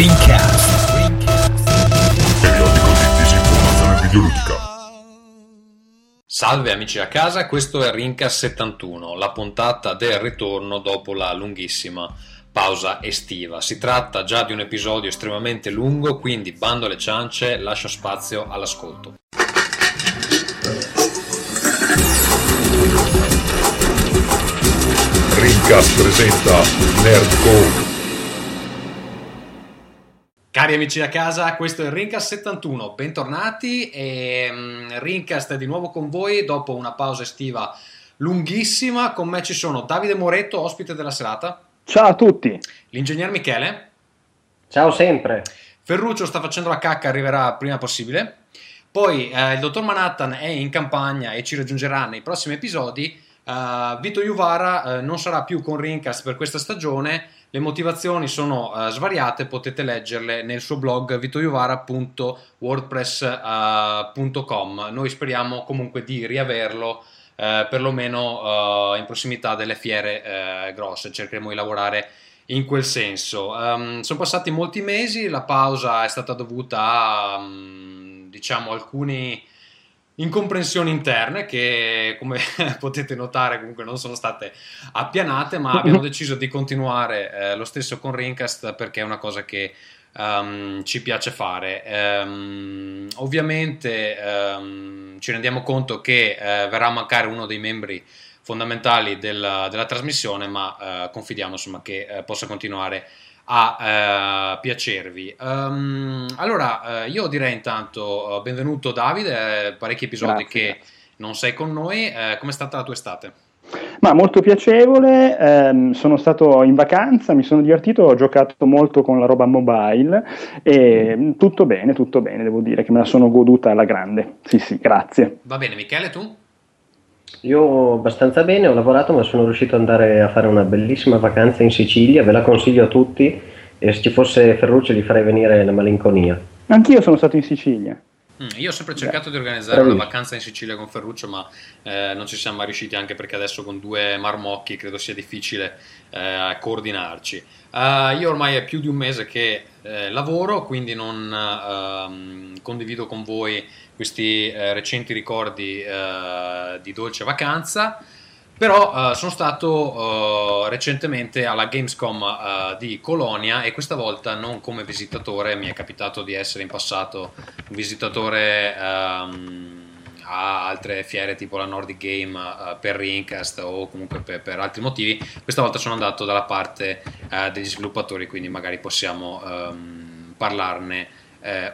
Rincast. Periodico di disinformazione videoludica. Salve amici a casa, questo è Rincast 71, la puntata del ritorno dopo la lunghissima pausa estiva. Si tratta già di un episodio estremamente lungo, quindi bando alle ciance, lascio spazio all'ascolto. Rincast presenta Nerdcore. Cari amici a casa, questo è il Rincast 71, bentornati e um, Rincast è di nuovo con voi dopo una pausa estiva lunghissima. Con me ci sono Davide Moretto, ospite della serata. Ciao a tutti. L'ingegner Michele. Ciao sempre. Ferruccio sta facendo la cacca, arriverà prima possibile. Poi eh, il dottor Manhattan è in campagna e ci raggiungerà nei prossimi episodi. Uh, Vito Juvara uh, non sarà più con Rincast per questa stagione le motivazioni sono uh, svariate, potete leggerle nel suo blog vitoiuvara.wordpress.com. Noi speriamo comunque di riaverlo uh, perlomeno uh, in prossimità delle fiere grosse, cercheremo di lavorare in quel senso. Um, sono passati molti mesi, la pausa è stata dovuta a um, diciamo alcuni incomprensioni interne che come potete notare comunque non sono state appianate ma abbiamo deciso di continuare eh, lo stesso con Rincast perché è una cosa che um, ci piace fare. Um, ovviamente um, ci rendiamo conto che uh, verrà a mancare uno dei membri fondamentali della, della trasmissione ma uh, confidiamo insomma che uh, possa continuare a uh, piacervi. Um, allora, uh, io direi intanto uh, benvenuto Davide, parecchi episodi Grazie. che non sei con noi, com'è stata la tua estate? Ma molto piacevole, ehm, sono stato in vacanza, mi sono divertito, ho giocato molto con la roba mobile e mm, tutto bene, tutto bene, devo dire che me la sono goduta alla grande. Sì, sì, grazie. Va bene, Michele, tu? Io abbastanza bene, ho lavorato ma sono riuscito ad andare a fare una bellissima vacanza in Sicilia, ve la consiglio a tutti e se ci fosse Ferruccio gli farei venire la malinconia. Anch'io sono stato in Sicilia. Mm, io ho sempre cercato Beh, di organizzare una vacanza in Sicilia con Ferruccio, ma eh, non ci siamo mai riusciti anche perché adesso con due marmocchi credo sia difficile eh, coordinarci. Uh, io ormai è più di un mese che eh, lavoro, quindi non uh, condivido con voi questi eh, recenti ricordi eh, di dolce vacanza. Però uh, sono stato uh, recentemente alla Gamescom uh, di Colonia e questa volta non come visitatore, mi è capitato di essere in passato un visitatore um, a altre fiere tipo la Nordic Game per Rincast o comunque per, per, altri motivi. Questa volta sono andato dalla parte degli sviluppatori, quindi magari possiamo um, parlarne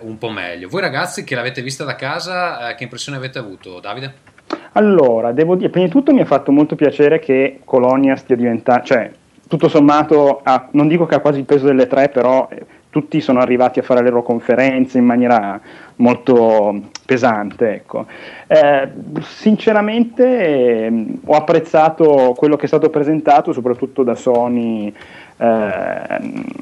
un po' meglio. Voi ragazzi che l'avete vista da casa, che impressione avete avuto, Davide? Allora, devo dire, prima di tutto mi ha fatto molto piacere che Colonia stia diventando, cioè, tutto sommato, ha, non dico che ha quasi il peso delle tre, però eh, tutti sono arrivati a fare le loro conferenze in maniera molto pesante. Ecco. Eh, sinceramente eh, ho apprezzato quello che è stato presentato, soprattutto da Sony. Eh,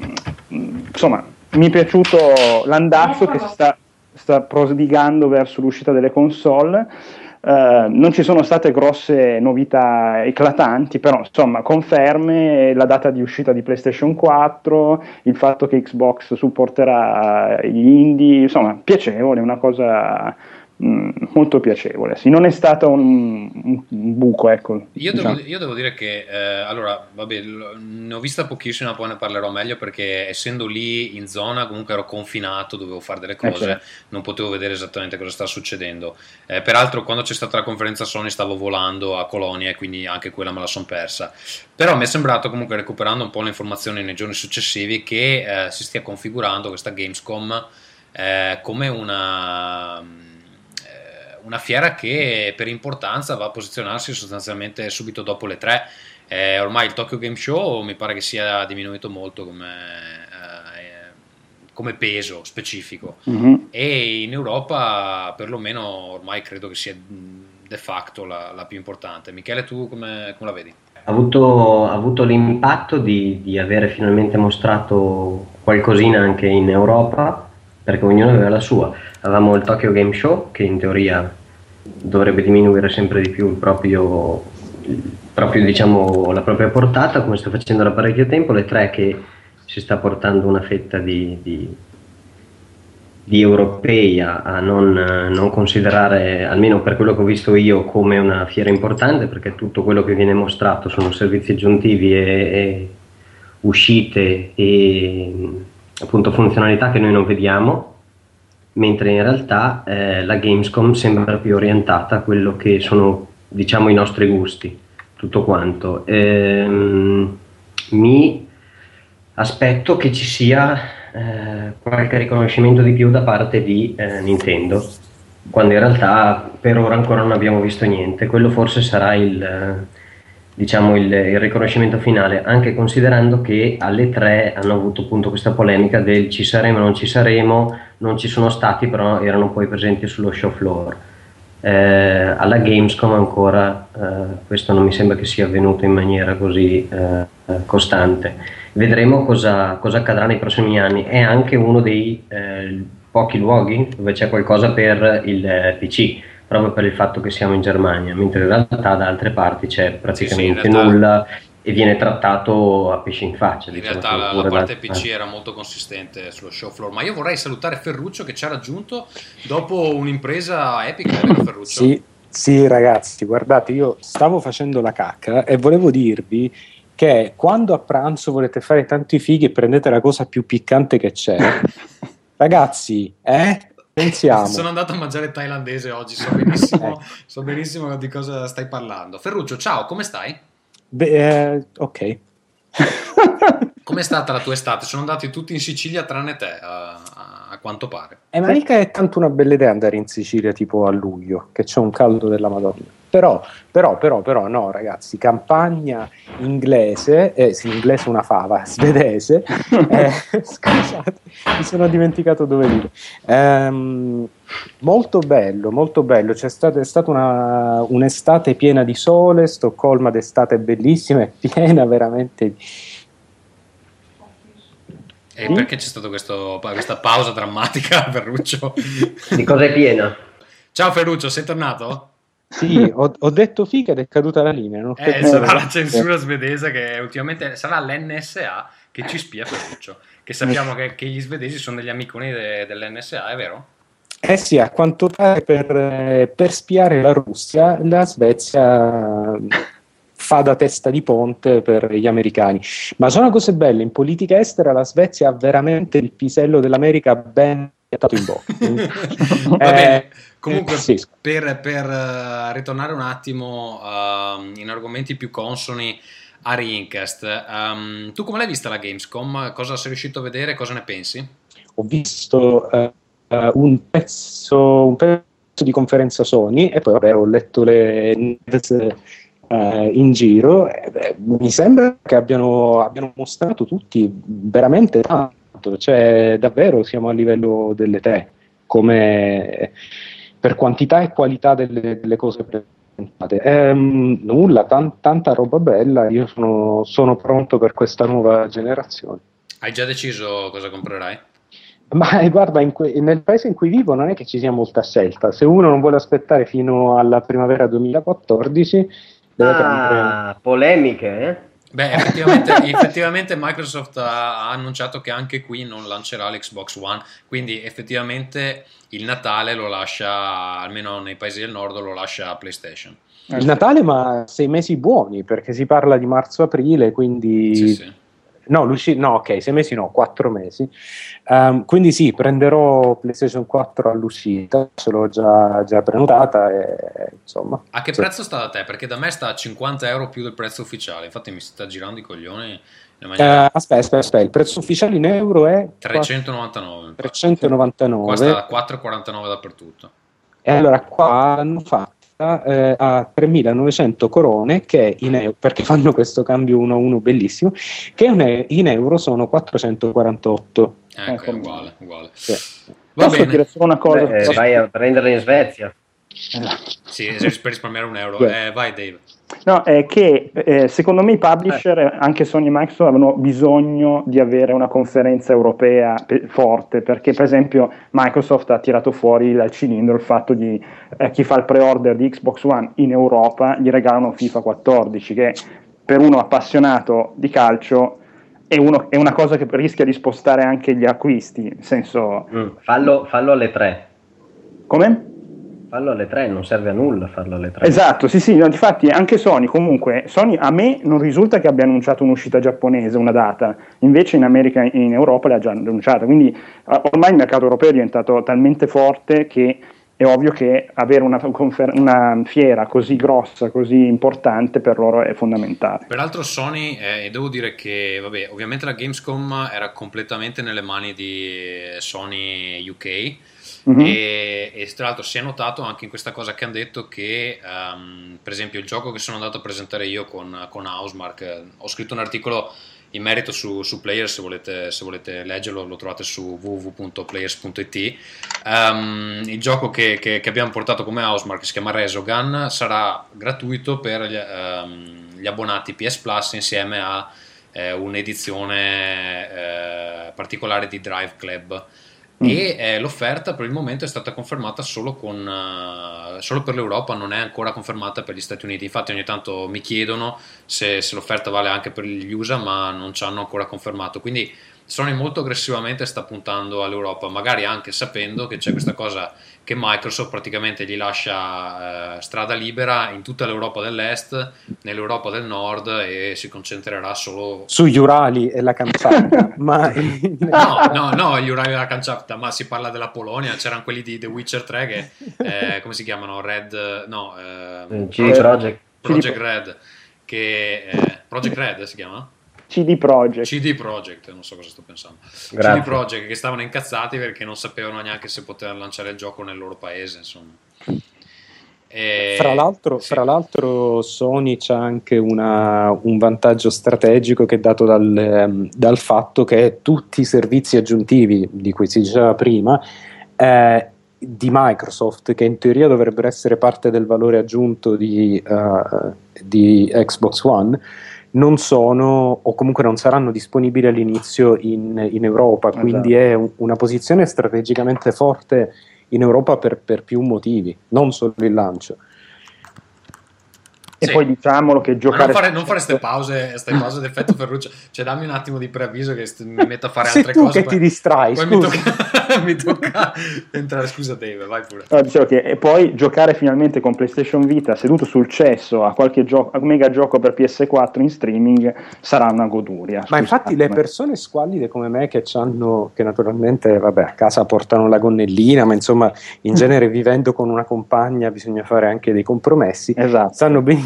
insomma, mi è piaciuto l'andazzo che si sta, sta prodigando verso l'uscita delle console. Uh, non ci sono state grosse novità eclatanti, però insomma conferme la data di uscita di PlayStation 4, il fatto che Xbox supporterà gli indie, insomma piacevole, una cosa molto piacevole. Sì, non è stato un, un, buco. Ecco, io, diciamo. devo, io, devo, dire che eh, allora, vabbè, ne ho vista pochissima, poi ne parlerò meglio perché essendo lì in zona, comunque ero confinato, dovevo fare delle cose, eh, certo. non potevo vedere esattamente cosa stava succedendo. Eh, peraltro, quando c'è stata la conferenza Sony, stavo volando a Colonia e quindi anche quella me la sono persa. Però mi è sembrato, comunque, recuperando un po' le informazioni nei giorni successivi, che eh, si stia configurando questa Gamescom eh, come una una fiera che per importanza va a posizionarsi sostanzialmente subito dopo le tre. Eh, ormai il Tokyo Game Show mi pare che sia diminuito molto come, eh, come peso specifico mm-hmm. e in Europa perlomeno ormai credo che sia de facto la, la più importante. Michele, tu come, come la vedi? Ha avuto, ha avuto l'impatto di, di avere finalmente mostrato qualcosina anche in Europa perché ognuno aveva la sua. Avevamo il Tokyo Game Show che in teoria dovrebbe diminuire sempre di più proprio, proprio, diciamo, la propria portata, come sta facendo da parecchio tempo, le tre che si sta portando una fetta di, di, di europei a, a non, non, considerare, almeno per quello che ho visto io, come una fiera importante, perché tutto quello che viene mostrato sono servizi aggiuntivi e, e uscite e appunto funzionalità che noi non vediamo, mentre in realtà eh, la Gamescom sembra più orientata a quello che sono diciamo i nostri gusti, tutto quanto. Ehm, mi aspetto che ci sia eh, qualche riconoscimento di più da parte di eh, Nintendo, quando in realtà per ora ancora non abbiamo visto niente. Quello forse sarà il, eh, diciamo il, il, riconoscimento finale, anche considerando che alle tre hanno avuto appunto questa polemica del ci saremo, non ci saremo, non ci sono stati, però erano poi presenti sullo show floor. Eh, alla Gamescom ancora eh, questo non mi sembra che sia avvenuto in maniera così eh, costante. Vedremo cosa, cosa, accadrà nei prossimi anni. È anche uno dei eh, pochi luoghi dove c'è qualcosa per il eh, PC proprio per il fatto che siamo in Germania, mentre in realtà da altre parti c'è praticamente sì, sì, nulla e viene trattato a pesce in faccia. In diciamo, realtà la, la parte da... PC era molto consistente sullo show floor, ma io vorrei salutare Ferruccio che ci ha raggiunto dopo un'impresa epica, vero Ferruccio? Sì, sì ragazzi, guardate, io stavo facendo la cacca e volevo dirvi che quando a pranzo volete fare tanti fighi e prendete la cosa più piccante che c'è, ragazzi, eh? Pensiamo. Sono andato a mangiare thailandese oggi, so benissimo, so benissimo di cosa stai parlando. Ferruccio, ciao, come stai? Beh, eh, ok. Com'è stata la tua estate? Sono andati tutti in Sicilia tranne te, a, a quanto pare. Eh, ma mica è tanto una bella idea andare in Sicilia tipo a luglio, che c'è un caldo della Madonna. Però, però, però, però, no, ragazzi, campagna inglese, eh, sì, inglese una fava, svedese, eh, scusate, mi sono dimenticato dove dire. Ehm, molto bello, molto bello, c'è stata, è stata una, un'estate piena di sole, Stoccolma d'estate bellissima, è piena veramente di... E perché c'è stata questa pausa drammatica, Ferruccio? Di cosa è piena? Ciao Ferruccio, sei tornato? Sì, ho, ho, detto figa ed è caduta la linea. Non eh, sarà la censura svedese che ultimamente sarà l'NSA che ci spia Ferruccio. Che sappiamo che, che, gli svedesi sono degli amiconi de, dell'NSA, è vero? Eh sì, a quanto pare per, per spiare la Russia, la Svezia fa da testa di ponte per gli americani. Ma sono cose belle, in politica estera la Svezia ha veramente il pisello dell'America ben piattato in bocca. Va bene. Comunque, sì. per, per uh, ritornare un attimo uh, in argomenti più consoni a Rincast, um, tu come l'hai vista la Gamescom? Cosa sei riuscito a vedere? Cosa ne pensi? Ho visto uh, un, pezzo, un, pezzo, di conferenza Sony e poi vabbè, ho letto le news in giro. Beh, mi sembra che abbiano, abbiano mostrato tutti veramente tanto, cioè davvero siamo a livello delle tre. Come per quantità e qualità delle, delle cose presentate. Ehm, nulla, tan- tanta roba bella, io sono, sono pronto per questa nuova generazione. Hai già deciso cosa comprerai? Ma eh, guarda, que- nel paese in cui vivo non è che ci sia molta scelta. Se uno non vuole aspettare fino alla primavera 2014, deve ah, prendere. polemiche, eh? Beh, effettivamente, effettivamente, Microsoft ha, annunciato che anche qui non lancerà l'Xbox One, quindi effettivamente il Natale lo lascia, almeno nei paesi del nord, lo lascia a PlayStation. Il Natale, ma sei mesi buoni, perché si parla di marzo-aprile, quindi... Sì, sì. No, no, ok, sei mesi no, quattro mesi. Um, quindi sì, prenderò PlayStation 4 all'uscita, ce l'ho già, già prenotata e insomma. A che sì. prezzo sta da te? Perché da me sta a 50 euro più del prezzo ufficiale, infatti mi sta girando i coglioni. Maniera... Uh, aspetta, aspetta, aspetta, il prezzo ufficiale in euro è 399. 399. Qua sta a 4,49 dappertutto. E allora qua hanno fatto eh, a 3.900 corone che in euro, perché fanno questo cambio 1 a 1 bellissimo, che in euro sono 448. Ecco, ecco. uguale, uguale. Sì. Va Posso bene. dire solo una cosa? Beh, vai a prenderla in Svezia. Sì, per risparmiare un euro. Eh, vai Dave. No, è che eh, secondo me i publisher, eh. anche Sony e Microsoft, avevano bisogno di avere una conferenza europea pe- forte, perché per esempio Microsoft ha tirato fuori dal cilindro il fatto di eh, chi fa il pre-order di Xbox One in Europa gli regalano FIFA 14, che per uno appassionato di calcio è, uno, è, una cosa che rischia di spostare anche gli acquisti, senso... Mm, fallo, fallo alle 3. Come? Fallo alle 3, non serve a nulla farlo alle 3. Esatto, sì, sì, no, infatti anche Sony comunque, Sony a me non risulta che abbia annunciato un'uscita giapponese, una data, invece in America e in Europa l'ha già annunciata, quindi uh, ormai il mercato europeo è diventato talmente forte che è ovvio che avere una, confer- una, fiera così grossa, così importante per loro è fondamentale. Peraltro Sony, eh, devo dire che vabbè, ovviamente la Gamescom era completamente nelle mani di Sony UK mm-hmm. e, e, tra l'altro si è notato anche in questa cosa che hanno detto che um, per esempio il gioco che sono andato a presentare io con, con Housemark, ho scritto un articolo in merito su, su Players, se volete, se volete, leggerlo, lo trovate su www.players.it. Um, ehm, il gioco che, che, che, abbiamo portato come housemark, si chiama Resogun, sarà gratuito per gli, um, gli abbonati PS Plus insieme a eh, un'edizione eh, particolare di Drive Club Mm. e eh, l'offerta per il momento è stata confermata solo, con, uh, solo, per l'Europa, non è ancora confermata per gli Stati Uniti. Infatti ogni tanto mi chiedono se, se l'offerta vale anche per gli USA, ma non ci hanno ancora confermato. Quindi Sony molto aggressivamente sta puntando all'Europa, magari anche sapendo che c'è questa cosa che Microsoft praticamente gli lascia eh, strada libera in tutta l'Europa dell'Est, nell'Europa del Nord e si concentrerà solo sugli Urali e la Kamchatka. ma... no, no, no, gli Urali e la Kamchatka, ma si parla della Polonia, c'erano quelli di The Witcher 3 che eh, come si chiamano? Red no, eh, Project. Project Red che eh, Project Red si chiama? CD Projekt. CD Projekt, non so cosa sto pensando. Grazie. CD Projekt che stavano incazzati perché non sapevano neanche se potevano lanciare il gioco nel loro paese, insomma. E... Fra, l'altro, sì. fra, l'altro, Sony c'ha anche una, un vantaggio strategico che è dato dal, ehm, dal, fatto che tutti i servizi aggiuntivi di cui si diceva prima eh, di Microsoft, che in teoria dovrebbero essere parte del valore aggiunto di, uh, di Xbox One, non sono o comunque non saranno disponibili all'inizio in, in Europa, esatto. quindi è un, una posizione strategicamente forte in Europa per, per più motivi, non solo il lancio. E sì. poi diciamolo che giocare. Ma non fare queste pause, queste pause d'effetto Ferruccio. Cioè, dammi un attimo di preavviso che mi metto a fare altre tu cose. che poi, ti distrai. Poi mi tocca, mi tocca, entrare. Scusa, Dave, vai pure. No, dicevo che, e poi giocare finalmente con PlayStation Vita seduto sul cesso a qualche gioco, a mega gioco per PS4 in streaming sarà una goduria. Ma infatti, le persone squallide come me che hanno, che naturalmente vabbè, a casa portano la gonnellina, ma insomma, in genere vivendo con una compagna bisogna fare anche dei compromessi, esatto. sanno benissimo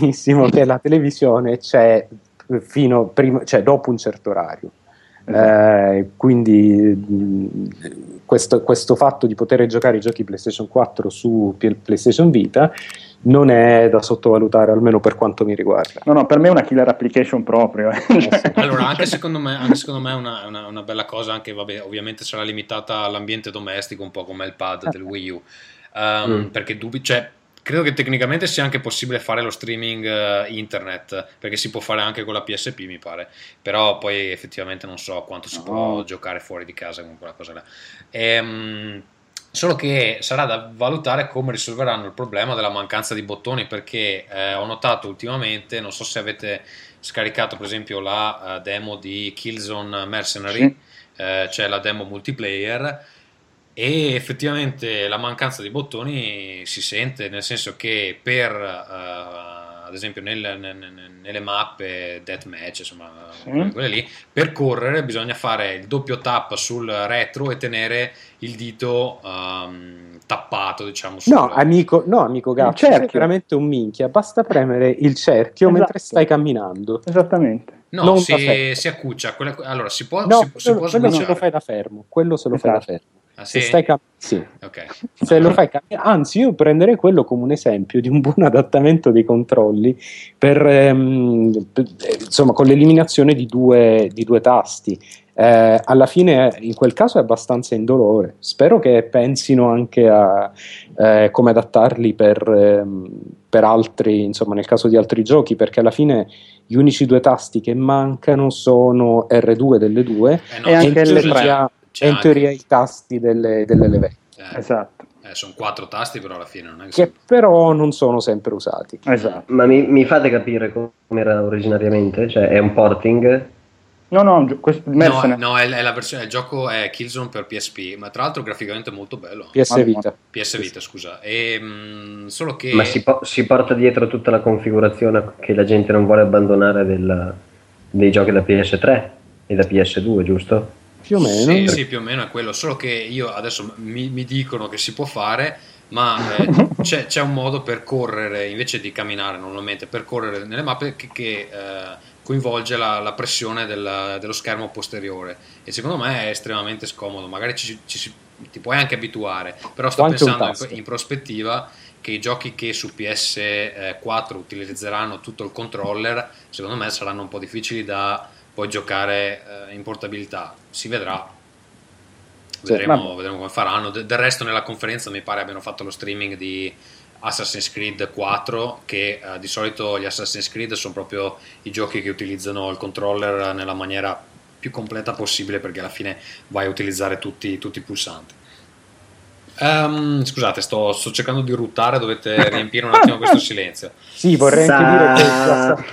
che la televisione c'è fino prima, cioè dopo un certo orario. Esatto. Eh, quindi mh, questo, questo, fatto di poter giocare i giochi PlayStation 4 su PlayStation Vita non è da sottovalutare, almeno per quanto mi riguarda. No, no, per me è una killer application proprio. Eh. eh allora, anche secondo me, anche secondo me è una, una, una, bella cosa, anche vabbè, ovviamente sarà limitata all'ambiente domestico, un po' come il pad del Wii U. Um, mm. Perché dubbi, cioè, credo che tecnicamente sia anche possibile fare lo streaming uh, internet perché si può fare anche con la PSP mi pare però poi effettivamente non so quanto si no. può giocare fuori di casa con quella cosa là ehm, solo che sarà da valutare come risolveranno il problema della mancanza di bottoni perché eh, ho notato ultimamente non so se avete scaricato per esempio la uh, demo di Killzone Mercenary sì. eh, c'è la demo multiplayer e effettivamente la mancanza di bottoni si sente, nel senso che per, uh, ad esempio nel, nel, nelle mappe deathmatch, insomma, sì. quelle lì, per correre bisogna fare il doppio tap sul retro e tenere il dito um, tappato, diciamo. Sul... No, amico, no, amico Gatto, è veramente un minchia, basta premere il cerchio esatto. mentre stai camminando. Esattamente. No, non si, si accuccia. Quella, allora, si può, no, si, quello, si può quello se lo fai da fermo. Quello se lo esatto. fai da fermo. Ah, sì? Se stai cam- sì. Okay. Se lo fai cam- anzi, io prenderei quello come un esempio di un buon adattamento dei controlli per, ehm, per insomma, con l'eliminazione di due, di due tasti. Eh, alla fine, in quel caso, è abbastanza indolore. Spero che pensino anche a eh, come adattarli per, ehm, per altri, insomma, nel caso di altri giochi, perché alla fine gli unici due tasti che mancano sono R2 delle due eh no, e anche L3 c'è in teoria i tasti delle, delle levette. Eh, esatto. Eh, sono quattro tasti, però alla fine non è che. Che però non sono sempre usati. Esatto. Ma mi, mi fate capire come era originariamente? Cioè, è un porting No, no, gio- questo, No, no, è, è la versione, il gioco è Killzone per PSP, ma tra l'altro graficamente molto bello. PS. Vita. PS Vita, scusa. E, mm, solo che... Ma si, po- si porta dietro tutta la configurazione che la gente non vuole abbandonare del- dei giochi da PS3 e da PS2, giusto? Più o meno. Sì, sì, più o meno è quello, solo che io adesso mi, mi dicono che si può fare, ma eh, c'è, c'è un modo per correre invece di camminare normalmente, per correre nelle mappe che, che, eh, coinvolge la, la pressione del- dello schermo posteriore e secondo me è estremamente scomodo, magari ci, ci ti puoi anche abituare, però sto Quanto pensando in, in prospettiva che i giochi che su PS4 utilizzeranno tutto il controller, secondo me saranno un po' difficili da poi giocare eh, in portabilità. Si vedrà. Sì, Vedremo, vabbè. vedremo come faranno. De- del resto, nella conferenza mi pare abbiano fatto lo streaming di Assassin's Creed 4. Che eh, di solito gli Assassin's Creed sono proprio i giochi che utilizzano il controller nella maniera più completa possibile perché alla fine vai a utilizzare tutti, tutti i pulsanti. Ehm, scusate, sto, sto cercando di ruttare, dovete riempire un attimo questo silenzio. Sì, vorrei Sa- anche dire che gli Assa-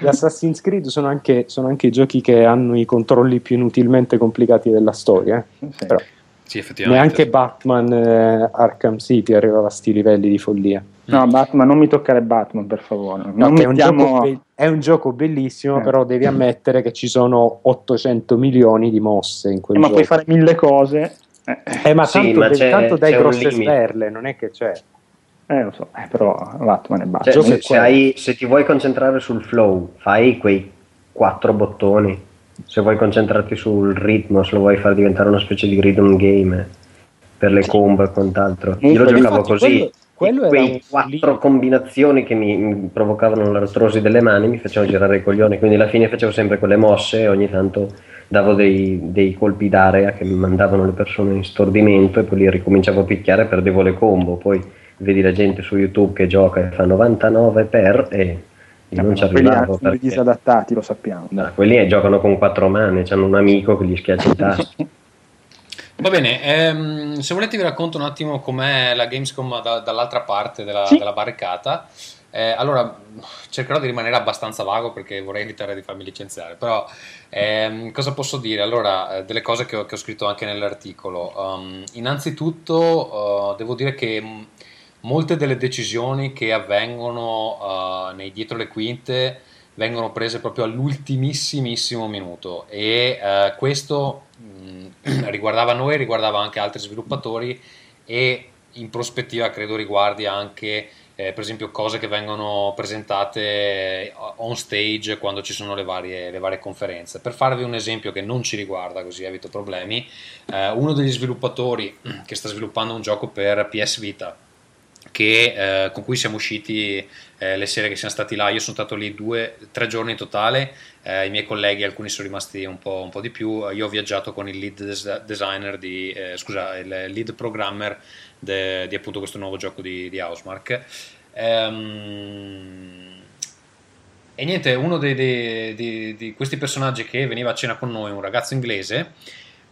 gli Assassin's Creed sono anche, sono anche i giochi che hanno i controlli più inutilmente complicati della storia. eh. Sì. Però Sì, effettivamente. neanche Batman eh, Arkham City arrivava a sti livelli di follia. No, Batman, non mi toccare Batman, per favore. No, non che è, un mettiamo... gioco be- è un gioco bellissimo, Eh. però devi ammettere che ci sono 800 milioni di mosse in quel Eh, ma gioco. puoi fare mille cose. Eh, Eh, ma Sì, tanto, ma c'è- tanto dai grosse sperle, non è che c'è. eh, lo so, eh, però Batman e basta. Cioè, se, se hai- se ti vuoi concentrare sul flow, fai quei quattro bottoni. Se vuoi concentrarti sul ritmo, se lo vuoi far diventare una specie di rhythm game per le combo e quant'altro. Io lo Infatti, giocavo così. quello- quello quei quattro libro. combinazioni che mi, mi provocavano l'artrosi delle mani mi facevano girare i coglioni. Quindi alla fine facevo sempre quelle mosse e ogni tanto davo dei, dei colpi d'area che mi mandavano le persone in stordimento e poi lì ricominciavo a picchiare e perdevo le combo. Poi vedi la gente su YouTube che gioca e fa 99 per e io non ci quelli arrivavo sono perché disadattati, lo sappiamo. no, quelli giocano con quattro mani, hanno un amico che gli schiaccia i tasti. Va bene, ehm, se volete vi racconto un attimo com'è la Gamescom da- dall'altra parte della, Sì. della barricata. Eh, allora, cercherò di rimanere abbastanza vago perché vorrei evitare di farmi licenziare, però ehm, cosa posso dire? Allora, eh, delle cose che ho, che ho scritto anche nell'articolo. Um, innanzitutto, eh, devo dire che mh, molte delle decisioni che avvengono eh, nei dietro le quinte vengono prese proprio all'ultimissimissimo minuto e eh, questo mh, riguardava noi, riguardava anche altri sviluppatori e in prospettiva credo riguardi anche eh, per esempio cose che vengono presentate eh, on stage quando ci sono le varie, le varie conferenze. Per farvi un esempio che non ci riguarda così evito problemi, eh, uno degli sviluppatori che sta sviluppando un gioco per PS Vita che, eh, con cui siamo usciti eh, le sere che siamo stati là. Io sono stato lì due, tre giorni in totale. eh, I miei colleghi, alcuni sono rimasti un po', un po' di più. Io ho viaggiato con il lead des- designer, di, eh, scusa, il lead programmer de- di appunto questo nuovo gioco di, di Housemark. Ehm, e niente, uno dei- dei- di, di questi personaggi che veniva a cena con noi, un ragazzo inglese,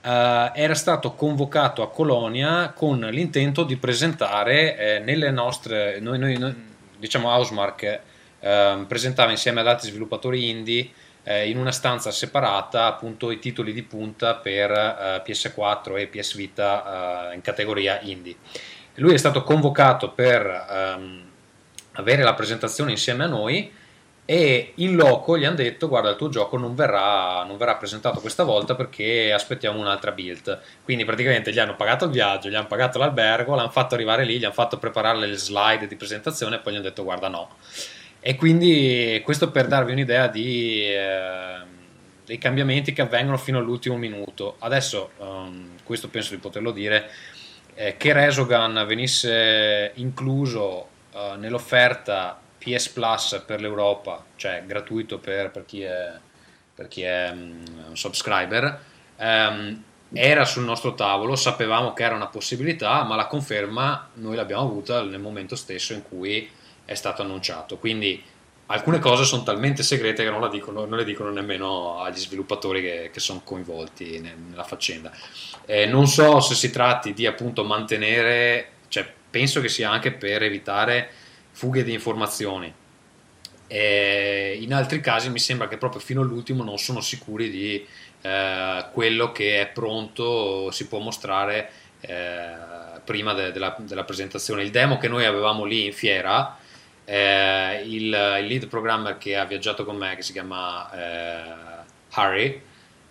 eh, era stato convocato a Colonia con l'intento di presentare eh, nelle nostre, noi, noi- noi- diciamo Housemark ehm, presentava insieme ad altri sviluppatori indie eh, in una stanza separata appunto i titoli di punta per eh, PS4 e PS Vita eh, in categoria indie. Lui è stato convocato per ehm, avere la presentazione insieme a noi e in loco gli hanno detto guarda il tuo gioco non verrà, non verrà presentato questa volta perché aspettiamo un'altra build quindi praticamente gli hanno pagato il viaggio gli hanno pagato l'albergo l'hanno fatto arrivare lì gli hanno fatto preparare le slide di presentazione e poi gli hanno detto guarda no e quindi questo per darvi un'idea di, eh, dei cambiamenti che avvengono fino all'ultimo minuto. Adesso ehm, questo penso di poterlo dire eh, che Resogun venisse incluso eh, nell'offerta PS Plus per l'Europa, cioè gratuito per, per chi è, per chi è un subscriber, ehm, era sul nostro tavolo, sapevamo che era una possibilità, ma la conferma noi l'abbiamo avuta nel momento stesso in cui è stato annunciato. Quindi alcune cose sono talmente segrete che non, dicono, non le dicono nemmeno agli sviluppatori che, che sono coinvolti nel- nella faccenda. Eh, non so se si tratti di appunto mantenere, cioè penso che sia anche per evitare fughe di informazioni E in altri casi mi sembra che proprio fino all'ultimo non sono sicuri di eh, quello che è pronto si può mostrare eh, prima de- della, della, presentazione. Il demo che noi avevamo lì in fiera, eh, il, il, lead programmer che ha viaggiato con me, che si chiama eh, Harry,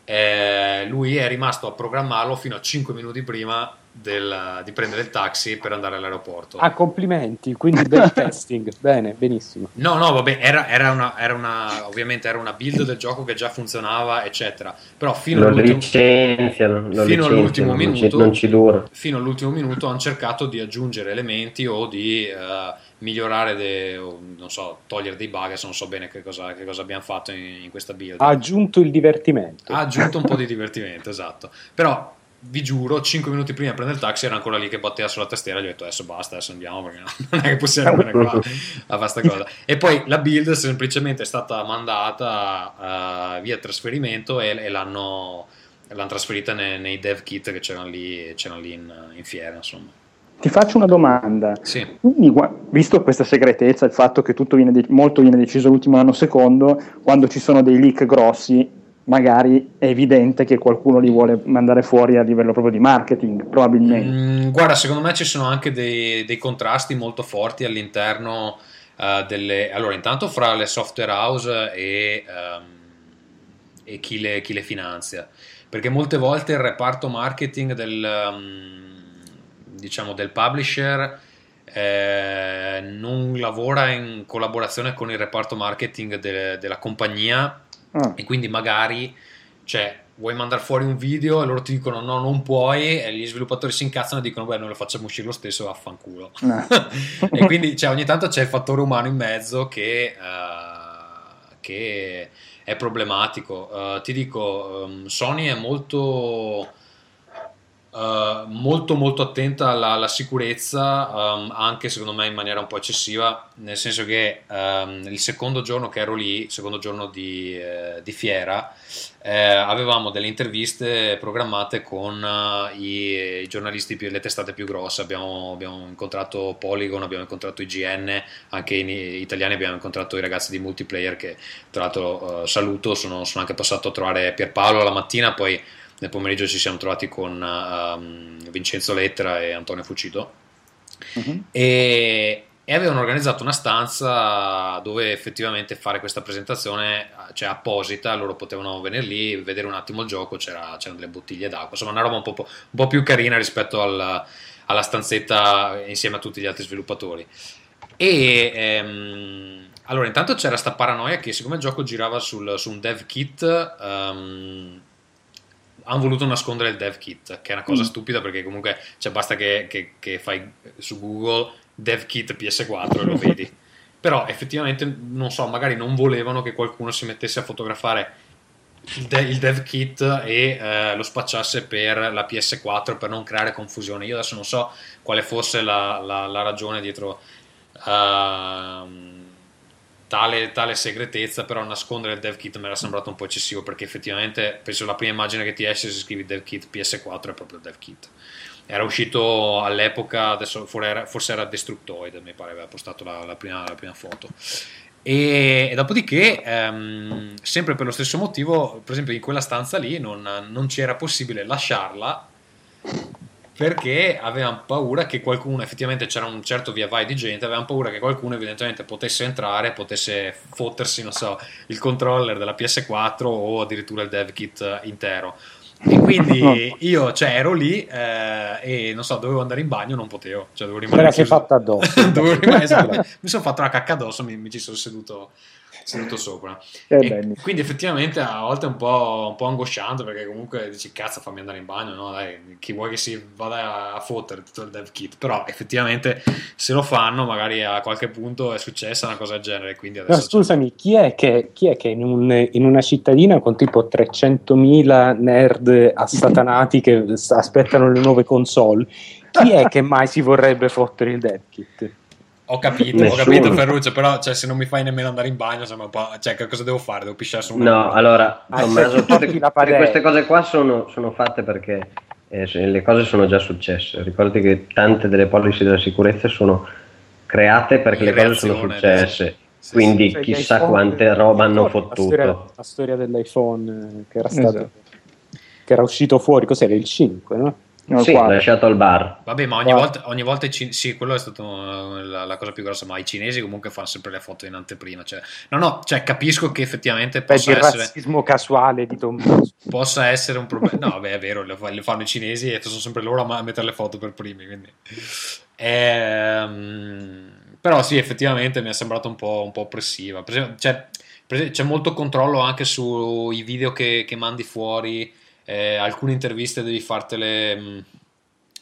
eh, lui è rimasto a programmarlo fino a 5 minuti prima del, di prendere il taxi per andare all'aeroporto. Ah, complimenti, quindi bel testing, bene, benissimo. No, no, vabbè, era, era, una, era, una, ovviamente era una build del gioco che già funzionava, eccetera, però fino, all'ultimo, licenziano, fino all'ultimo minuto, non ci, dura. Fino all'ultimo minuto hanno cercato di aggiungere elementi o di uh, migliorare, de, o, non so, togliere dei bug, adesso non so bene che cosa, che cosa abbiamo fatto in, in questa build. Ha aggiunto il divertimento. Ha aggiunto un po' di divertimento, esatto. Però vi giuro, 5 minuti prima di prendere il taxi era ancora lì che batteva sulla tastiera. Gli ho detto adesso basta, adesso andiamo perché non è che possiamo andare qua a questa cosa. E poi la build semplicemente è stata mandata uh, via trasferimento e, e l'hanno, l'hanno, trasferita nei, nei, dev kit che c'erano lì, c'erano lì in, in fiera. Insomma. Ti faccio una domanda. Sì. Quindi, visto questa segretezza, il fatto che tutto viene de- molto viene deciso all'ultimo anno secondo, quando ci sono dei leak grossi, magari è evidente che qualcuno li vuole mandare fuori a livello proprio di marketing, probabilmente. Mm, guarda, secondo me ci sono anche dei, dei contrasti molto forti all'interno uh, delle... Allora, intanto fra le software house e, um, e chi, le, chi, le, finanzia, perché molte volte il reparto marketing del, um, diciamo, del publisher... Eh, non lavora in collaborazione con il reparto marketing de, della compagnia Ah. E quindi magari, cioè, vuoi mandare fuori un video e loro ti dicono no, non puoi, e gli sviluppatori si incazzano e dicono beh, noi lo facciamo uscire lo stesso, vaffanculo. No. e quindi cioè, ogni tanto c'è il fattore umano in mezzo che, uh, che è problematico. Uh, ti dico, um, Sony è molto Uh, molto molto attenta alla, alla sicurezza um, anche secondo me in maniera un po' eccessiva nel senso che um, il secondo giorno che ero lì secondo giorno di, eh, di fiera eh, avevamo delle interviste programmate con uh, i, i, giornalisti più, le testate più grosse. Abbiamo, abbiamo, incontrato Polygon abbiamo incontrato IGN anche in italiani abbiamo incontrato i ragazzi di multiplayer che tra l'altro saluto sono, sono anche passato a trovare Pierpaolo la mattina poi nel pomeriggio ci siamo trovati con um, Vincenzo Lettera e Antonio Fucito uh-huh. e, e, avevano organizzato una stanza dove effettivamente fare questa presentazione cioè apposita, loro potevano venire lì, vedere un attimo il gioco, c'era, c'erano delle bottiglie d'acqua, insomma una roba un po', un po più carina rispetto al, alla stanzetta insieme a tutti gli altri sviluppatori. E ehm, allora, intanto c'era sta paranoia che siccome il gioco girava sul, su un dev kit, um, hanno voluto nascondere il dev kit, che è una cosa mm. stupida perché comunque cioè, basta che, che, che, fai su Google dev kit PS4 e lo vedi. Però effettivamente, non so, magari non volevano che qualcuno si mettesse a fotografare il, de- il dev kit e eh, lo spacciasse per la PS4 per non creare confusione. Io adesso non so quale fosse la, la, la ragione dietro... Uh, tale, tale, segretezza, però nascondere il dev kit mi era sembrato un po' eccessivo perché effettivamente penso la prima immagine che ti esce se scrivi dev kit PS4 è proprio dev kit. Era uscito all'epoca, adesso forse era Destructoid, mi pare aveva postato la, la, prima, la prima, foto. E, e dopodiché, ehm, sempre per lo stesso motivo, per esempio in quella stanza lì non, non c'era possibile lasciarla perché avevano paura che qualcuno, effettivamente c'era un certo via vai di gente, avevano paura che qualcuno evidentemente potesse entrare, potesse fottersi, non so, il controller della PS4 o addirittura il dev kit intero. E quindi io cioè, ero lì eh, e non so, dovevo andare in bagno, non potevo. Cioè, dovevo rimanere. Era che fatta addosso. dovevo rimanere, mi sono fatto una cacca addosso, mi, mi ci sono seduto seduto sopra. Eh, quindi effettivamente a volte è un po', un po', angosciante perché comunque dici cazzo fammi andare in bagno, no? Dai, chi vuoi che si vada a fottere tutto il dev kit, però effettivamente se lo fanno magari a qualche punto è successa una cosa del genere. Quindi adesso no, scusami, chi è che, chi è che in, un, in, una cittadina con tipo 300.000 nerd assatanati che aspettano le nuove console, chi è che mai si vorrebbe fottere il dev kit? Ho capito, Nessuno. ho capito Ferruccio, però cioè, se non mi fai nemmeno andare in bagno, insomma, cioè, che cosa devo fare? Devo pisciare su una... No, allora, ah, Tommaso, tutte, queste cose qua sono, sono fatte perché eh, le cose sono già successe. Ricordi che tante delle policy della sicurezza sono create perché in le cose sono successe. Sì, Quindi Cioè, chissà quante roba hanno La fottuto. storia, la storia dell'iPhone eh, che era stato Esatto. che era uscito fuori, cos'era il 5, no? No, Sì, lasciato al bar. Vabbè, ma ogni Guarda. volta, ogni volta i cin- sì, quello è stato eh, la, la cosa più grossa, ma i cinesi comunque fanno sempre le foto in anteprima. Cioè, no, no, cioè, capisco che effettivamente Beh, possa il essere, razzismo casuale di Tommaso. possa essere un problema. No, beh, è vero, le, le fanno i cinesi e sono sempre loro a mettere le foto per primi. Quindi. Ehm, però sì, effettivamente mi è sembrato un po', un po' oppressiva. Per esempio, c'è, per esempio, c'è molto controllo anche sui video che, che mandi fuori. Eh, alcune interviste devi fartele, mh,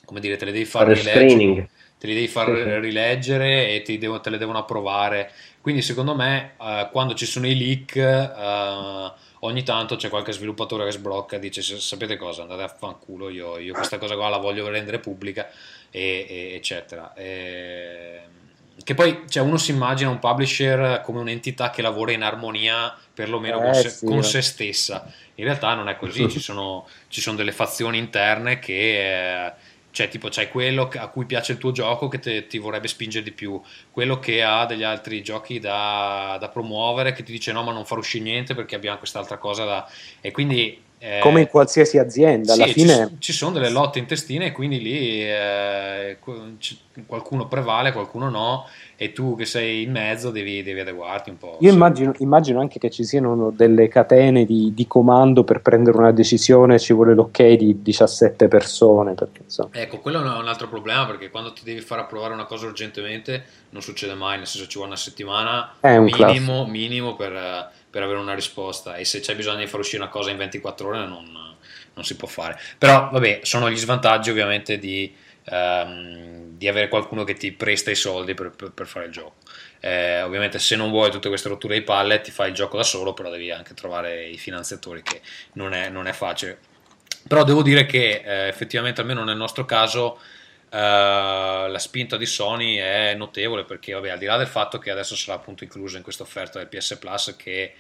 come dire, te le devi far Fare rileggere te li devi far Sì, rileggere e devo- te le devono approvare. Quindi, secondo me, eh, quando ci sono i leak, eh, ogni tanto c'è qualche sviluppatore che sblocca e dice: "S- Sapete cosa? Andate a fanculo. Io, io questa cosa qua la voglio rendere pubblica, e, e- eccetera. E- che poi cioè, uno si immagina un publisher come un'entità che lavora in armonia perlomeno Eh, con, se, sì, con eh. se stessa. In realtà non è così, ci sono, ci sono delle fazioni interne che, eh, cioè tipo c'hai quello a cui piace il tuo gioco che te- ti vorrebbe spingere di più, quello che ha degli altri giochi da, da promuovere che ti dice no ma non far uscire niente perché abbiamo quest'altra cosa da... E quindi... eh, Come in qualsiasi azienda, alla sì, fine ci, ci sono delle lotte intestine e quindi lì eh, qualcuno prevale, qualcuno no e tu che sei in mezzo devi, devi adeguarti un po'. Io Sì. immagino, immagino anche che ci siano delle catene di, di comando per prendere una decisione, ci vuole l'ok di 17 persone. Perché, Ecco, quello è un altro problema perché quando ti devi far approvare una cosa urgentemente non succede mai, nel senso ci vuole una settimana È un minimo, minimo per, eh, per avere una risposta e se c'è bisogno di far uscire una cosa in 24 ore non, non si può fare. Però vabbè, sono gli svantaggi ovviamente di, ehm, di avere qualcuno che ti presta i soldi per, per- per fare il gioco. Eh, ovviamente se non vuoi tutte queste rotture di palle ti fai il gioco da solo, però devi anche trovare i finanziatori che non è, non è facile. Però devo dire che eh, effettivamente, almeno nel nostro caso, la spinta di Sony è notevole perché, vabbè, al di là del fatto che adesso sarà appunto incluso in questa offerta del PS Plus che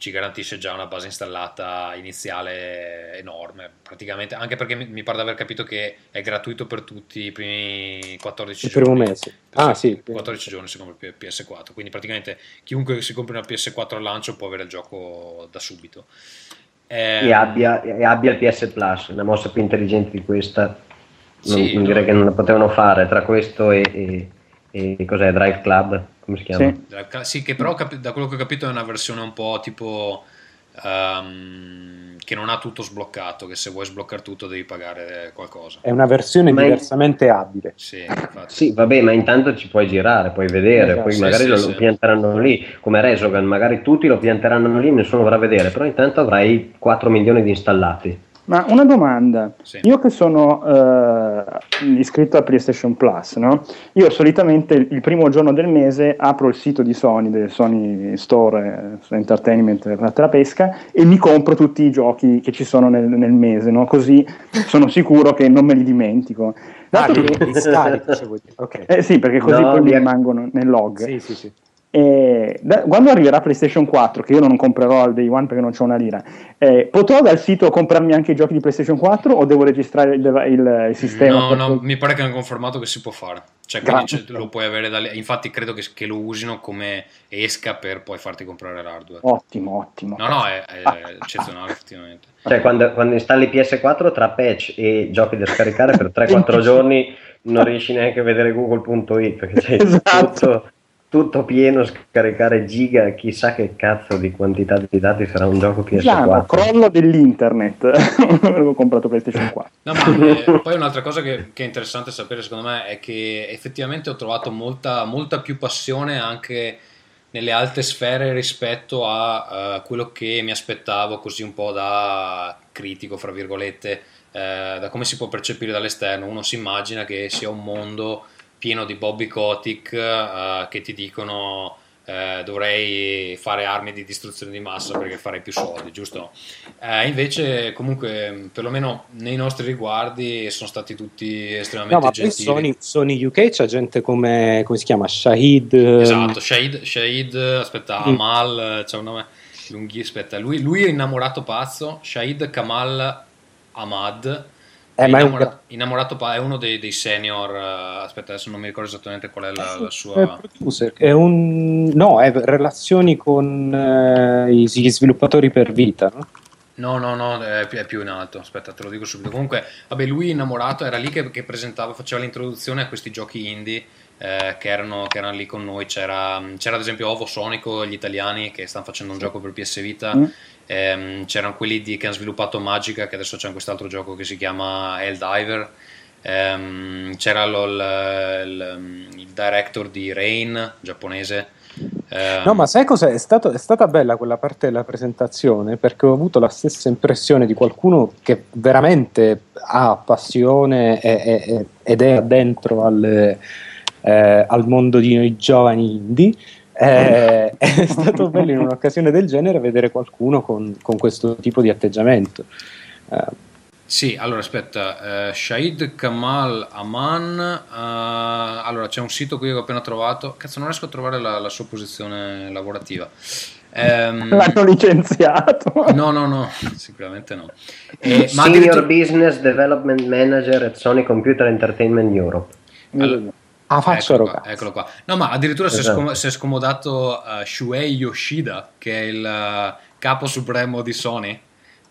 ci garantisce già una base installata iniziale enorme, praticamente, anche perché mi, mi pare di aver capito che è gratuito per tutti i primi 14 il primo giorni. mese. Ah, sì. 14 giorni si compra il PS4, quindi praticamente chiunque si compri una PS4 al lancio può avere il gioco da subito. Ehm, E abbia, e abbia il PS Plus, una mossa più intelligente di questa. Non, Sì, non no. direi che non la potevano fare tra questo e, e- e cos'è Drive Club? Come si chiama? Sì. Sì, che però capi- da quello che ho capito è una versione un po' tipo ehm, che non ha tutto sbloccato, che se vuoi sbloccare tutto devi pagare qualcosa. È una versione Ma- diversamente abile. Sì. Sì, vabbè, ma intanto ci puoi girare, puoi vedere, Esatto, poi sì, magari sì, lo, sì. lo pianteranno lì, come Resogan, magari tutti lo pianteranno lì, nessuno vorrà vedere, però intanto avrai 4 milioni di installati. Ma una domanda, Sì. io che sono eh, iscritto a PlayStation Plus, no? io solitamente il primo giorno del mese apro il sito di Sony, del Sony Store eh, Entertainment per la pesca e mi compro tutti i giochi che ci sono nel, nel mese, no? così sono sicuro che non me li dimentico. Ah, Dato li, che- li scarichi, se vuoi dire. Ok. eh sì, perché così No, poi mi li- rimangono nel log. Sì, sì, sì. E da- quando arriverà PlayStation 4, che io non comprerò al day one perché non c'ho una lira, eh, potrò dal sito comprarmi anche i giochi di PlayStation 4 o devo registrare il, il- il sistema? No, no, mi pare che hanno confermato che si può fare. Cioè, lo puoi avere da lì. Infatti, credo che, che lo usino come esca per poi farti comprare l'hardware. Ottimo, ottimo. No, no, è, è eccezionale, effettivamente. Cioè, quando, quando installi PS4 tra patch e giochi da scaricare per 3-4 25. giorni non riesci neanche a vedere google.it perché c'è Esatto. tutto, tutto pieno, scaricare giga, chissà che cazzo di quantità di dati sarà un gioco Piano, PS4. crollo dell'internet. Avevo comprato PlayStation 4. No, ma eh, poi un'altra cosa che, che è interessante sapere, secondo me, è che effettivamente ho trovato molta, molta più passione anche nelle alte sfere rispetto a eh, quello che mi aspettavo, così un po' da critico, fra virgolette, eh, da come si può percepire dall'esterno. Uno si immagina che sia un mondo pieno di Bobby Kotick eh, che ti dicono eh, dovrei fare armi di distruzione di massa perché farei più soldi, giusto? Eh, invece, comunque, perlomeno nei nostri riguardi sono stati tutti estremamente No, ma gentili. Sony, Sony UK c'è gente come, come si chiama? Shahid. Esatto, Shahid, Shahid aspetta, Mm. Amal, c'è un nome lunghissimo, aspetta, lui, lui è innamorato pazzo, Shahid Kamal Ahmad, Eh, Eh, ma innamorato, è, un... innamorato è uno dei, dei senior. Uh, aspetta, adesso non mi ricordo esattamente qual è la, la sua. È producer, è un. No, è relazioni con uh, gli sviluppatori per vita, no? No, no, no, è più, è più, in alto. Aspetta, te lo dico subito. Comunque, vabbè, lui innamorato era lì che, che presentava, faceva l'introduzione a questi giochi indie eh, che, erano, che, erano, lì con noi. C'era, c'era, ad esempio Ovo Sonico, gli italiani che stanno facendo un gioco per PS Vita. Mm ehm, c'erano quelli di, che hanno sviluppato Magica, che adesso c'è quest'altro gioco che si chiama Helldiver. Ehm, c'era lo, il, il, il, director di Rain, giapponese. Ehm, no, ma sai cosa? È, stato, è, stata bella quella parte della presentazione perché ho avuto la stessa impressione di qualcuno che veramente ha passione e, e, ed è dentro al, eh, al mondo di noi giovani indie eh, è stato bello in un'occasione del genere vedere qualcuno con, con questo tipo di atteggiamento. Eh. Sì, allora aspetta, eh, Shahid Kamal Aman, uh, allora c'è un sito qui che ho appena trovato, cazzo non riesco a trovare la, la sua posizione lavorativa. Um, L'hanno licenziato? No, no, no, sicuramente no. Eh, Senior addirittura... Business Development Manager at Sony Computer Entertainment Europe. Allora, Ah, faccio eccolo qua, eccolo qua. No, ma addirittura esatto. si, è scom- si, è scomodato uh, Shuei Yoshida, che è il uh, capo supremo di Sony.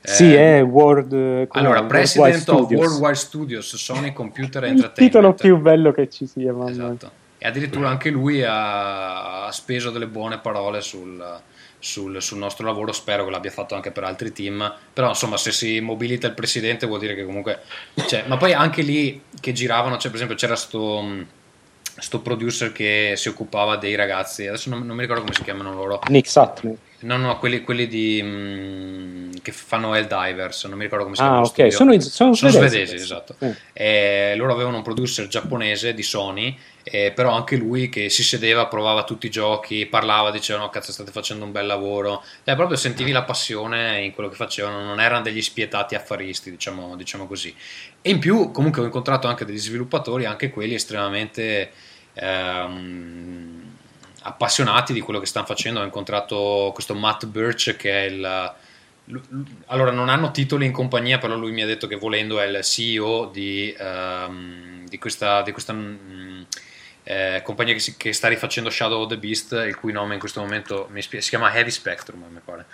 Sì, eh, è World. Allora, President Worldwide of Worldwide Studios, Sony Computer Entertainment. Il titolo più bello che ci sia, mamma. Esatto. E addirittura anche lui ha, ha speso delle buone parole sul, sul, sul, nostro lavoro. Spero che l'abbia fatto anche per altri team. Però, insomma, se si mobilita il presidente, vuol dire che comunque. Cioè, ma poi anche lì che giravano, cioè, per esempio, c'era sto sto producer che si occupava dei ragazzi, adesso non, non mi ricordo come si chiamano loro. Nick Sutton. No, no, quelli, quelli di, mh, mm, che fanno Helldivers, non mi ricordo come si chiamano. Ah, ok, sono, sono, sono, svedesi. esatto. Sì. E loro avevano un producer giapponese di Sony, eh, però anche lui che si sedeva, provava tutti i giochi, parlava, diceva no cazzo state facendo un bel lavoro, cioè, proprio sentivi la passione in quello che facevano, non erano degli spietati affaristi, diciamo, diciamo così. E in più comunque ho incontrato anche degli sviluppatori, anche quelli estremamente ehm, appassionati di quello che stanno facendo. Ho incontrato questo Matt Birch che è il... Allora, non hanno titoli in compagnia, però lui mi ha detto che volendo è il CEO di, ehm, di questa, di questa mh, eh, compagnia che, si, che, sta rifacendo Shadow of the Beast, il cui nome in questo momento mi spie- si chiama Heavy Spectrum, mi pare.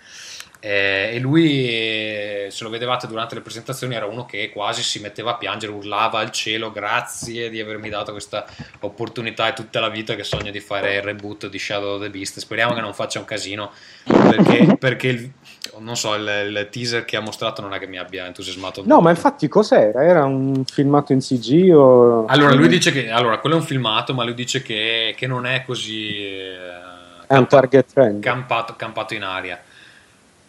Eh, e lui, eh, se lo vedevate durante le presentazioni, era uno che quasi si metteva a piangere, urlava al cielo, grazie di avermi dato questa opportunità e tutta la vita che sogno di fare il reboot di Shadow of the Beast. Speriamo che non faccia un casino, perché, perché il, non so, il, il, teaser che ha mostrato non è che mi abbia entusiasmato. No, molto. ma infatti cos'era? Era un filmato in CG o... Allora, lui dice che, allora, quello è un filmato, ma lui dice che, che non è così... Eh, è un target trend. Campato, campato in aria.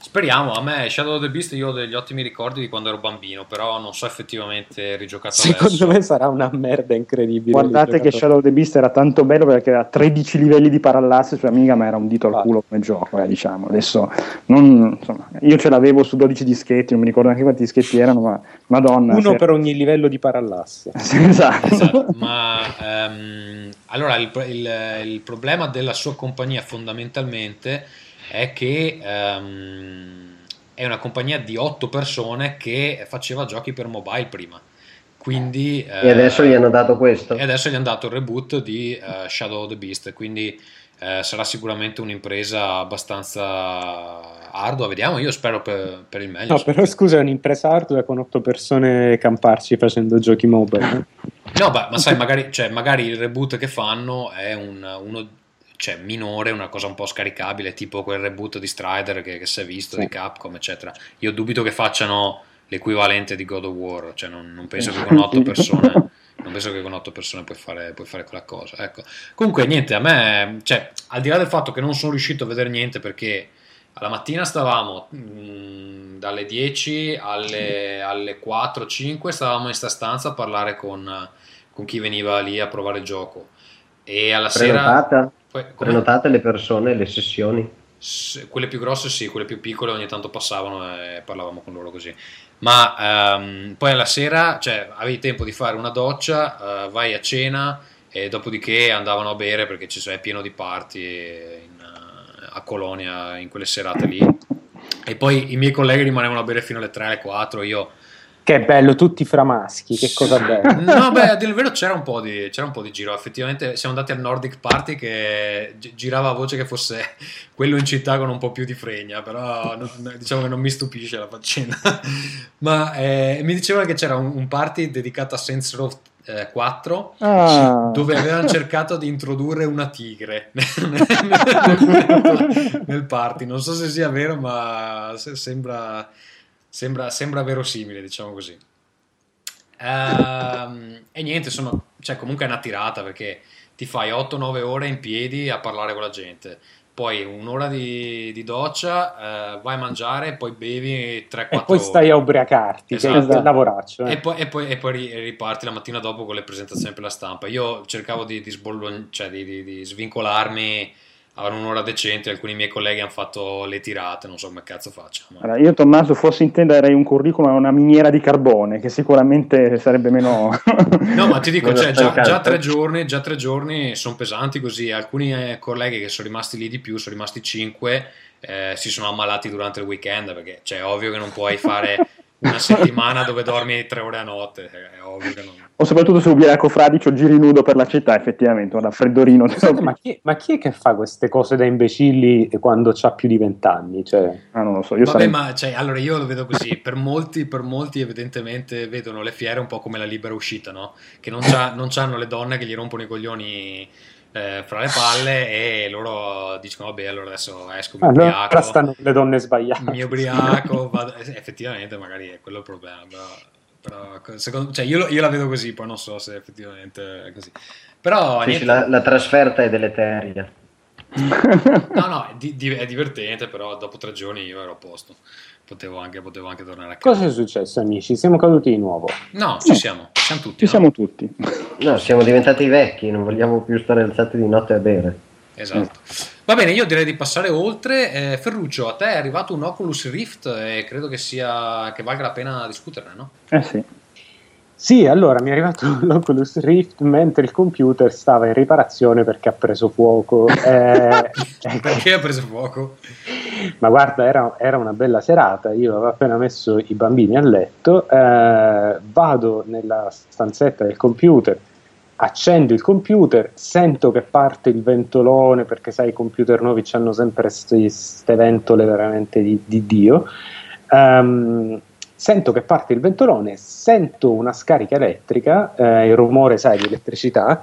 Speriamo, a me Shadow of the Beast io ho degli ottimi ricordi di quando ero bambino, però non so effettivamente rigiocato Secondo adesso. me sarà una merda incredibile. Guardate che Shadow of the Beast era tanto bello perché aveva 13 livelli di parallasse su Amiga, ma era un dito al culo come gioco, eh, diciamo. Adesso non, insomma, io ce l'avevo su 12 dischetti, non mi ricordo neanche quanti dischetti erano, ma madonna. Uno per ogni livello di parallasse. esatto. esatto. Ma um, allora il, il, il problema della sua compagnia fondamentalmente è che um, è una compagnia di otto persone che faceva giochi per mobile prima. Quindi, e adesso gli hanno dato questo. E adesso gli hanno dato il reboot di uh, Shadow of the Beast. Quindi uh, sarà sicuramente un'impresa abbastanza ardua. Vediamo, io spero per, per il meglio. No, però scusa, è un'impresa ardua con otto persone camparci facendo giochi mobile. No, beh, ma sai, magari, cioè, magari il reboot che fanno è un, uno cioè, minore, una cosa un po' scaricabile, tipo quel reboot di Strider che, che si è visto, sì. di Capcom, eccetera. Io dubito che facciano l'equivalente di God of War, cioè non, non penso che con otto persone... non penso che con otto persone puoi fare, puoi fare quella cosa. Ecco. Comunque, niente, a me, cioè, al di là del fatto che non sono riuscito a vedere niente perché alla mattina stavamo mh, mm, dalle 10 alle, alle 4-5, stavamo in questa stanza a parlare con, con, chi veniva lì a provare il gioco. E alla Prenotata? sera poi, Prenotate le persone, le sessioni? Se, quelle più grosse sì, quelle più piccole ogni tanto passavano e parlavamo con loro così. Ma um, poi alla sera, cioè, avevi tempo di fare una doccia, uh, vai a cena e dopodiché andavano a bere perché ci è pieno di party in, uh, a Colonia in quelle serate lì. E poi i miei colleghi rimanevano a bere fino alle 3, alle 4, io Che bello, tutti fra maschi, che cosa bella. no, beh, a dire il vero c'era un, po' di, c'era un po' di giro. Effettivamente siamo andati al Nordic Party che girava a voce che fosse quello in città con un po' più di fregna, però no, diciamo che non mi stupisce la faccenda. Ma eh, mi dicevano che c'era un, un party dedicato a Saints Row 4 ah. dove avevano cercato di introdurre una tigre nel, nel party. Non so se sia vero, ma sembra Sembra, sembra verosimile, diciamo così. Ehm, e niente, insomma, cioè, comunque è una tirata perché ti fai 8-9 ore in piedi a parlare con la gente. Poi un'ora di, di doccia, eh, vai a mangiare, poi bevi 3-4 ore. E poi stai a ubriacarti, esatto. che è lavoraccio. Eh. E, poi, e, poi, e, poi, riparti la mattina dopo con le presentazioni per la stampa. Io cercavo di, di, sbollon- cioè di, di svincolarmi avevano un'ora decente, alcuni miei colleghi hanno fatto le tirate, non so come cazzo faccio. Ma... Allora, io Tommaso fossi in te darei un curriculum a una miniera di carbone, che sicuramente sarebbe meno... no, ma ti dico, cioè, già, già, tre giorni, già tre giorni sono pesanti così, alcuni eh, colleghi che sono rimasti lì di più, sono rimasti cinque, eh, si sono ammalati durante il weekend, perché cioè, è ovvio che non puoi fare una settimana dove dormi tre ore a notte, è ovvio che non... O soprattutto se ubriaco fradicio giri nudo per la città, effettivamente, un raffreddorino. Scusate, ma, chi, ma, chi, è che fa queste cose da imbecilli quando ha più di vent'anni? Cioè... Ah, non lo so, io Vabbè, sarei... ma cioè, allora io lo vedo così, per molti, per molti evidentemente vedono le fiere un po' come la libera uscita, no? Che non, c'ha, non hanno le donne che gli rompono i coglioni eh, fra le palle e loro dicono vabbè allora adesso esco mi ubriaco. allora stanno le donne sbagliate. Mi ubriaco vado... effettivamente magari è quello il problema però, però secondo... cioè, io, io, la vedo così poi non so se effettivamente è così. Però sì, la, la, trasferta è deleteria. No no è, di, è divertente però dopo tre giorni io ero a posto potevo anche, potevo anche tornare a casa. Cosa è successo, amici? Siamo caduti di nuovo? No, ci siamo, siamo tutti. Ci no? siamo tutti. No, siamo diventati vecchi, non vogliamo più stare alzati di notte a bere. Esatto. Va bene, io direi di passare oltre. Eh, Ferruccio, a te è arrivato un Oculus Rift e credo che, sia, che valga la pena discuterne, no? Eh sì. Sì, allora mi è arrivato l'Oculus Rift mentre il computer stava in riparazione perché ha preso fuoco. Eh, perché ha preso fuoco? Ma guarda, era, era, una bella serata, io avevo appena messo i bambini a letto, eh, vado nella stanzetta del computer, accendo il computer, sento che parte il ventolone, perché sai i computer nuovi hanno sempre queste ventole veramente di, di Dio. Um, sento che parte il ventolone, sento una scarica elettrica, eh, il rumore, sai, di elettricità,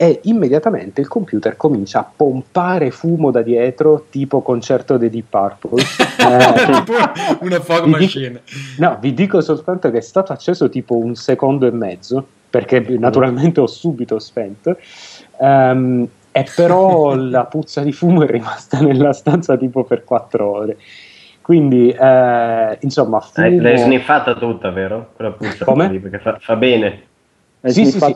e immediatamente il computer comincia a pompare fumo da dietro, tipo concerto dei Deep Purple. eh, una fog machine. Dico, no, vi dico soltanto che è stato acceso tipo un secondo e mezzo, perché naturalmente ho subito spento. Um, e però la puzza di fumo è rimasta nella stanza tipo per quattro ore. Quindi, eh, insomma, fumo... l'hai sniffata tutta, vero? Quella puzza Come? Lì, perché fa, fa bene. Sì, sì, sì.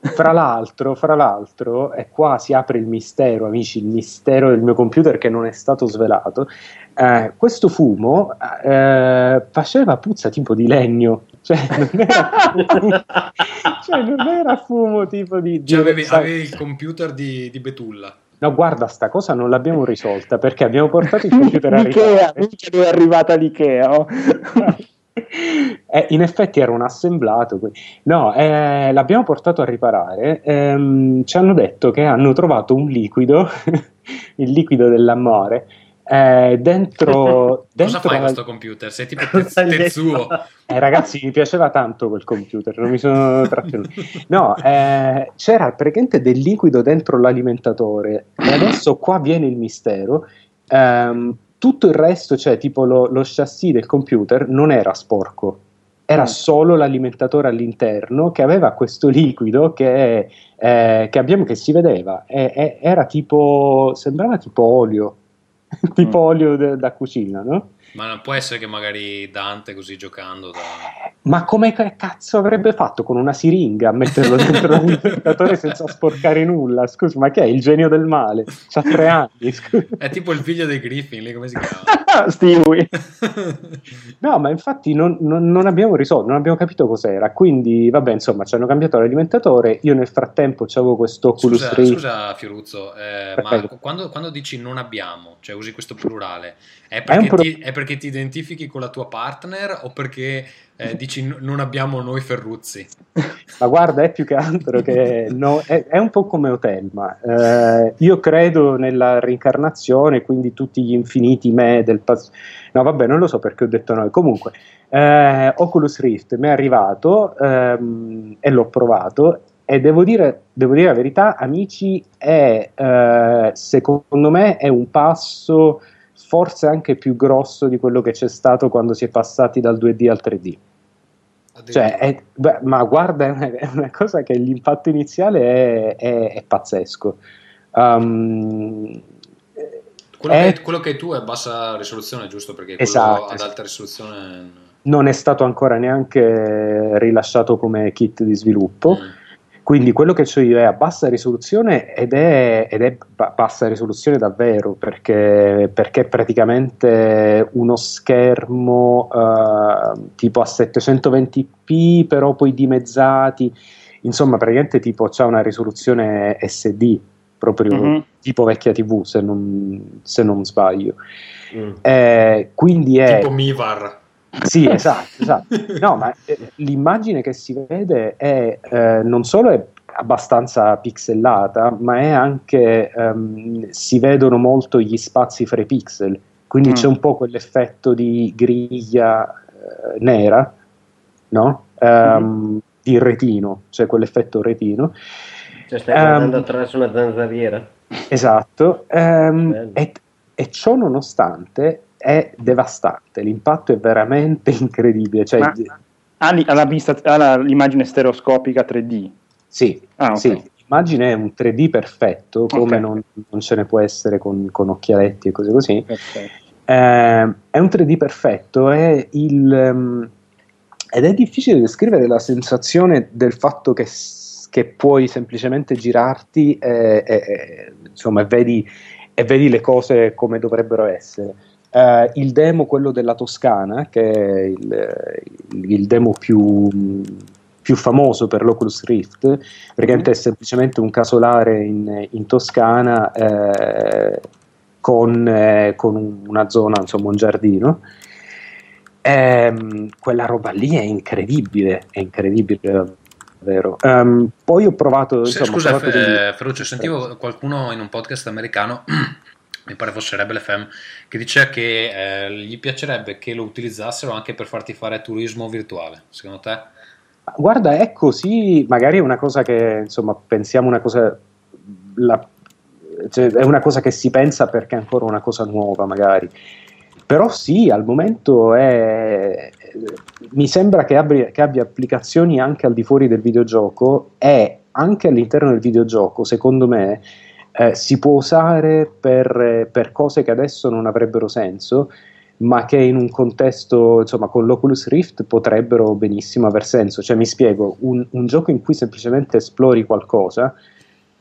Fra l'altro, fra l'altro, e qua si apre il mistero, amici, il mistero del mio computer che non è stato svelato. Eh, questo fumo eh, faceva puzza tipo di legno, cioè non era, cioè, non era fumo tipo di... di cioè, avevi, avevi, il computer di, di Betulla. No, guarda, sta cosa non l'abbiamo risolta perché abbiamo portato il computer a Ikea, mica è arrivata l'Ikea. Oh. eh, in effetti era un assemblato. No, eh, l'abbiamo portato a riparare. Ehm, ci hanno detto che hanno trovato un liquido, il liquido dell'amore, eh, dentro, dentro cosa fai la... questo computer? Sei tipo Tetsuo eh, ragazzi mi piaceva tanto quel computer non mi sono trattenuto. No eh, c'era praticamente del liquido dentro l'alimentatore e adesso qua viene il mistero. Um, tutto il resto cioè tipo lo, lo, chassis del computer non era sporco. Era mm. solo l'alimentatore all'interno che aveva questo liquido che, eh, che abbiamo che si vedeva. E, era tipo sembrava tipo olio tipo mm. olio de- da cucina, no? Ma non può essere che magari Dante così giocando da... Ma come cazzo avrebbe fatto con una siringa a metterlo dentro l'alimentatore senza sporcare nulla? Scusa, ma che è il genio del male? C'ha tre anni. Scusa. È tipo il figlio dei Griffin, lì come si chiama? Stewie. no, ma infatti non, non, non, abbiamo risolto, non abbiamo capito cos'era. Quindi, vabbè, insomma, ci hanno cambiaato l'alimentatore. Io nel frattempo avevo questo Oculus scusa, Rift. Scusa, Fioruzzo, eh, ma quando, quando, dici non abbiamo, cioè usi questo plurale, è perché, è ti, è perché ti identifichi con la tua partner o perché eh, dici non abbiamo noi Ferruzzi? Ma guarda, è più che altro che no, è, è, un po' come Otelma. Eh, io credo nella reincarnazione, quindi tutti gli infiniti me del passato. No, vabbè, non lo so perché ho detto noi. Comunque, eh, Oculus Rift mi è arrivato ehm, e l'ho provato e devo dire, devo dire la verità, amici, è, eh, secondo me è un passo forse anche più grosso di quello che c'è stato quando si è passati dal 2D al 3D. Cioè, è, beh, ma guarda, è una cosa che l'impatto iniziale è, è, è pazzesco. Um, quello, che, quello, che, tu è bassa risoluzione, giusto? Perché quello esatto, ad alta risoluzione non è stato ancora neanche rilasciato come kit di sviluppo. Mm quindi quello che ho io è a bassa risoluzione ed è, ed è bassa risoluzione davvero perché, perché è praticamente uno schermo uh, tipo a 720p però poi dimezzati, insomma praticamente tipo c'ha una risoluzione SD proprio mm-hmm. tipo vecchia tv se non, se non sbaglio. Mm. Eh, quindi è... Tipo Mivar. Sì, esatto, esatto. No, ma eh, l'immagine che si vede è eh, non solo è abbastanza pixellata, ma è anche um, si vedono molto gli spazi fra i pixel, quindi mm. c'è un po' quell'effetto di griglia eh, nera, no? Um, mm. Di retino, c'è quell'effetto retino. Cioè stai guardando um, attraverso una zanzariera. Esatto, um, e, e ciò nonostante è devastante, l'impatto è veramente incredibile. Cioè, ha, l'immagine stereoscopica 3D? Sì, ah, okay. sì, l'immagine è un 3D perfetto, come okay. non, non, ce ne può essere con, con occhialetti e cose così. Okay. Eh, è un 3D perfetto è il, um, ed è difficile descrivere la sensazione del fatto che, che puoi semplicemente girarti e, e, insomma, e vedi, e vedi le cose come dovrebbero essere. Uh, il demo, quello della Toscana, che è il, il demo più, più, famoso per l'Oculus Rift, perché mm. è semplicemente un casolare in, in Toscana eh, con, eh, con, una zona, insomma un giardino. Eh, quella roba lì è incredibile, è incredibile davvero. Um, poi ho provato. Insomma, Scusa, ho provato Ferruccio, sentivo qualcuno in un podcast americano mi pare fosse Rebel FM, che diceva che eh, gli piacerebbe che lo utilizzassero anche per farti fare turismo virtuale. Secondo te? Guarda, è così, magari è una cosa che, insomma, pensiamo una cosa, la, cioè, è una cosa che si pensa perché è ancora una cosa nuova, magari. Però sì, al momento è, mi sembra che abbia, che abbia applicazioni anche al di fuori del videogioco e anche all'interno del videogioco, secondo me, eh, si può usare per, per, cose che adesso non avrebbero senso, ma che in un contesto, insomma, con l'Oculus Rift potrebbero benissimo aver senso. Cioè, mi spiego, un, un gioco in cui semplicemente esplori qualcosa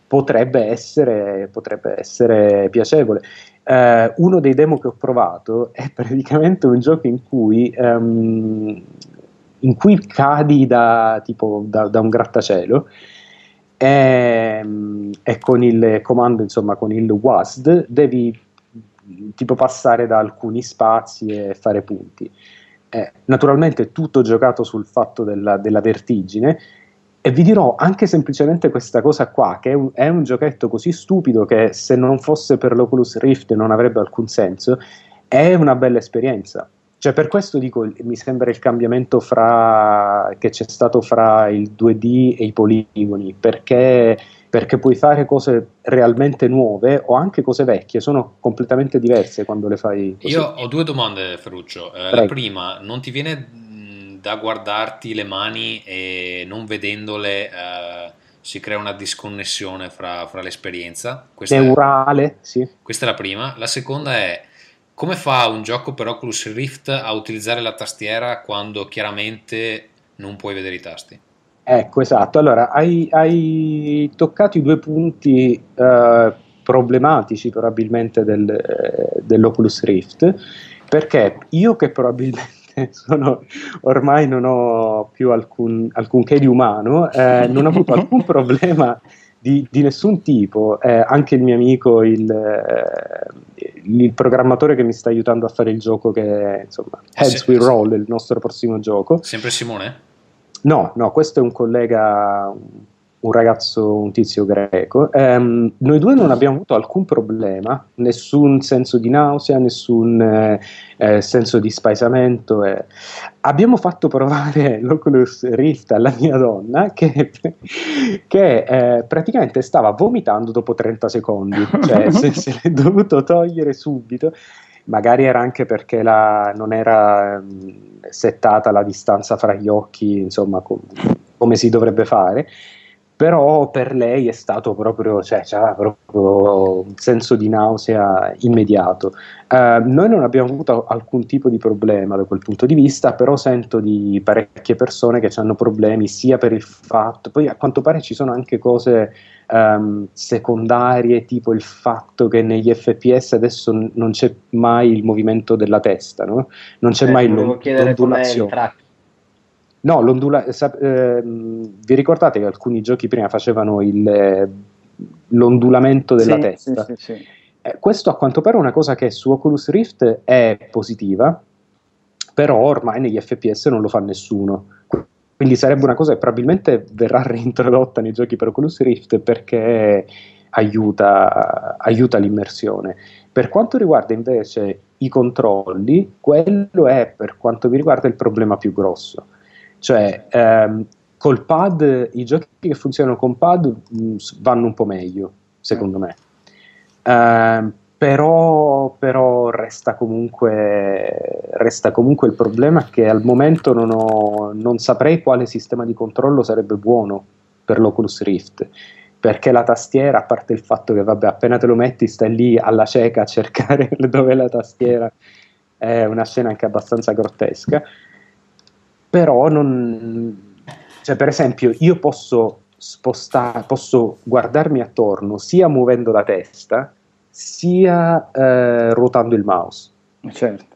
potrebbe essere, potrebbe essere piacevole. Uh, uno dei demo che ho provato è praticamente un gioco in cui, um, in cui cadi da, tipo, da, da un grattacielo e, ehm, e con il comando, insomma, con il WASD devi tipo passare da alcuni spazi e fare punti. Eh, naturalmente tutto giocato sul fatto della, della, vertigine e vi dirò anche semplicemente questa cosa qua, che è un, è un, giochetto così stupido che se non fosse per l'Oculus Rift non avrebbe alcun senso, è una bella esperienza. Cioè, per questo dico, mi sembra il cambiamento fra, che c'è stato fra il 2D e i poligoni, perché, perché puoi fare cose realmente nuove o anche cose vecchie, sono completamente diverse quando le fai così. Io ho due domande, Ferruccio. Eh, la prima, non ti viene da guardarti le mani e non vedendole... Eh, si crea una disconnessione fra, fra l'esperienza. Questa Neurale, è, sì. Questa è la prima. La seconda è come fa un gioco per Oculus Rift a utilizzare la tastiera quando chiaramente non puoi vedere i tasti? Ecco, esatto. Allora, hai, hai toccato i due punti eh, problematici probabilmente del, eh, dell'Oculus Rift, perché io che probabilmente sono, ormai non ho più alcun, alcunché di umano, eh, non ho avuto alcun problema di, di nessun tipo. Eh, anche il mio amico, il, eh, il, programmatore che mi sta aiutando a fare il gioco, che è insomma Heads sì. Roll, il nostro prossimo gioco. Sempre Simone? No, no, questo è un collega, un ragazzo, un tizio greco. Um, noi due non abbiamo avuto alcun problema, nessun senso di nausea, nessun eh, eh, senso di spaesamento. Eh. Abbiamo fatto provare l'Oculus Rift alla mia donna che, che eh, praticamente stava vomitando dopo 30 secondi, cioè se, se l'è dovuto togliere subito. Magari era anche perché la, non era um, settata la distanza fra gli occhi, insomma, com- come si dovrebbe fare però per lei è stato proprio, cioè, c'era proprio un senso di nausea immediato. Uh, noi non abbiamo avuto alcun tipo di problema da quel punto di vista, però sento di parecchie persone che hanno problemi sia per il fatto, poi a quanto pare ci sono anche cose um, secondarie, tipo il fatto che negli FPS adesso n- non c'è mai il movimento della testa, no? non c'è eh, mai l'ondulazione. No, l'ondula- ehm, vi ricordate che alcuni giochi prima facevano il, eh, l'ondulamento della sì, testa? Sì, sì, eh, questo a quanto pare è una cosa che su Oculus Rift è positiva, però ormai negli FPS non lo fa nessuno. Quindi sarebbe una cosa che probabilmente verrà reintrodotta nei giochi per Oculus Rift perché aiuta, aiuta l'immersione. Per quanto riguarda invece i controlli, quello è per quanto mi riguarda il problema più grosso cioè, ehm, col pad, i giochi che funzionano con pad mh, mm, vanno un po' meglio, secondo me. Eh, però, però resta, comunque, resta, comunque, il problema che al momento non, ho, non saprei quale sistema di controllo sarebbe buono per l'Oculus Rift perché la tastiera, a parte il fatto che vabbè, appena te lo metti stai lì alla cieca a cercare dove è la tastiera, è una scena anche abbastanza grottesca però non... Cioè, per esempio, io posso spostare, posso guardarmi attorno sia muovendo la testa, sia eh, ruotando il mouse. Certo.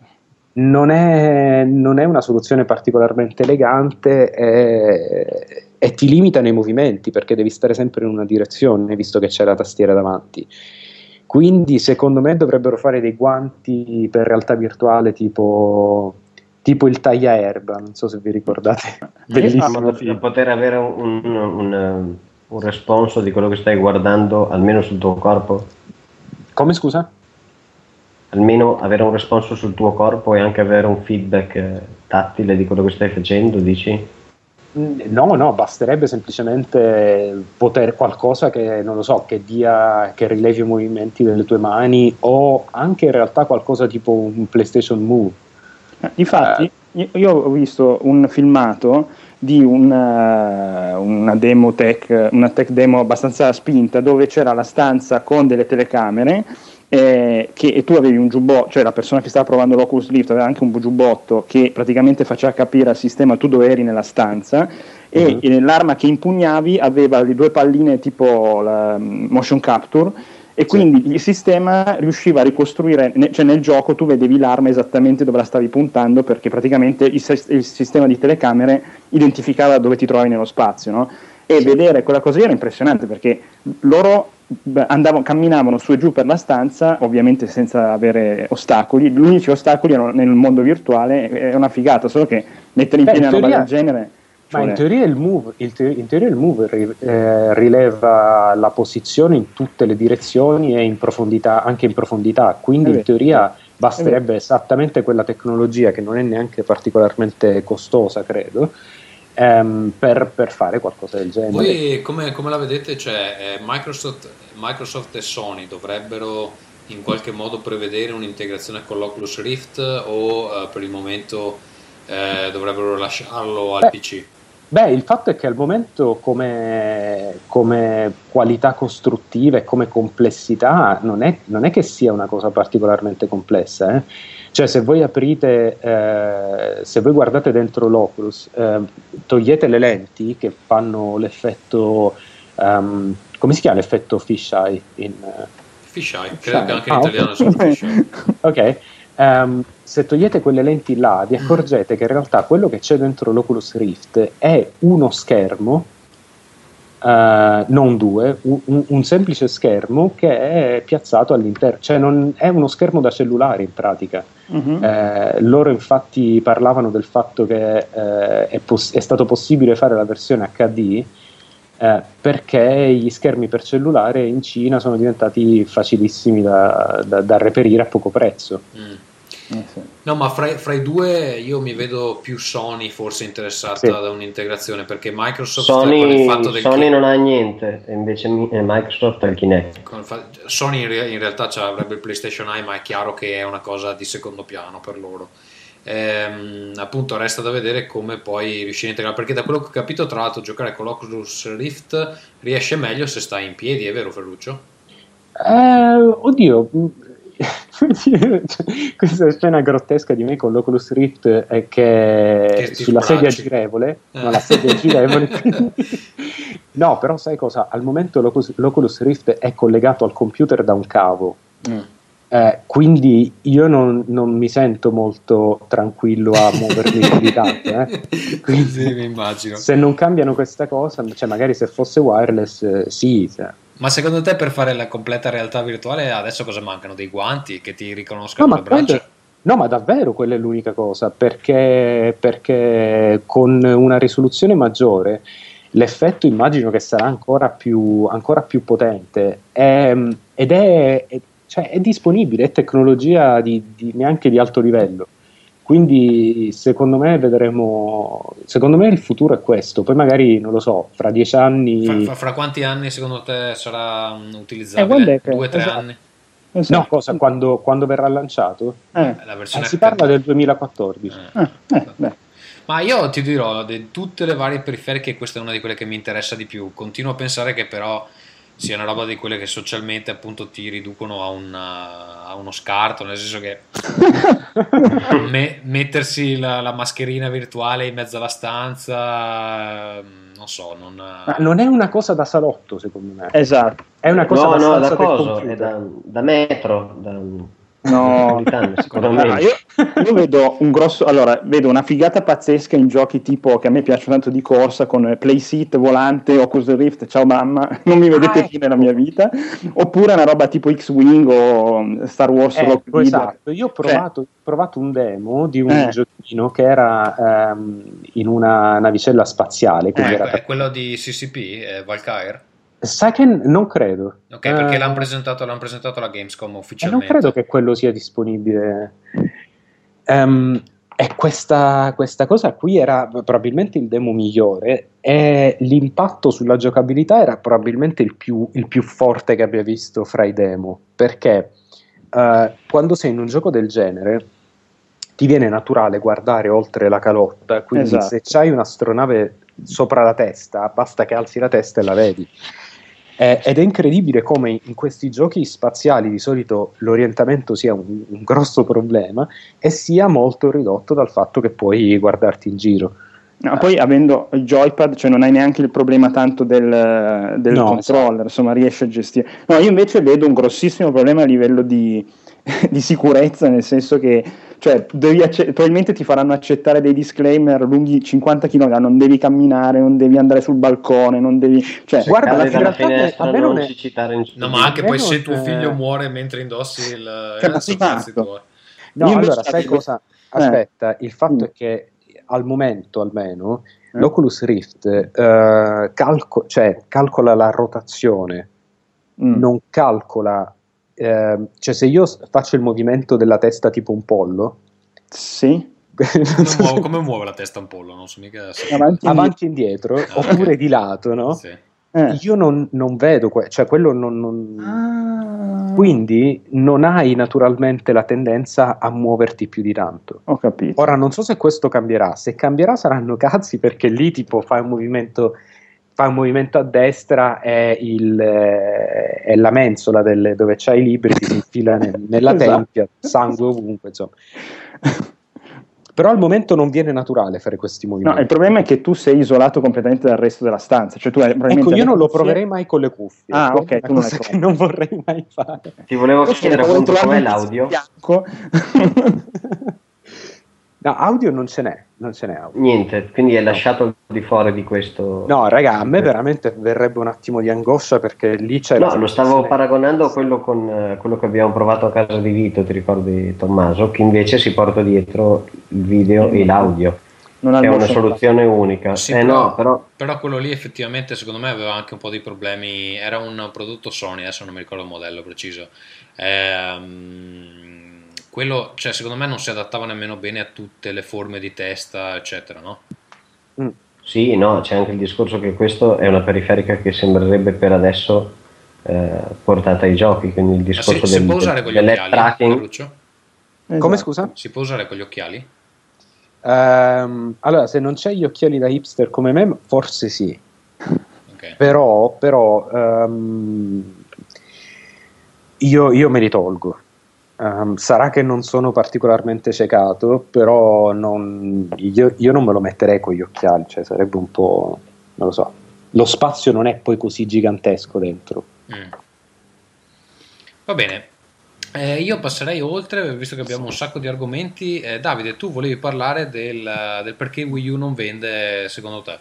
Non è, non è una soluzione particolarmente elegante e, e, ti limita nei movimenti perché devi stare sempre in una direzione visto che c'è la tastiera davanti. Quindi secondo me dovrebbero fare dei guanti per realtà virtuale tipo tipo il tagliaerba, non so se vi ricordate. Bellissimo. Per poter avere un, un, un, un responso di quello che stai guardando, almeno sul tuo corpo. Come scusa? Almeno avere un responso sul tuo corpo e anche avere un feedback eh, tattile di quello che stai facendo, dici? Mm, no, no, basterebbe semplicemente poter qualcosa che non lo so, che dia, che rilevi i movimenti delle tue mani o anche in realtà qualcosa tipo un PlayStation Move eh, infatti, eh. io ho visto un filmato di una, una, demo tech, una tech demo abbastanza spinta dove c'era la stanza con delle telecamere eh, che, e tu avevi un giubbotto, cioè la persona che stava provando l'Oculus Rift aveva anche un giubbotto che praticamente faceva capire al sistema tu dove eri nella stanza e, uh-huh. e l'arma che impugnavi aveva le due palline tipo la mm, motion capture e quindi sì. il sistema riusciva a ricostruire, cioè nel gioco tu vedevi l'arma esattamente dove la stavi puntando perché praticamente il, il sistema di telecamere identificava dove ti trovavi nello spazio, no? E sì. vedere quella cosa era impressionante perché loro andavano, camminavano su e giù per la stanza, ovviamente senza avere ostacoli. Gli unici ostacoli erano nel mondo virtuale, è una figata, solo che mettere in piedi una roba del genere ma in teoria il move, il te- in teoria il move eh, rileva la posizione in tutte le direzioni e in profondità, anche in profondità, quindi in teoria basterebbe esattamente quella tecnologia che non è neanche particolarmente costosa, credo, ehm, per, per, fare qualcosa del genere. Voi come, come la vedete? Cioè, eh, Microsoft, Microsoft e Sony dovrebbero in qualche modo prevedere un'integrazione con l'Oculus Rift o eh, per il momento eh, dovrebbero lasciarlo al Beh. PC? Beh, il fatto è che al momento come, come qualità costruttiva e come complessità non è, non è, che sia una cosa particolarmente complessa. Eh? Cioè se voi aprite, eh, se voi guardate dentro l'Oculus, eh, togliete le lenti che fanno l'effetto, um, come si chiama l'effetto fisheye? In, uh, fisheye, credo che anche in ah, italiano okay. sia fisheye. ok, um, se togliete quelle lenti là vi accorgete che in realtà quello che c'è dentro l'Oculus Rift è uno schermo Uh, non due, un, un, semplice schermo che è piazzato all'interno, cioè non, è uno schermo da cellulare in pratica. Uh-huh. Eh, loro infatti parlavano del fatto che eh, è, poss- è, stato possibile fare la versione HD eh, perché gli schermi per cellulare in Cina sono diventati facilissimi da, da, da reperire a poco prezzo. Mm. Eh, sì. No, ma fra, fra, i due io mi vedo più Sony forse interessata sì. da un'integrazione perché Microsoft Sony, con il fatto del Sony non ha niente, invece eh, Microsoft ha il Kinect. Sony in, in realtà avrebbe il PlayStation Eye, ma è chiaro che è una cosa di secondo piano per loro. Ehm, appunto resta da vedere come poi riuscire a integrare perché da quello che ho capito tra l'altro giocare con l'Oculus Rift riesce meglio se stai in piedi è vero Ferruccio? Eh, oddio questa scena grottesca di me con l'Oculus Rift è che, che sulla sedia girevole, eh. no, la sedia girevole no, però sai cosa? Al momento l'Oculus, l'Oculus, Rift è collegato al computer da un cavo. Mm. Eh, quindi io non, non, mi sento molto tranquillo a muovermi più di tanto. Eh. Quindi, sì, se non cambiano questa cosa, cioè magari se fosse wireless, eh, sì. Cioè, ma secondo te per fare la completa realtà virtuale adesso cosa mancano? Dei guanti che ti riconoscono no, le braccia? Quello, no, ma davvero quella è l'unica cosa, perché, perché con una risoluzione maggiore l'effetto immagino che sarà ancora più, ancora più potente è, ed è, è, cioè, è, disponibile, è tecnologia di, di, neanche di alto livello. Quindi secondo me vedremo, secondo me il futuro è questo, poi magari non lo so, fra dieci anni... Fra, fra, fra quanti anni secondo te sarà mm, utilizzabile? Eh, Due, tre esatto. anni? Esatto. No, cosa, quando, quando, verrà lanciato? Eh. Eh, si parla del 2014. Eh. Eh, Ma io ti dirò, di tutte le varie periferiche, questa è una di quelle che mi interessa di più. Continuo a pensare che però sia una roba di quelle che socialmente appunto ti riducono a, una, a uno scarto, nel senso che me, mettersi la, la, mascherina virtuale in mezzo alla stanza, non so, non... Ma non è una cosa da salotto secondo me. Esatto. È una cosa no, da, no, da, cosa, è da, da metro, da No, secondo me. Ah, io, io, vedo un grosso. Allora, vedo una figata pazzesca in giochi tipo che a me piacciono tanto di corsa con Playseat, volante, Oculus Rift, ciao mamma, non mi vedete ah, più nella mia vita. Oppure una roba tipo X-Wing o Star Wars ecco, Rock esatto. Io ho provato, cioè, provato, un demo di un eh. giochino che era um, in una navicella spaziale. Eh, era è quello di CCP, eh, Valkyrie? Sai che non credo. Ok, perché uh, l'hanno, presentato, l'hanno presentato alla Gamescom ufficialmente. non credo che quello sia disponibile. Um, e questa, questa, cosa qui era probabilmente il demo migliore e l'impatto sulla giocabilità era probabilmente il più, il più forte che abbia visto fra i demo. Perché uh, quando sei in un gioco del genere ti viene naturale guardare oltre la calotta, quindi esatto. se c'hai un'astronave sopra la testa, basta che alzi la testa e la vedi. Eh, ed è incredibile come in questi giochi spaziali di solito l'orientamento sia un, un, grosso problema e sia molto ridotto dal fatto che puoi guardarti in giro. No, poi avendo il joypad, cioè non hai neanche il problema tanto del, del no, controller, esatto. insomma riesci a gestire. No, io invece vedo un grossissimo problema a livello di, di sicurezza, nel senso che cioè, acce- probabilmente ti faranno accettare dei disclaimer lunghi 50 km, non devi camminare, non devi andare sul balcone, non devi... Cioè, guarda, la realtà a me non è... No, ma anche poi se tuo figlio muore mentre indossi il... Cioè, il esatto. No, Io allora, sai cosa? Eh. Aspetta, eh. il fatto mm. è che al momento almeno eh. l'Oculus Rift eh, calco- cioè, calcola la rotazione, mm. non calcola eh, cioè se io faccio il movimento della testa tipo un pollo, sì. come, muove, come muove la testa un pollo? Non so mica se... avanti, avanti e indietro, ah, oppure okay. di lato, no? Sì. Eh. Io non, non, vedo, que- cioè quello non. non... Ah. Quindi non hai naturalmente la tendenza a muoverti più di tanto. Ho capito. Ora non so se questo cambierà. Se cambierà saranno cazzi perché lì tipo fai un movimento fa un movimento a destra è, il, eh, è la mensola delle, dove c'hai i libri, si infila nel, nella esatto. tempia, sangue ovunque, insomma. Però al momento non viene naturale fare questi movimenti. No, il problema è che tu sei isolato completamente dal resto della stanza. Cioè tu hai, ecco, io non lo proverei mai con le cuffie. Ah, ok, tu non, che non vorrei mai fare. Ti volevo chiedere appunto com'è l'audio. No, audio non ce n'è, non ce n'è audio. Niente, quindi è lasciato di fuori di questo. No, raga, a me veramente verrebbe un attimo di angoscia perché lì c'è No, lo stavo paragonando a quello con eh, quello che abbiamo provato a casa di Vito, ti ricordi Tommaso, che invece si porta dietro il video e l'audio. Non è una soluzione unica. Sì, eh però, no, però però quello lì effettivamente secondo me aveva anche un po' di problemi. Era un prodotto Sony, adesso non mi ricordo il modello preciso. Ehm, quello, cioè, secondo me non si adattava nemmeno bene a tutte le forme di testa, eccetera, no? Mm. sì, no, c'è anche il discorso che questo è una periferica che sembrerebbe per adesso eh, portata ai giochi, quindi il Ma discorso si, si del, può usare con gli occhiali, tracking. Esatto. Come scusa? Si può usare con gli occhiali? Ehm, allora, se non c'hai gli occhiali da hipster come me, forse sì. Ok. Però, però ehm, io, io me li tolgo. Ehm, sarà che non sono particolarmente ciecato, però non- io, io non me lo metterei con gli occhiali, cioè sarebbe un po', non lo so. Lo spazio non è poi così gigantesco dentro. Mm. Va bene. Eh, io passerei oltre, visto che abbiamo un sacco di argomenti. Eh, Davide, tu volevi parlare del, del perché Wii U non vende secondo te?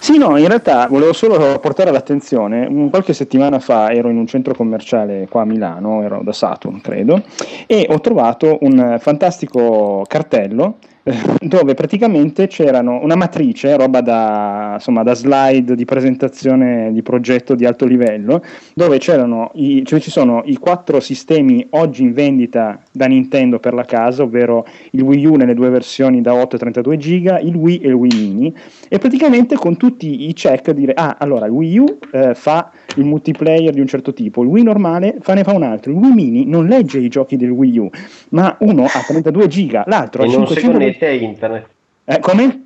Sì, no, in realtà volevo solo portare all'attenzione, un- qualche settimana fa ero in un centro commerciale qua a Milano, ero da Saturn credo, e ho trovato un fantastico cartello eh, dove praticamente c'erano una matrice, roba da, insomma, da slide di presentazione di progetto di alto livello, dove c'erano i, cioè ci sono i quattro sistemi oggi in vendita da Nintendo per la casa, ovvero il Wii U nelle due versioni da 8 e 32 giga, il Wii e il Wii Mini, e praticamente con tutti i check dire ah allora il Wii U eh, fa il multiplayer di un certo tipo il Wii normale fa, ne fa un altro il Wii Mini non legge i giochi del Wii U ma uno ha 32 giga l'altro ha E non si 500 connette a internet. eh, come?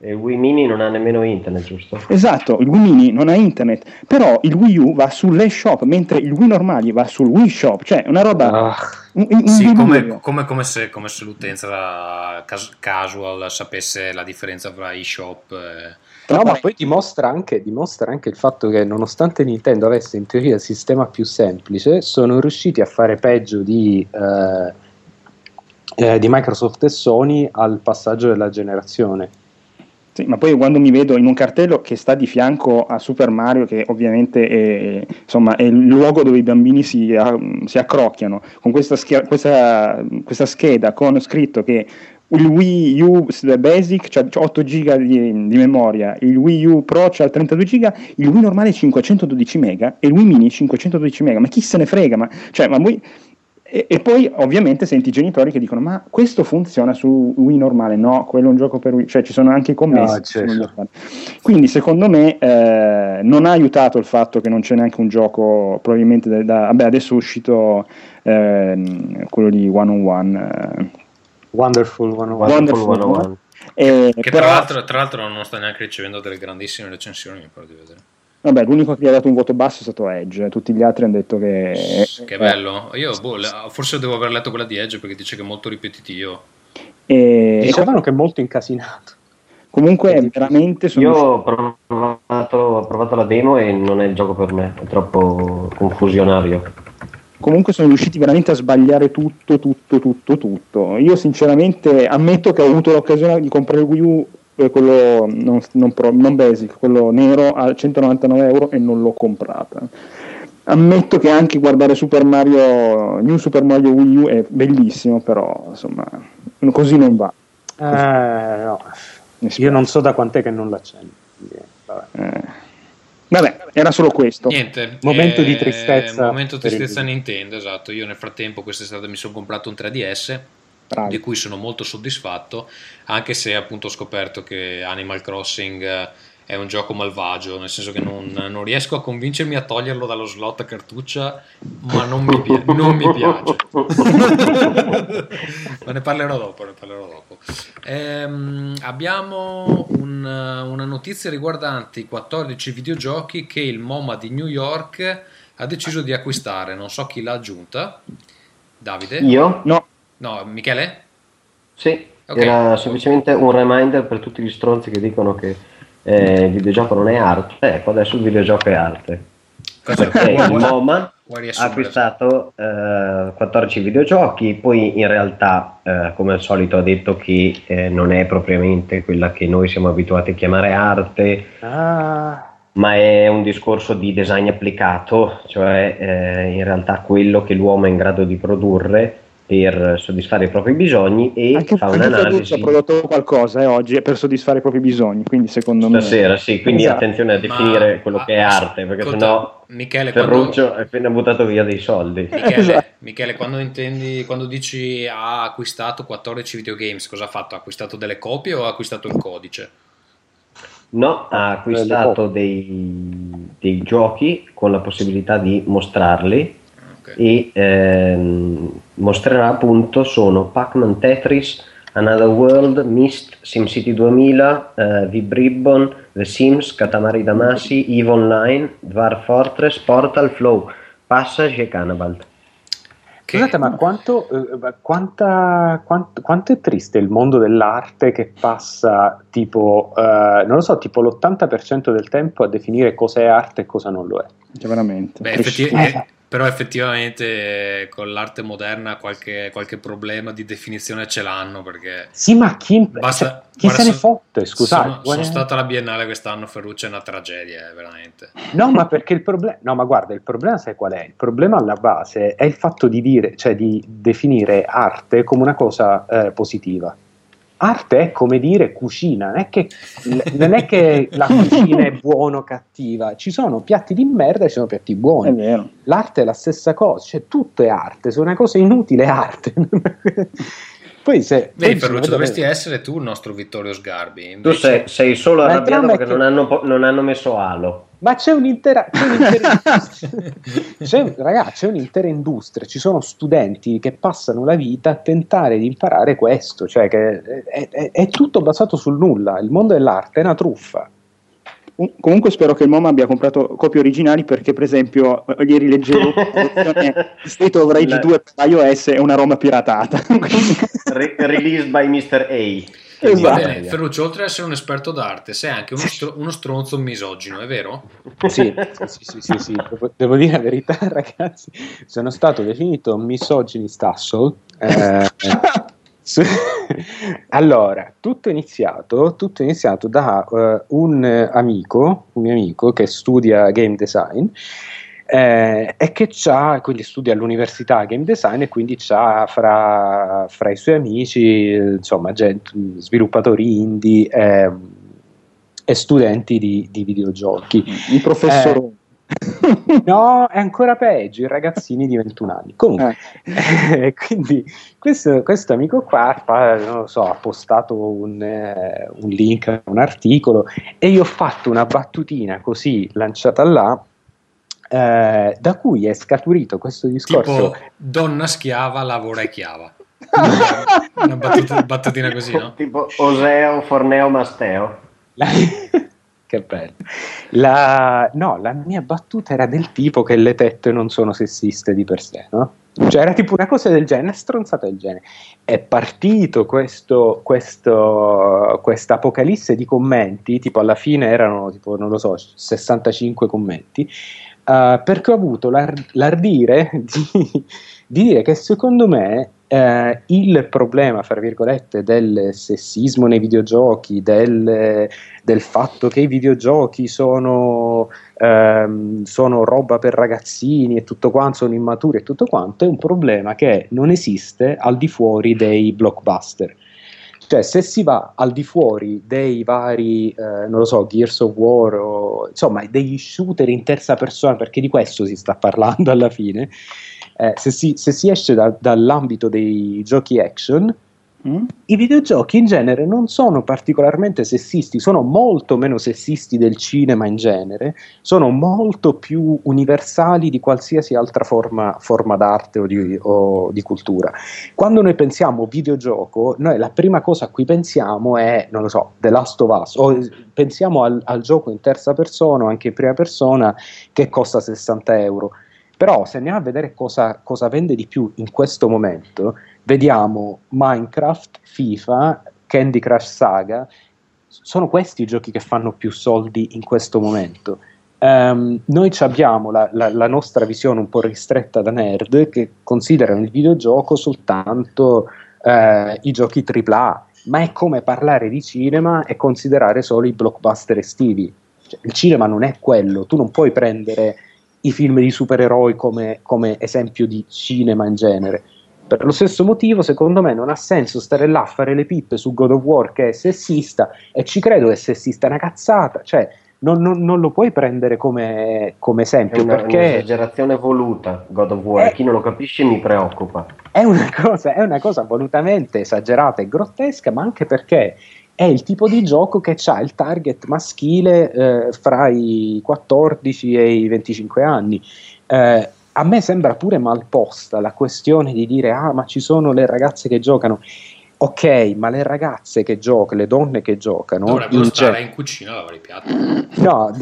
E il Wii Mini non ha nemmeno internet, giusto? Esatto, il Wii Mini non ha internet, però il Wii U va sulle shop, mentre il Wii normale va sul Wii Shop, cioè una roba... Ah, un- un- un Sì, come, come- come se, come se l'utenza cas- casual sapesse la differenza tra eShop e... No, ma poi dimostra anche, dimostra anche il fatto che nonostante Nintendo avesse in teoria il sistema più semplice, sono riusciti a fare peggio di, eh, eh, di Microsoft e Sony al passaggio della generazione. Sì, ma poi quando mi vedo in un cartello che sta di fianco a Super Mario, che ovviamente è, insomma, è il luogo dove i bambini si, ah, si accrocchiano, con questa, schia- questa- questa scheda con scritto che il Wii U Basic ha 8 GB di, di memoria, il Wii U Pro ha 32 GB, il Wii normale 512 MB e il Wii Mini 512 MB, ma chi se ne frega? Ma, cioè, ma voi- e, e poi ovviamente senti i genitori che dicono ma questo funziona su Wii normale no, quello è un gioco per Wii cioè ci sono anche i commessi No, sono certo. affari. quindi secondo me eh, non ha aiutato il fatto che non c'è neanche un gioco probabilmente da, da- vabbè adesso è uscito ehm, quello di One on One eh, Wonderful 101. Wonderful Wonderful 101. e Che però- tra l'altro, tra l'altro non sta neanche ricevendo delle grandissime recensioni, mi pare di vedere. Vabbè l'unico che gli ha dato un voto basso è stato Edge tutti gli altri hanno detto che Che bello. Io boh, forse devo aver letto quella di Edge perché dice che è molto ripetitivo. e, Dicevano che è molto incasinato. comunque veramente sono Io ho provato, ho provato la demo e non è il gioco per me, è troppo confusionario. comunque sono riusciti veramente a sbagliare tutto, tutto, tutto, tutto. Io sinceramente ammetto che ho avuto l'occasione di comprare il Wii U, eh, quello non, non pro- non basic, quello nero a 199 euro e non l'ho comprata. Ammetto che anche guardare Super Mario, New Super Mario Wii U è bellissimo, però insomma così non va. Eh, no. Io non so da quant'è che non l'accendo. quindi, vabbè. Eh. Vabbè, era solo questo. Niente. Momento eh, di tristezza Momento tristezza. Nintendo, esatto. Io nel frattempo quest'estate mi sono comprato un 3DS Bravi. di cui sono molto soddisfatto, anche se appunto ho scoperto che Animal Crossing eh, è un gioco malvagio, nel senso che non, non riesco a convincermi a toglierlo dallo slot a cartuccia, ma non mi, pi- non mi piace. ma ne parlerò dopo, ne parlerò dopo. Ehm, abbiamo un- una notizia riguardante i 14 videogiochi che il MoMA di New York ha deciso di acquistare, non so chi l'ha aggiunta. Davide? Io? No, No, Michele? Sì, Ok. era semplicemente un reminder per tutti gli stronzi che dicono che eh, il videogioco non è arte. Ecco, adesso il videogioco è arte. perché il MoMA ha acquistato eh, 14 videogiochi, poi in realtà, eh, come al solito, ha detto che eh, non è propriamente quella che noi siamo abituati a chiamare arte, ah. ma è un discorso di design applicato, cioè eh, in realtà quello che l'uomo è in grado di produrre per soddisfare i propri bisogni e anche, fa un'analisi. ha prodotto qualcosa eh, oggi per soddisfare i propri bisogni, quindi secondo Stasera, me... Stasera sì, quindi esatto. attenzione a definire Ma, quello che è arte, perché conta, sennò Michele, Ferruccio quando... è appena buttato via dei soldi. Michele, esatto. Michele, quando intendi, quando dici ha acquistato 14 videogames, cosa ha fatto? Ha acquistato delle copie o ha acquistato il codice? No, ha acquistato dei, dei giochi con la possibilità di mostrarli okay. e ehm, mostrerà appunto sono Pac-Man Tetris, Another World, Myst, SimCity 2000, eh, Vibribbon, The Sims, Katamari Damacy, EVE Online, Dwarf Fortress, Portal, Flow, Passage e Cannibal. Scusate, ma quanto, eh, quanta, quanto, quanto, è triste il mondo dell'arte che passa tipo, eh, non lo so, tipo l'80% del tempo a definire cosa è arte e cosa non lo è. Cioè, veramente. Beh, effettivamente, però effettivamente con l'arte moderna qualche, qualche, problema di definizione ce l'hanno perché... Sì, ma chi, basta, cioè, chi guarda, se ne fotte, scusate. Sono, sono stata alla Biennale quest'anno, Ferruccio è una tragedia, eh, veramente. No, ma perché il problema... No, ma guarda, il problema sai qual è? Il problema alla base è il fatto di dire, cioè di definire arte come una cosa eh, positiva arte è come dire cucina, non è che, non è che la cucina è buona o cattiva, ci sono piatti di merda e ci sono piatti buoni. È L'arte è la stessa cosa, cioè tutto è arte, se una cosa inutile è arte. Poi se... Vedi poi Ferruccio, dovresti bene. essere tu il nostro Vittorio Sgarbi. Invece... Tu sei, sei solo arrabbiato perché che... non, hanno, non hanno messo alo. Ma c'è un'intera, c'è un'intera c'è, ragazzi, c'è un'intera industria, ci sono studenti che passano la vita a tentare di imparare questo, cioè che è, è, è tutto basato sul nulla, il mondo dell'arte è una truffa. Comunque spero che il MoMA abbia comprato copie originali perché per esempio ieri leggevo State of Rage 2 per iOS è una Roma piratata. Re- released by Mr. A. Esatto. Bene, Ferruccio, oltre ad essere un esperto d'arte, sei anche uno, stro- uno stronzo misogino, è vero? Sì, sì, sì, sì, sì. Devo, devo, dire la verità, ragazzi. Sono stato definito misoginist asshole. Eh, allora, tutto è iniziato, tutto è iniziato da uh, un amico, un mio amico che studia game design eh, e che ha, quindi studia all'università game design e quindi ha fra, fra, i suoi amici, insomma, gente, sviluppatori indie eh, e studenti di, di, videogiochi. I professori. Eh, no, è ancora peggio, i ragazzini di 21 anni. Comunque, eh. quindi questo, questo, amico qua non lo so, ha postato un, eh, un link, un articolo e io ho fatto una battutina così lanciata là eh, da cui è scaturito questo discorso. Tipo, donna schiava lavora e chiava. Una battuta, battutina così, no? Tipo Oseo, Forneo, Masteo. Che bello. La... No, la mia battuta era del tipo che le tette non sono sessiste di per sé, no? Cioè era tipo una cosa del genere, stronzata del genere. È partito questo, questo, questa apocalisse di commenti, tipo alla fine erano tipo, non lo so, 65 commenti, uh, perché ho avuto l'ar- l'ardire di, di, dire che secondo me uh, il problema, fra virgolette, del sessismo nei videogiochi, del, del fatto che i videogiochi sono, um, sono roba per ragazzini e tutto quanto, sono immaturi e tutto quanto, è un problema che non esiste al di fuori dei blockbuster. Cioè, se si va al di fuori dei vari, eh, non lo so, Gears of War o insomma degli shooter in terza persona, perché di questo si sta parlando alla fine, eh, se, si, se, si, esce da, dall'ambito dei giochi action, Mm? I videogiochi in genere non sono particolarmente sessisti, sono molto meno sessisti del cinema in genere, sono molto più universali di qualsiasi altra forma, forma d'arte o di, o di, cultura. Quando noi pensiamo videogioco, noi la prima cosa a cui pensiamo è, non lo so, The Last of Us, o pensiamo al, al gioco in terza persona o anche in prima persona che costa 60 euro. Però se andiamo a vedere cosa, cosa vende di più in questo momento, vediamo Minecraft, FIFA, Candy Crush Saga, sono questi i giochi che fanno più soldi in questo momento. Um, noi abbiamo la, la, la, nostra visione un po' ristretta da nerd che considerano il videogioco soltanto uh, i giochi AAA, ma è come parlare di cinema e considerare solo i blockbuster estivi. Cioè, il cinema non è quello, tu non puoi prendere i film di supereroi come, come esempio di cinema in genere. Per lo stesso motivo, secondo me, non ha senso stare là a fare le pippe su God of War che è sessista, e ci credo che è sessista è una cazzata, cioè non, non, non, lo puoi prendere come, come esempio. È una, perché un'esagerazione voluta, God of War, è, chi non lo capisce mi preoccupa. È una, cosa, è una cosa volutamente esagerata e grottesca, ma anche perché è il tipo di gioco che ha il target maschile eh, fra i 14 e i 25 anni. Eh, a me sembra pure malposta la questione di dire ah ma ci sono le ragazze che giocano ok, ma le ragazze che giocano, le donne che giocano... Dovrebbero in stare in cucina a lavare i piatti. No,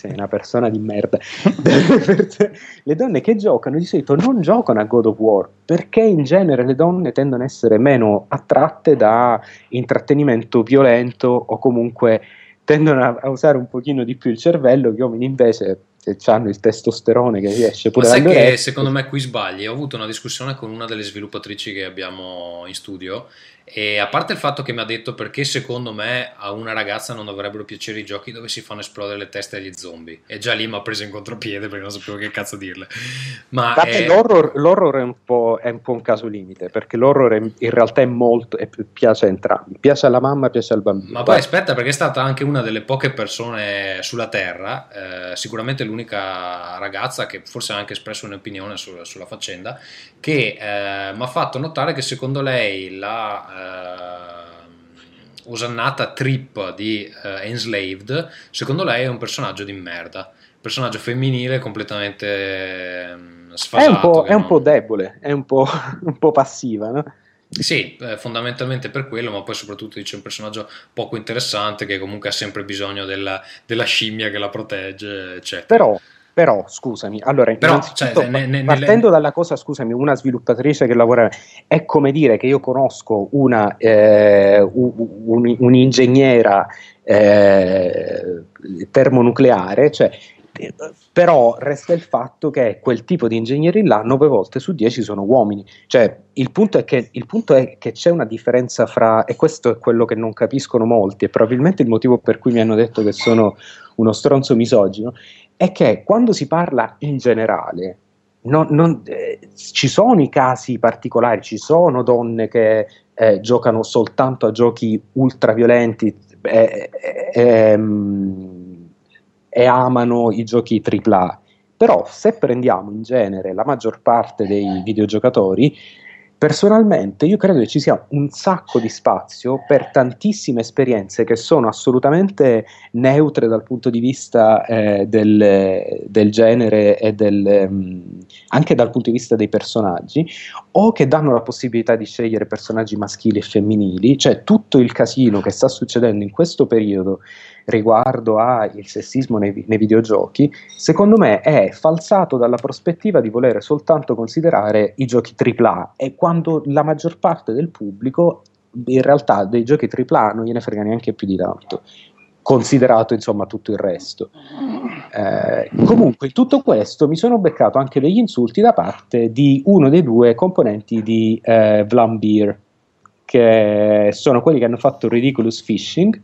sei una persona di merda. le donne che giocano di solito non giocano a God of War, perché in genere le donne tendono ad essere meno attratte da intrattenimento violento o comunque tendono a, a usare un pochino di più il cervello, gli uomini invece se hanno il testosterone che riesce pure Ma sai che secondo me qui sbagli. Ho avuto una discussione con una delle sviluppatrici che abbiamo in studio e a parte il fatto che mi ha detto perché secondo me a una ragazza non dovrebbero piacere i giochi dove si fanno esplodere le teste degli zombie. E già lì mi ha preso in contropiede perché non sapevo che cazzo dirle. Ma è... l'horror, l'horror è, un è, un po', un caso limite perché l'horror è, in realtà è molto. È, piace a entrambi. Piace alla mamma, piace al bambino. Ma poi aspetta, perché è stata anche una delle poche persone sulla Terra, eh, sicuramente l'unica ragazza che forse ha anche espresso un'opinione su, sulla faccenda, che eh, mi ha fatto notare che secondo lei la osannata trip di uh, Enslaved, secondo lei è un personaggio di merda. Personaggio femminile completamente sfasato. È un po', è un po debole, è un po', un po passiva, no? Sì, eh, fondamentalmente per quello, ma poi soprattutto dice un personaggio poco interessante che comunque ha sempre bisogno della, della scimmia che la protegge, eccetera. Però, però, scusami, allora, Però, cioè, ne, ne, partendo nelle... dalla cosa, scusami, una sviluppatrice che lavora, è come dire che io conosco una, eh, un, un'ingegnera eh, termonucleare, cioè però resta il fatto che quel tipo di ingegneri là 9 volte su 10 sono uomini. Cioè, il punto, è che, il punto è che c'è una differenza fra, e questo è quello che non capiscono molti, e probabilmente il motivo per cui mi hanno detto che sono uno stronzo misogino, è che quando si parla in generale, non, non, eh, ci sono i casi particolari, ci sono donne che eh, giocano soltanto a giochi ultraviolenti. Eh, eh ehm, e amano i giochi AAA. Però se prendiamo in genere la maggior parte dei videogiocatori, personalmente io credo che ci sia un sacco di spazio per tantissime esperienze che sono assolutamente neutre dal punto di vista eh, del, del, genere e del, um, anche dal punto di vista dei personaggi, o che danno la possibilità di scegliere personaggi maschili e femminili, cioè tutto il casino che sta succedendo in questo periodo riguardo al sessismo nei, nei, videogiochi, secondo me è falsato dalla prospettiva di voler soltanto considerare i giochi AAA e quando la maggior parte del pubblico in realtà dei giochi AAA non gliene frega neanche più di tanto considerato insomma tutto il resto. Eh, comunque, in tutto questo mi sono beccato anche degli insulti da parte di uno dei due componenti di eh, Vlambeer, che sono quelli che hanno fatto Ridiculous Fishing,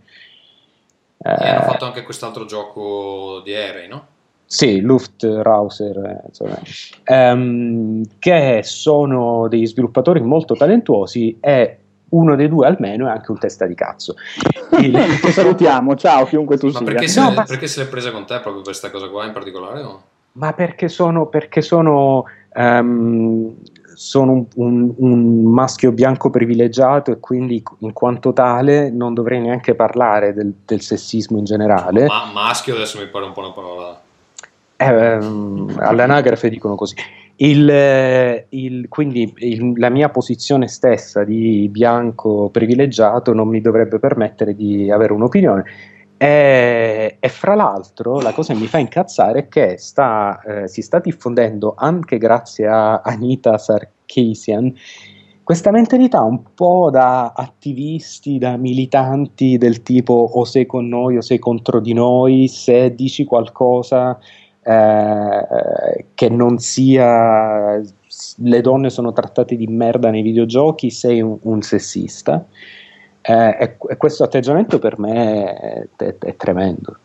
e hanno eh, fatto anche quest'altro gioco di aerei, no? Sì, Luftrauser, insomma, um, che sono dei sviluppatori molto talentuosi e uno dei due almeno è anche un testa di cazzo. Il... salutiamo, ciao chiunque tu ma sia. Perché, se, no, ma... perché se l'è presa con te proprio questa cosa qua in particolare? No? Ma perché sono, perché sono um, sono un, un, un, maschio bianco privilegiato e quindi in quanto tale non dovrei neanche parlare del, del sessismo in generale. Ma maschio adesso mi pare un po' una parola. Eh, ehm, all'anagrafe dicono così. Il, il, quindi il, la mia posizione stessa di bianco privilegiato non mi dovrebbe permettere di avere un'opinione e, e, fra l'altro la cosa che mi fa incazzare è che sta, eh, si sta diffondendo anche grazie a Anita Sarkeesian questa mentalità un po' da attivisti, da militanti del tipo o sei con noi o sei contro di noi, se dici qualcosa eh, che non sia le donne sono trattate di merda nei videogiochi, sei un, un sessista. Eh, e, e, questo atteggiamento per me è, è, è tremendo.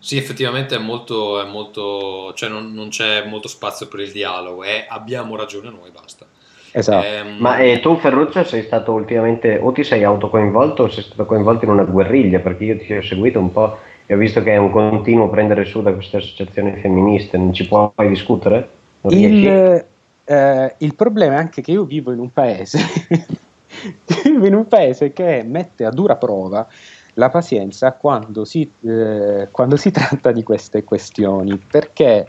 Sì, effettivamente è molto, è molto cioè non, non, c'è molto spazio per il dialogo, è abbiamo ragione noi, basta. Esatto. Ehm... Ma eh, tu Ferruccio sei stato ultimamente, o ti sei autocoinvolto o sei stato coinvolto in una guerriglia, perché io ti ho seguito un po' e ho visto che è un continuo prendere su da queste associazioni femministe, non ci puoi discutere? Il, eh, il, problema è anche che io vivo in un paese, in un paese che mette a dura prova la pazienza quando si, eh, quando si tratta di queste questioni, perché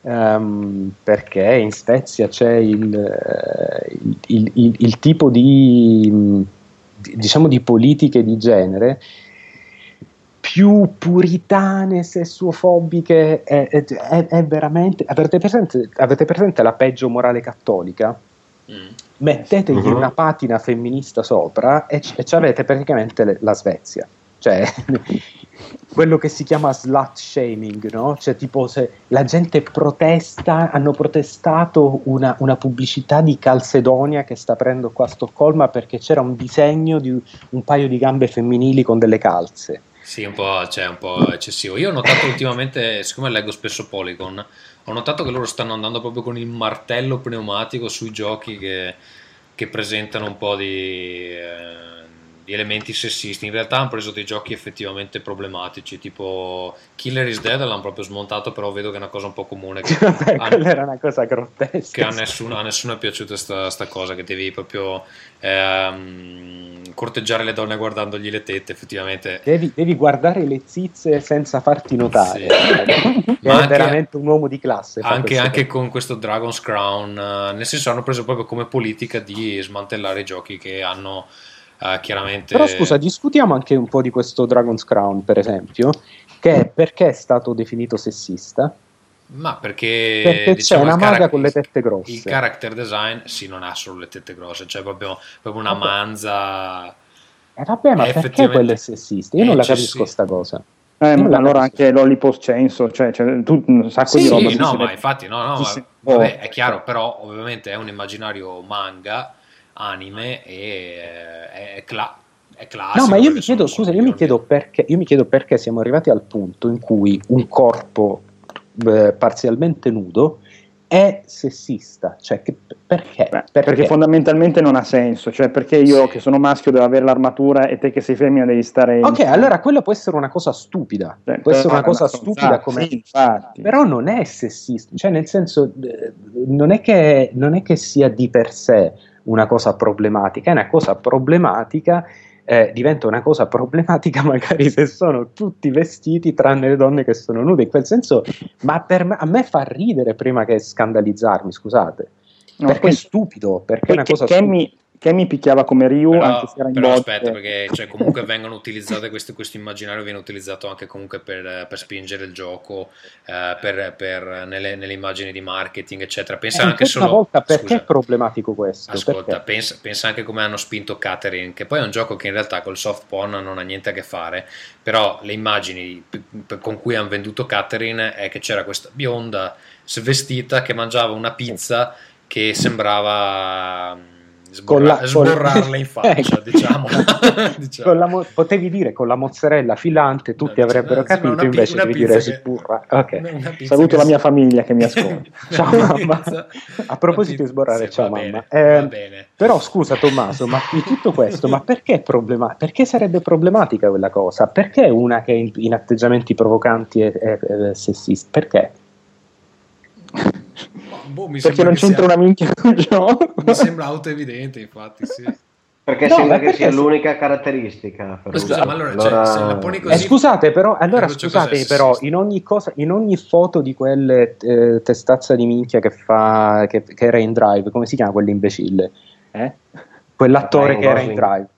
Um, perché in Svezia c'è il, eh, il, il, il tipo di, diciamo, di politiche di genere più puritane, sessuofobiche, è, è, è veramente... Avete presente, avete presente, la peggio morale cattolica? Mm. Mettetegli uh-huh. una patina femminista sopra e, c- e avete praticamente le, la Svezia. Cioè, quello che si chiama slut shaming, no? Cioè, tipo se la gente protesta, hanno protestato una, una, pubblicità di Calcedonia che sta aprendo qua a Stoccolma perché c'era un disegno di un paio di gambe femminili con delle calze. Sì, un po', cioè, un po' eccessivo. Io ho notato ultimamente, siccome leggo spesso Polygon, ho notato che loro stanno andando proprio con il martello pneumatico sui giochi che, che presentano un po' di... Eh, di elementi sessisti. In realtà hanno preso dei giochi effettivamente problematici, tipo Killer is Dead l'hanno proprio smontato, però vedo che è una cosa un po' comune. Che a, quella era una cosa grottesca. Che a nessuno, a nessuno è piaciuta questa cosa, che devi proprio ehm, corteggiare le donne guardandogli le tette, effettivamente. Devi, devi guardare le zizze senza farti notare. Sì. è anche, veramente un uomo di classe. Anche, anche con questo Dragon's Crown, uh, nel senso hanno preso proprio come politica di smantellare i giochi che hanno Uh, chiaramente... Però scusa, discutiamo anche un po' di questo Dragon's Crown, per esempio, che perché è stato definito sessista? Ma perché, perché diciamo, c'è una maga car- con le tette grosse. Il character design, sì, non ha solo le tette grosse, c'è proprio, proprio una vabbè. manza. Eh, vabbè, ma perché quello è sessista? Io non la capisco sta cosa. Eh, ma allora anche Lollipop Censo, cioè, cioè tu, un sacco sì, di roba. Sì, no, ma infatti, no, no, ma, vabbè, è chiaro, però ovviamente è un immaginario manga anime e eh, è, cla- è classico. No, ma io mi chiedo, scusa, io mi chiedo, perché, io mi chiedo perché siamo arrivati al punto in cui un corpo eh, parzialmente nudo è sessista, cioè che, perché? Beh, perché? perché? fondamentalmente non ha senso, cioè perché io sì. che sono maschio devo avere l'armatura e te che sei femmina devi stare... Ok, allora quello può essere una cosa stupida, cioè, può essere una cosa una stupida come... Sì, però non è sessista, cioè nel senso eh, non è, che, non è che sia di per sé una cosa problematica, è una cosa problematica, eh, diventa una cosa problematica magari se sono tutti vestiti tranne le donne che sono nude, in quel senso, ma me, a me fa ridere prima che scandalizzarmi, scusate. No, perché poi, è stupido, perché è una cosa che stupida. Mi, che mi picchiava come Ryu però, anche se era in però aspetta perché cioè, comunque vengono utilizzate questo, questo, immaginario viene utilizzato anche comunque per, per spingere il gioco eh, per, per nelle, nelle, immagini di marketing eccetera. Pensa eh, anche solo volta perché scusa, è problematico questo? Ascolta pensa, pensa, anche come hanno spinto Catherine che poi è un gioco che in realtà col soft porn non ha niente a che fare però le immagini con cui hanno venduto Catherine è che c'era questa bionda svestita che mangiava una pizza che sembrava Sborra- la, sborrarla in faccia, ecco. diciamo. diciamo. Mo- potevi dire con la mozzarella filante, tutti no, avrebbero no, capito, pi- invece devi dire sburra. Okay. Saluto la mia famiglia che mi ascolta. ciao mamma. A proposito di sborrare, ciao mamma. Bene, eh, però scusa Tommaso, ma di tutto questo, ma perché, problema- perché sarebbe problematica quella cosa? Perché una che in, in atteggiamenti provocanti è, è, è sessista? Perché? Boh, perché non c'entra sia... una minchia col gioco. Mi sembra autoevidente, infatti, sì. Perché no, sembra che sia l'unica caratteristica. Scusa, ma allora, allora... Cioè, se la poni così... Eh, scusate, però, allora, scusate, però in, ogni cosa, in ogni foto di quelle eh, testazza di minchia che fa, che, che, era in drive, come si chiama quell'imbecille? Eh? Quell'attore che era in drive.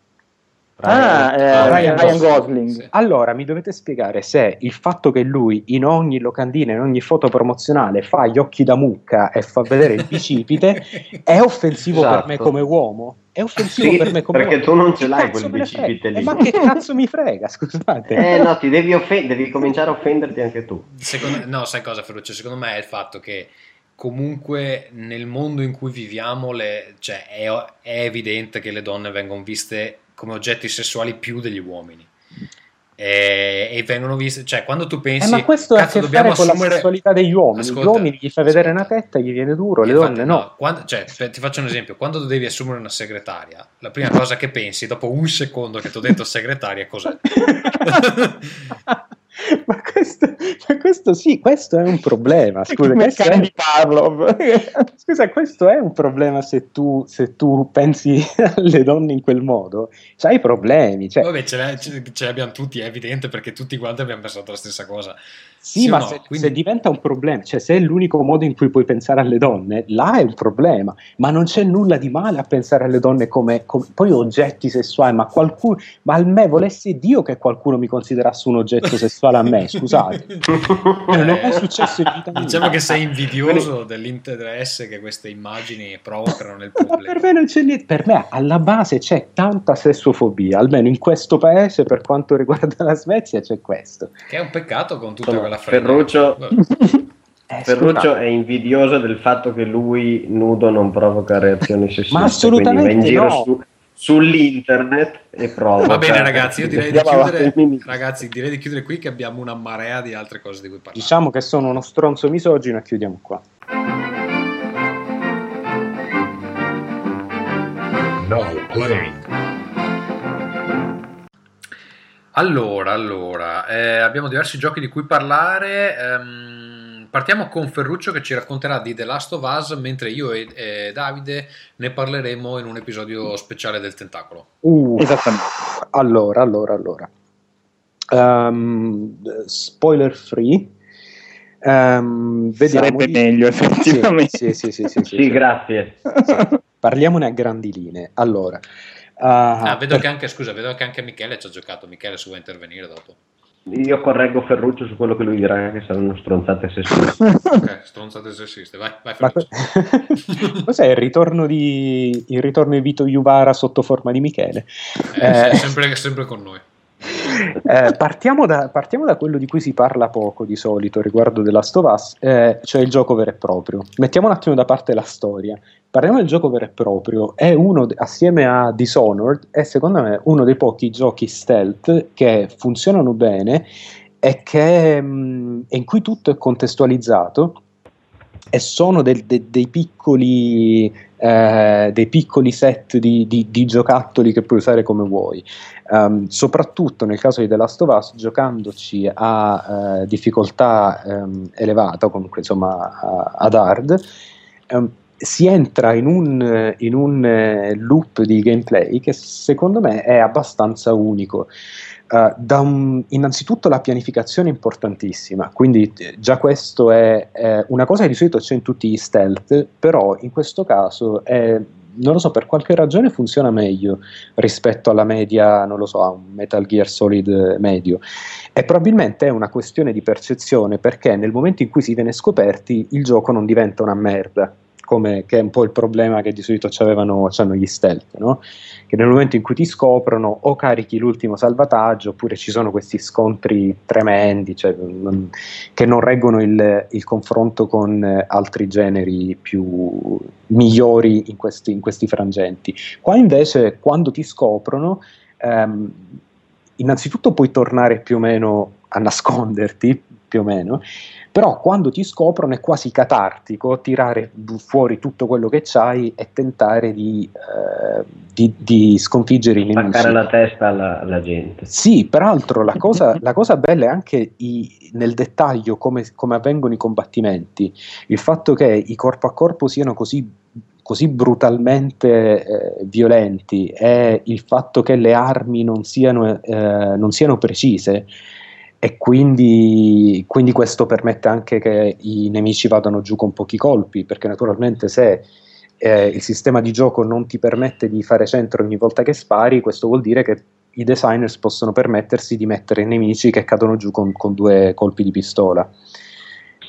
Ah, eh, Ryan, Ryan Gosling. Sì. Allora, mi dovete spiegare se il fatto che lui in ogni locandina, in ogni foto promozionale fa gli occhi da mucca e fa vedere il bicipite è offensivo esatto. per me come uomo? È offensivo sì, per me come perché uomo? tu non ce l'hai quel bicipite lì. Eh, ma che cazzo mi frega, scusate. Eh no, ti devi, offen- devi cominciare a offenderti anche tu. Secondo, no, sai cosa Ferruccio? Secondo me è il fatto che comunque nel mondo in cui viviamo le, cioè, è, è, evidente che le donne vengono viste come oggetti sessuali più degli uomini. E, e vengono viste, cioè quando tu pensi... Eh, ma questo ha a che fare con la sessualità degli uomini. Ascolta, gli uomini gli fai vedere ascolta. una tetta e gli viene duro, le Infatti, donne no. no. Quando, cioè, ti faccio un esempio, quando devi assumere una segretaria, la prima cosa che pensi dopo un secondo che ti ho detto segretaria cos'è? ma, questo, ma questo sì, questo è un problema. Scusa, questo è... di Pavlov. Scusa, questo è un problema se tu, se tu pensi alle donne in quel modo. C'hai problemi. Cioè... Vabbè, ce, ce, ce l'abbiamo tutti, è evidente, perché tutti quanti abbiamo pensato la stessa cosa. Sì, sì ma no? se, Quindi... se, diventa un problema, cioè se è l'unico modo in cui puoi pensare alle donne, là è un problema, ma non c'è nulla di male a pensare alle donne come, come poi oggetti sessuali, ma qualcuno, ma al me volesse Dio che qualcuno mi considerasse un oggetto sessuale a me, scusate. non è mai successo in vita Diciamo che sei invidioso dell'interesse che queste immagini provocano nel pubblico. Ma per me non c'è niente, per me alla base c'è tanta sessofobia, almeno in questo paese per quanto riguarda la Svezia c'è questo. Che è un peccato con tutta Insomma, quella Ferruccio, eh, Ferruccio è invidioso del fatto che lui nudo non provoca reazioni sessuali. Ma assolutamente va in giro no. su, sull'internet e provoca. Va bene ragazzi, io direi di, chiudere, ragazzi, direi di chiudere qui che abbiamo una marea di altre cose di cui parlare. Diciamo che sono uno stronzo misogino e chiudiamo qua. No play. Allora, allora eh, abbiamo diversi giochi di cui parlare. Ehm, partiamo con Ferruccio che ci racconterà di The Last of Us, mentre io e, e Davide ne parleremo in un episodio speciale del Tentacolo. Uh, Esattamente. Allora, allora, allora. Um, spoiler free. Um, Sarebbe di... meglio effettivamente. Sì, sì, sì, sì, sì, sì grazie. Parliamone a grandi linee. Allora, ah, vedo per... che anche, scusa, vedo che anche Michele ci ha giocato. Michele, se vuoi intervenire dopo. Io correggo Ferruccio su quello che lui dirà che saranno stronzate sessiste. ok, stronzate sessiste, vai, vai Ferruccio. Ma... Cos'è il ritorno di il ritorno di Vito Juvara sotto forma di Michele? Eh, eh... Sempre, sempre con noi. Eh, partiamo, da, partiamo, da, quello di cui si parla poco di solito riguardo The Last of Us, eh, cioè il gioco vero e proprio. Mettiamo un attimo da parte la storia. Parliamo del gioco vero e proprio. È uno, assieme a Dishonored, è secondo me uno dei pochi giochi stealth che funzionano bene e, che, mh, mm, in cui tutto è contestualizzato e sono del, de, dei, piccoli, eh, dei piccoli set di, di, di, giocattoli che puoi usare come vuoi. Um, soprattutto nel caso di The Last of Us, giocandoci a uh, difficoltà um, elevata, comunque insomma a, ad hard, um, si entra in un, in un uh, loop di gameplay che secondo me è abbastanza unico. Uh, un, innanzitutto la pianificazione è importantissima, quindi eh, già questo è, è, una cosa che di solito c'è in tutti gli stealth, però in questo caso è, non lo so, per qualche ragione funziona meglio rispetto alla media, non lo so, a un Metal Gear Solid medio. E probabilmente è una questione di percezione perché nel momento in cui si viene scoperti il gioco non diventa una merda come, che è un po' il problema che di solito avevano gli stealth, no? che nel momento in cui ti scoprono o carichi l'ultimo salvataggio oppure ci sono questi scontri tremendi cioè, non, che non reggono il, il confronto con eh, altri generi più migliori in questi, in questi, frangenti. Qua invece quando ti scoprono ehm, innanzitutto puoi tornare più o meno a nasconderti, più o meno, però quando ti scoprono è quasi catartico tirare fuori tutto quello che c'hai e tentare di, eh, di, di sconfiggere i nemici. Spaccare la testa alla, alla, gente. Sì, peraltro la cosa, la cosa bella è anche i, nel dettaglio come, come, avvengono i combattimenti, il fatto che i corpo a corpo siano così così brutalmente eh, violenti e il fatto che le armi non siano, eh, non siano precise e quindi, quindi, questo permette anche che i nemici vadano giù con pochi colpi, perché naturalmente se eh, il sistema di gioco non ti permette di fare centro ogni volta che spari, questo vuol dire che i designers possono permettersi di mettere nemici che cadono giù con, con due colpi di pistola.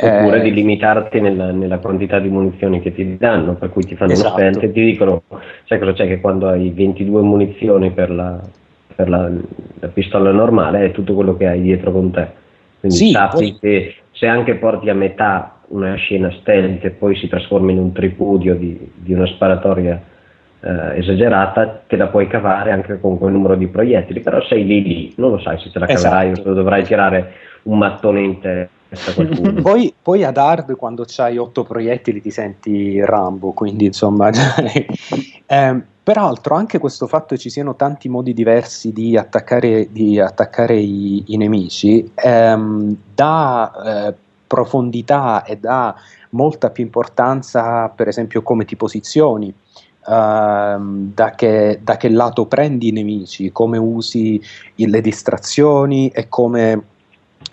Oppure eh, di limitarti nella, nella, quantità di munizioni che ti danno, per cui ti fanno esatto. lo spent e ti dicono, sai cosa c'è che quando hai 22 munizioni per la, per la, la pistola normale è tutto quello che hai dietro con te. Quindi sì, sappi poi... che se anche porti a metà una scena stealth e poi si trasforma in un tripudio di, di una sparatoria eh, esagerata, te la puoi cavare anche con quel numero di proiettili, però sei lì lì, non lo sai se te la caverai esatto. o dovrai tirare un mattone in testa qualcuno. poi, poi ad hard quando c'hai otto proiettili ti senti Rambo, quindi insomma... eh, peraltro anche questo fatto che ci siano tanti modi diversi di attaccare, di attaccare i, i, nemici ehm, dà eh, profondità e dà molta più importanza per esempio come ti posizioni Uh, da, che, da, che, lato prendi i nemici, come usi le distrazioni e come,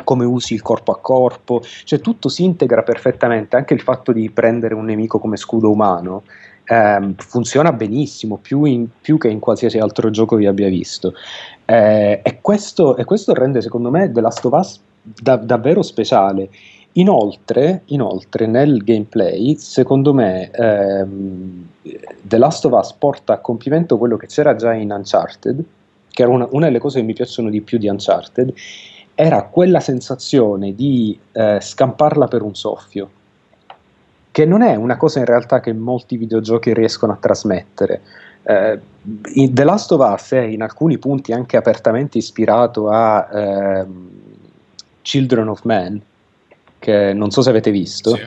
come, usi il corpo a corpo, cioè tutto si integra perfettamente, anche il fatto di prendere un nemico come scudo umano uh, funziona benissimo, più, in, più, che in qualsiasi altro gioco vi abbia visto. Uh, e, questo, e, questo, rende secondo me The Last of Us da, davvero speciale. Inoltre, inoltre, nel gameplay, secondo me, ehm, The Last of Us porta a compimento quello che c'era già in Uncharted, che era una, una, delle cose che mi piacciono di più di Uncharted, era quella sensazione di eh, scamparla per un soffio, che non è una cosa in realtà che molti videogiochi riescono a trasmettere. Eh, The Last of Us è in alcuni punti anche apertamente ispirato a eh, Children of Man, che non so se avete visto, sì,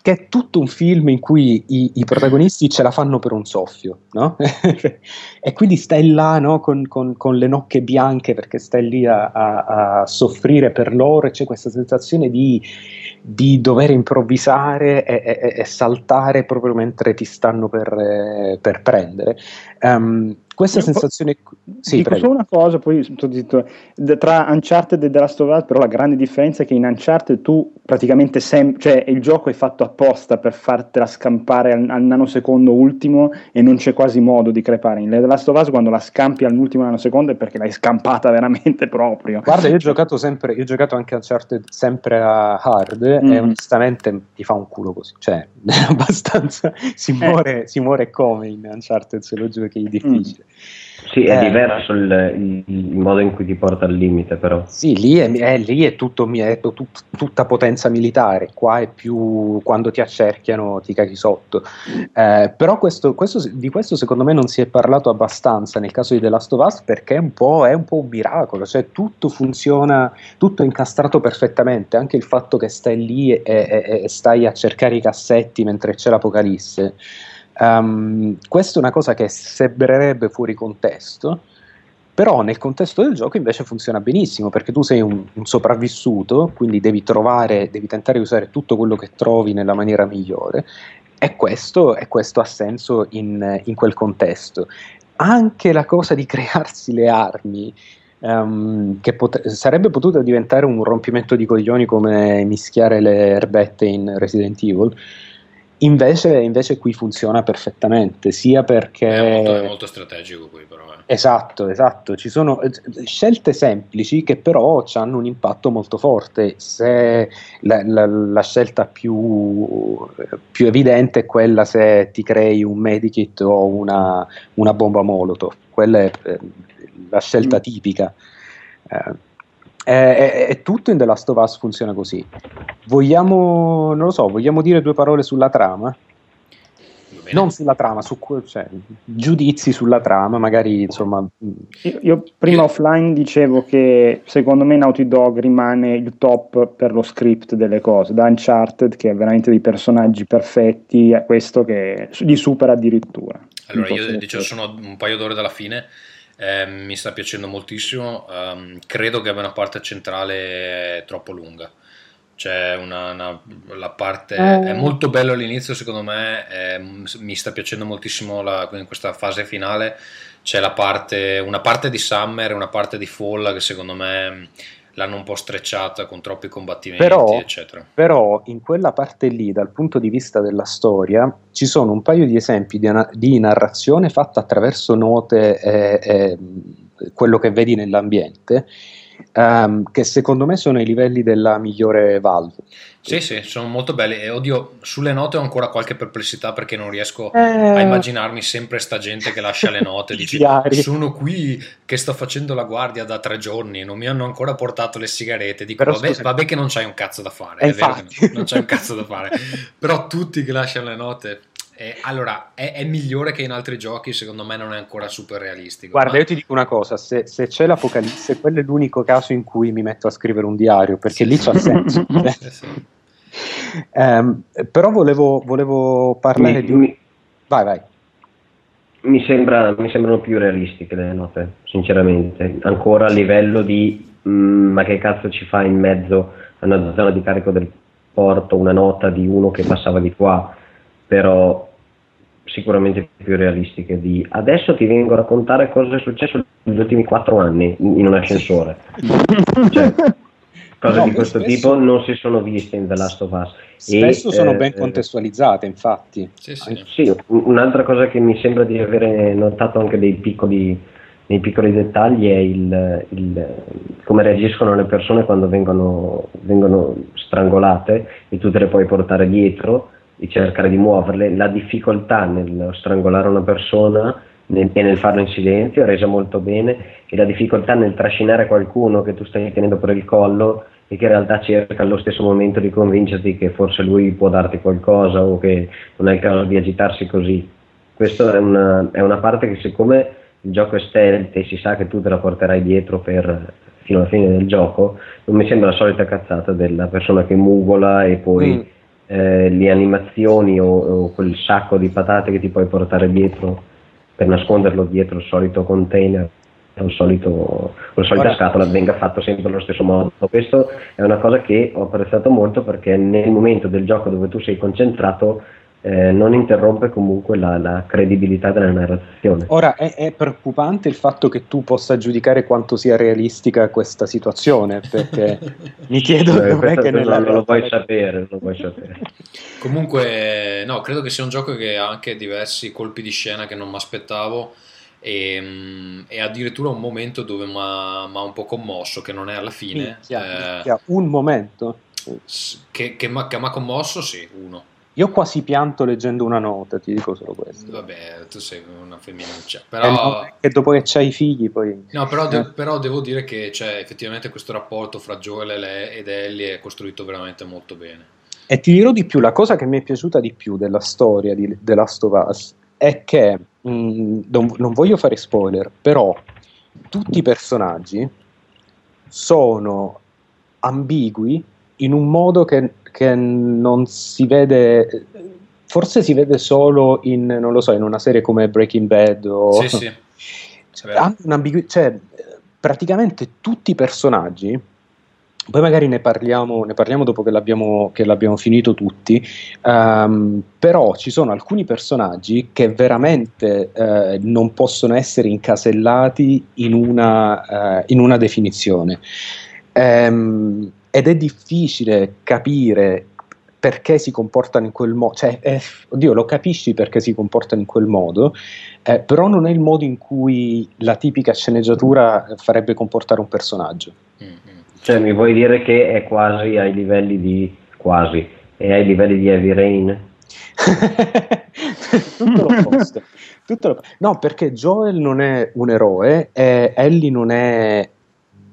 che è tutto un film in cui i, i, protagonisti ce la fanno per un soffio, no? e quindi stai là no? con, con, con, le nocche bianche perché stai lì a, a, a soffrire per loro e c'è questa sensazione di, di dover improvvisare e, e, e, saltare proprio mentre ti stanno per, eh, per prendere. Um, questa sensazione. Sì, dico prego. solo una cosa, poi zitto. Tra Uncharted e The Last of Us, però la grande differenza è che in Uncharted tu praticamente sem- cioè il gioco è fatto apposta per fartela scampare al, al, nanosecondo ultimo e non c'è quasi modo di crepare. In The Last of Us, quando la scampi all'ultimo nanosecondo è perché l'hai scampata veramente proprio. Guarda, io ho giocato sempre, io ho giocato anche Uncharted sempre a hard mm. e onestamente ti fa un culo così, cioè abbastanza si eh. muore, si muore come in Uncharted se lo giochi è difficile. Mm. Sì, è eh, diverso il, il, modo in cui ti porta al limite, però. Sì, lì è, è, lì è, tutto, è tut, tutta potenza militare, qua è più quando ti accerchiano ti caghi sotto. Eh, però questo, questo, di questo secondo me non si è parlato abbastanza nel caso di The Last of Us perché è un po', è un, po un miracolo, cioè tutto funziona, tutto è incastrato perfettamente, anche il fatto che stai lì e, e, e stai a cercare i cassetti mentre c'è l'apocalisse. Um, questa è una cosa che sembrerebbe fuori contesto, però nel contesto del gioco invece funziona benissimo perché tu sei un, un, sopravvissuto, quindi devi trovare, devi tentare di usare tutto quello che trovi nella maniera migliore e questo, e questo ha senso in, in, quel contesto. Anche la cosa di crearsi le armi, um, che pot- sarebbe potuta diventare un rompimento di coglioni come mischiare le erbette in Resident Evil, Invece, invece, qui funziona perfettamente, sia perché... È molto, è molto strategico qui però. Eh. Esatto, esatto, ci sono eh, scelte semplici che però hanno un impatto molto forte. Se la, la, la scelta più, più, evidente è quella se ti crei un medikit o una, una bomba molotov, quella è eh, la scelta mm. tipica. Eh, è, è, tutto in The Last of Us funziona così. Vogliamo, non lo so, vogliamo dire due parole sulla trama? Non sulla trama, su cioè, giudizi sulla trama, magari insomma. Io, io prima offline dicevo che secondo me Naughty Dog rimane il top per lo script delle cose, da Uncharted che ha veramente dei personaggi perfetti, a questo che li supera addirittura. Allora io dicevo sono un paio d'ore dalla fine eh, mi sta piacendo moltissimo. Um, credo che abbia una parte centrale troppo lunga. C'è una, una la parte eh. è molto bello all'inizio, secondo me. Eh, mi sta piacendo moltissimo la, in questa fase finale. C'è la parte, una parte di Summer e una parte di Fall che secondo me l'hanno un po' strecciata con troppi combattimenti, però, eccetera. Però in quella parte lì, dal punto di vista della storia, ci sono un paio di esempi di, di narrazione fatta attraverso note e, e quello che vedi nell'ambiente, um, che secondo me sono i livelli della migliore Valve. Sì, sì, sono molto belli. E oddio, sulle note ho ancora qualche perplessità perché non riesco eh... a immaginarmi sempre sta gente che lascia le note. Dice, sono qui che sto facendo la guardia da tre giorni, non mi hanno ancora portato le sigarette. Dico, Però, vabbè, vabbè, che non c'hai un cazzo da fare. Eh, è vero non c'hai un cazzo da fare. Però tutti che lasciano le note, eh, allora, è, è, migliore che in altri giochi, secondo me non è ancora super realistico. Guarda, ma... io ti dico una cosa, se, se, c'è l'apocalisse, quello è l'unico caso in cui mi metto a scrivere un diario, perché lì c'ha senso. sì, sì. Um, però volevo, volevo parlare mi, di... Mi, vai, vai. Mi, sembra, mi, sembrano più realistiche le note, sinceramente. Ancora a livello di... Mm, ma che cazzo ci fa in mezzo a una zona di carico del porto una nota di uno che passava di qua? Però sicuramente più realistiche di adesso. Ti vengo a raccontare cosa è successo negli ultimi quattro anni in un ascensore. Cioè, cose no, di questo spesso, tipo non si sono viste in The Last of Us. Spesso e, sono eh, ben contestualizzate infatti. Sì, sì. sì, un'altra cosa che mi sembra di avere notato anche dei piccoli, nei piccoli dettagli è il, il, come reagiscono le persone quando vengono, vengono strangolate e tu te le puoi portare dietro di cercare di muoverle, la difficoltà nel strangolare una persona e nel farlo in silenzio è resa molto bene. E la difficoltà nel trascinare qualcuno che tu stai tenendo per il collo e che in realtà cerca allo stesso momento di convincerti che forse lui può darti qualcosa o che non è il caso di agitarsi così. Questa è una, è una parte che siccome il gioco è stealth e si sa che tu te la porterai dietro per, fino alla fine del gioco, non mi sembra la solita cazzata della persona che mugola e poi... Mm eh, le animazioni o, o, quel sacco di patate che ti puoi portare dietro per nasconderlo dietro il solito container o il solito, la solita scatola venga fatto sempre allo stesso modo. Questo è una cosa che ho apprezzato molto perché nel momento del gioco dove tu sei concentrato eh, non interrompe comunque la, la, credibilità della narrazione. Ora è, è, preoccupante il fatto che tu possa giudicare quanto sia realistica questa situazione, perché mi chiedo eh, dov'è che nella non lo vuoi sapere, lo vuoi sapere. Comunque, no, credo che sia un gioco che ha anche diversi colpi di scena che non mi aspettavo. E, mm, e, addirittura un momento dove mi ha un po' commosso, che non è alla fine. Sì, eh, un momento che, che mi ha commosso, sì, uno. Io quasi pianto leggendo una nota, ti dico solo questo. Vabbè, tu sei una femminuccia. Però... Eh, e dopo che c'hai i figli poi... No, però, de- eh. però, devo dire che c'è effettivamente questo rapporto fra Joel ed Ellie è costruito veramente molto bene. E ti dirò di più, la cosa che mi è piaciuta di più della storia di The Last of Us è che, mh, mm, non, non voglio fare spoiler, però tutti i personaggi sono ambigui in un modo che che non si vede, forse si vede solo in, non lo so, in una serie come Breaking Bad o... Sì, sì. Un'ambiguità, cioè praticamente tutti i personaggi, poi magari ne parliamo, ne parliamo dopo che l'abbiamo, che l'abbiamo, finito tutti, um, però ci sono alcuni personaggi che veramente uh, non possono essere incasellati in una, uh, in una definizione. Um, ed è difficile capire perché si comportano in quel modo, cioè, eh, oddio, lo capisci perché si comportano in quel modo, eh, però non è il modo in cui la tipica sceneggiatura farebbe comportare un personaggio. Mm-hmm. Cioè, mi vuoi dire che è quasi ai livelli di quasi, è ai livelli di Heavy Rain? Tutto l'opposto. Tutto l'opposto. No, perché Joel non è un eroe e Ellie non è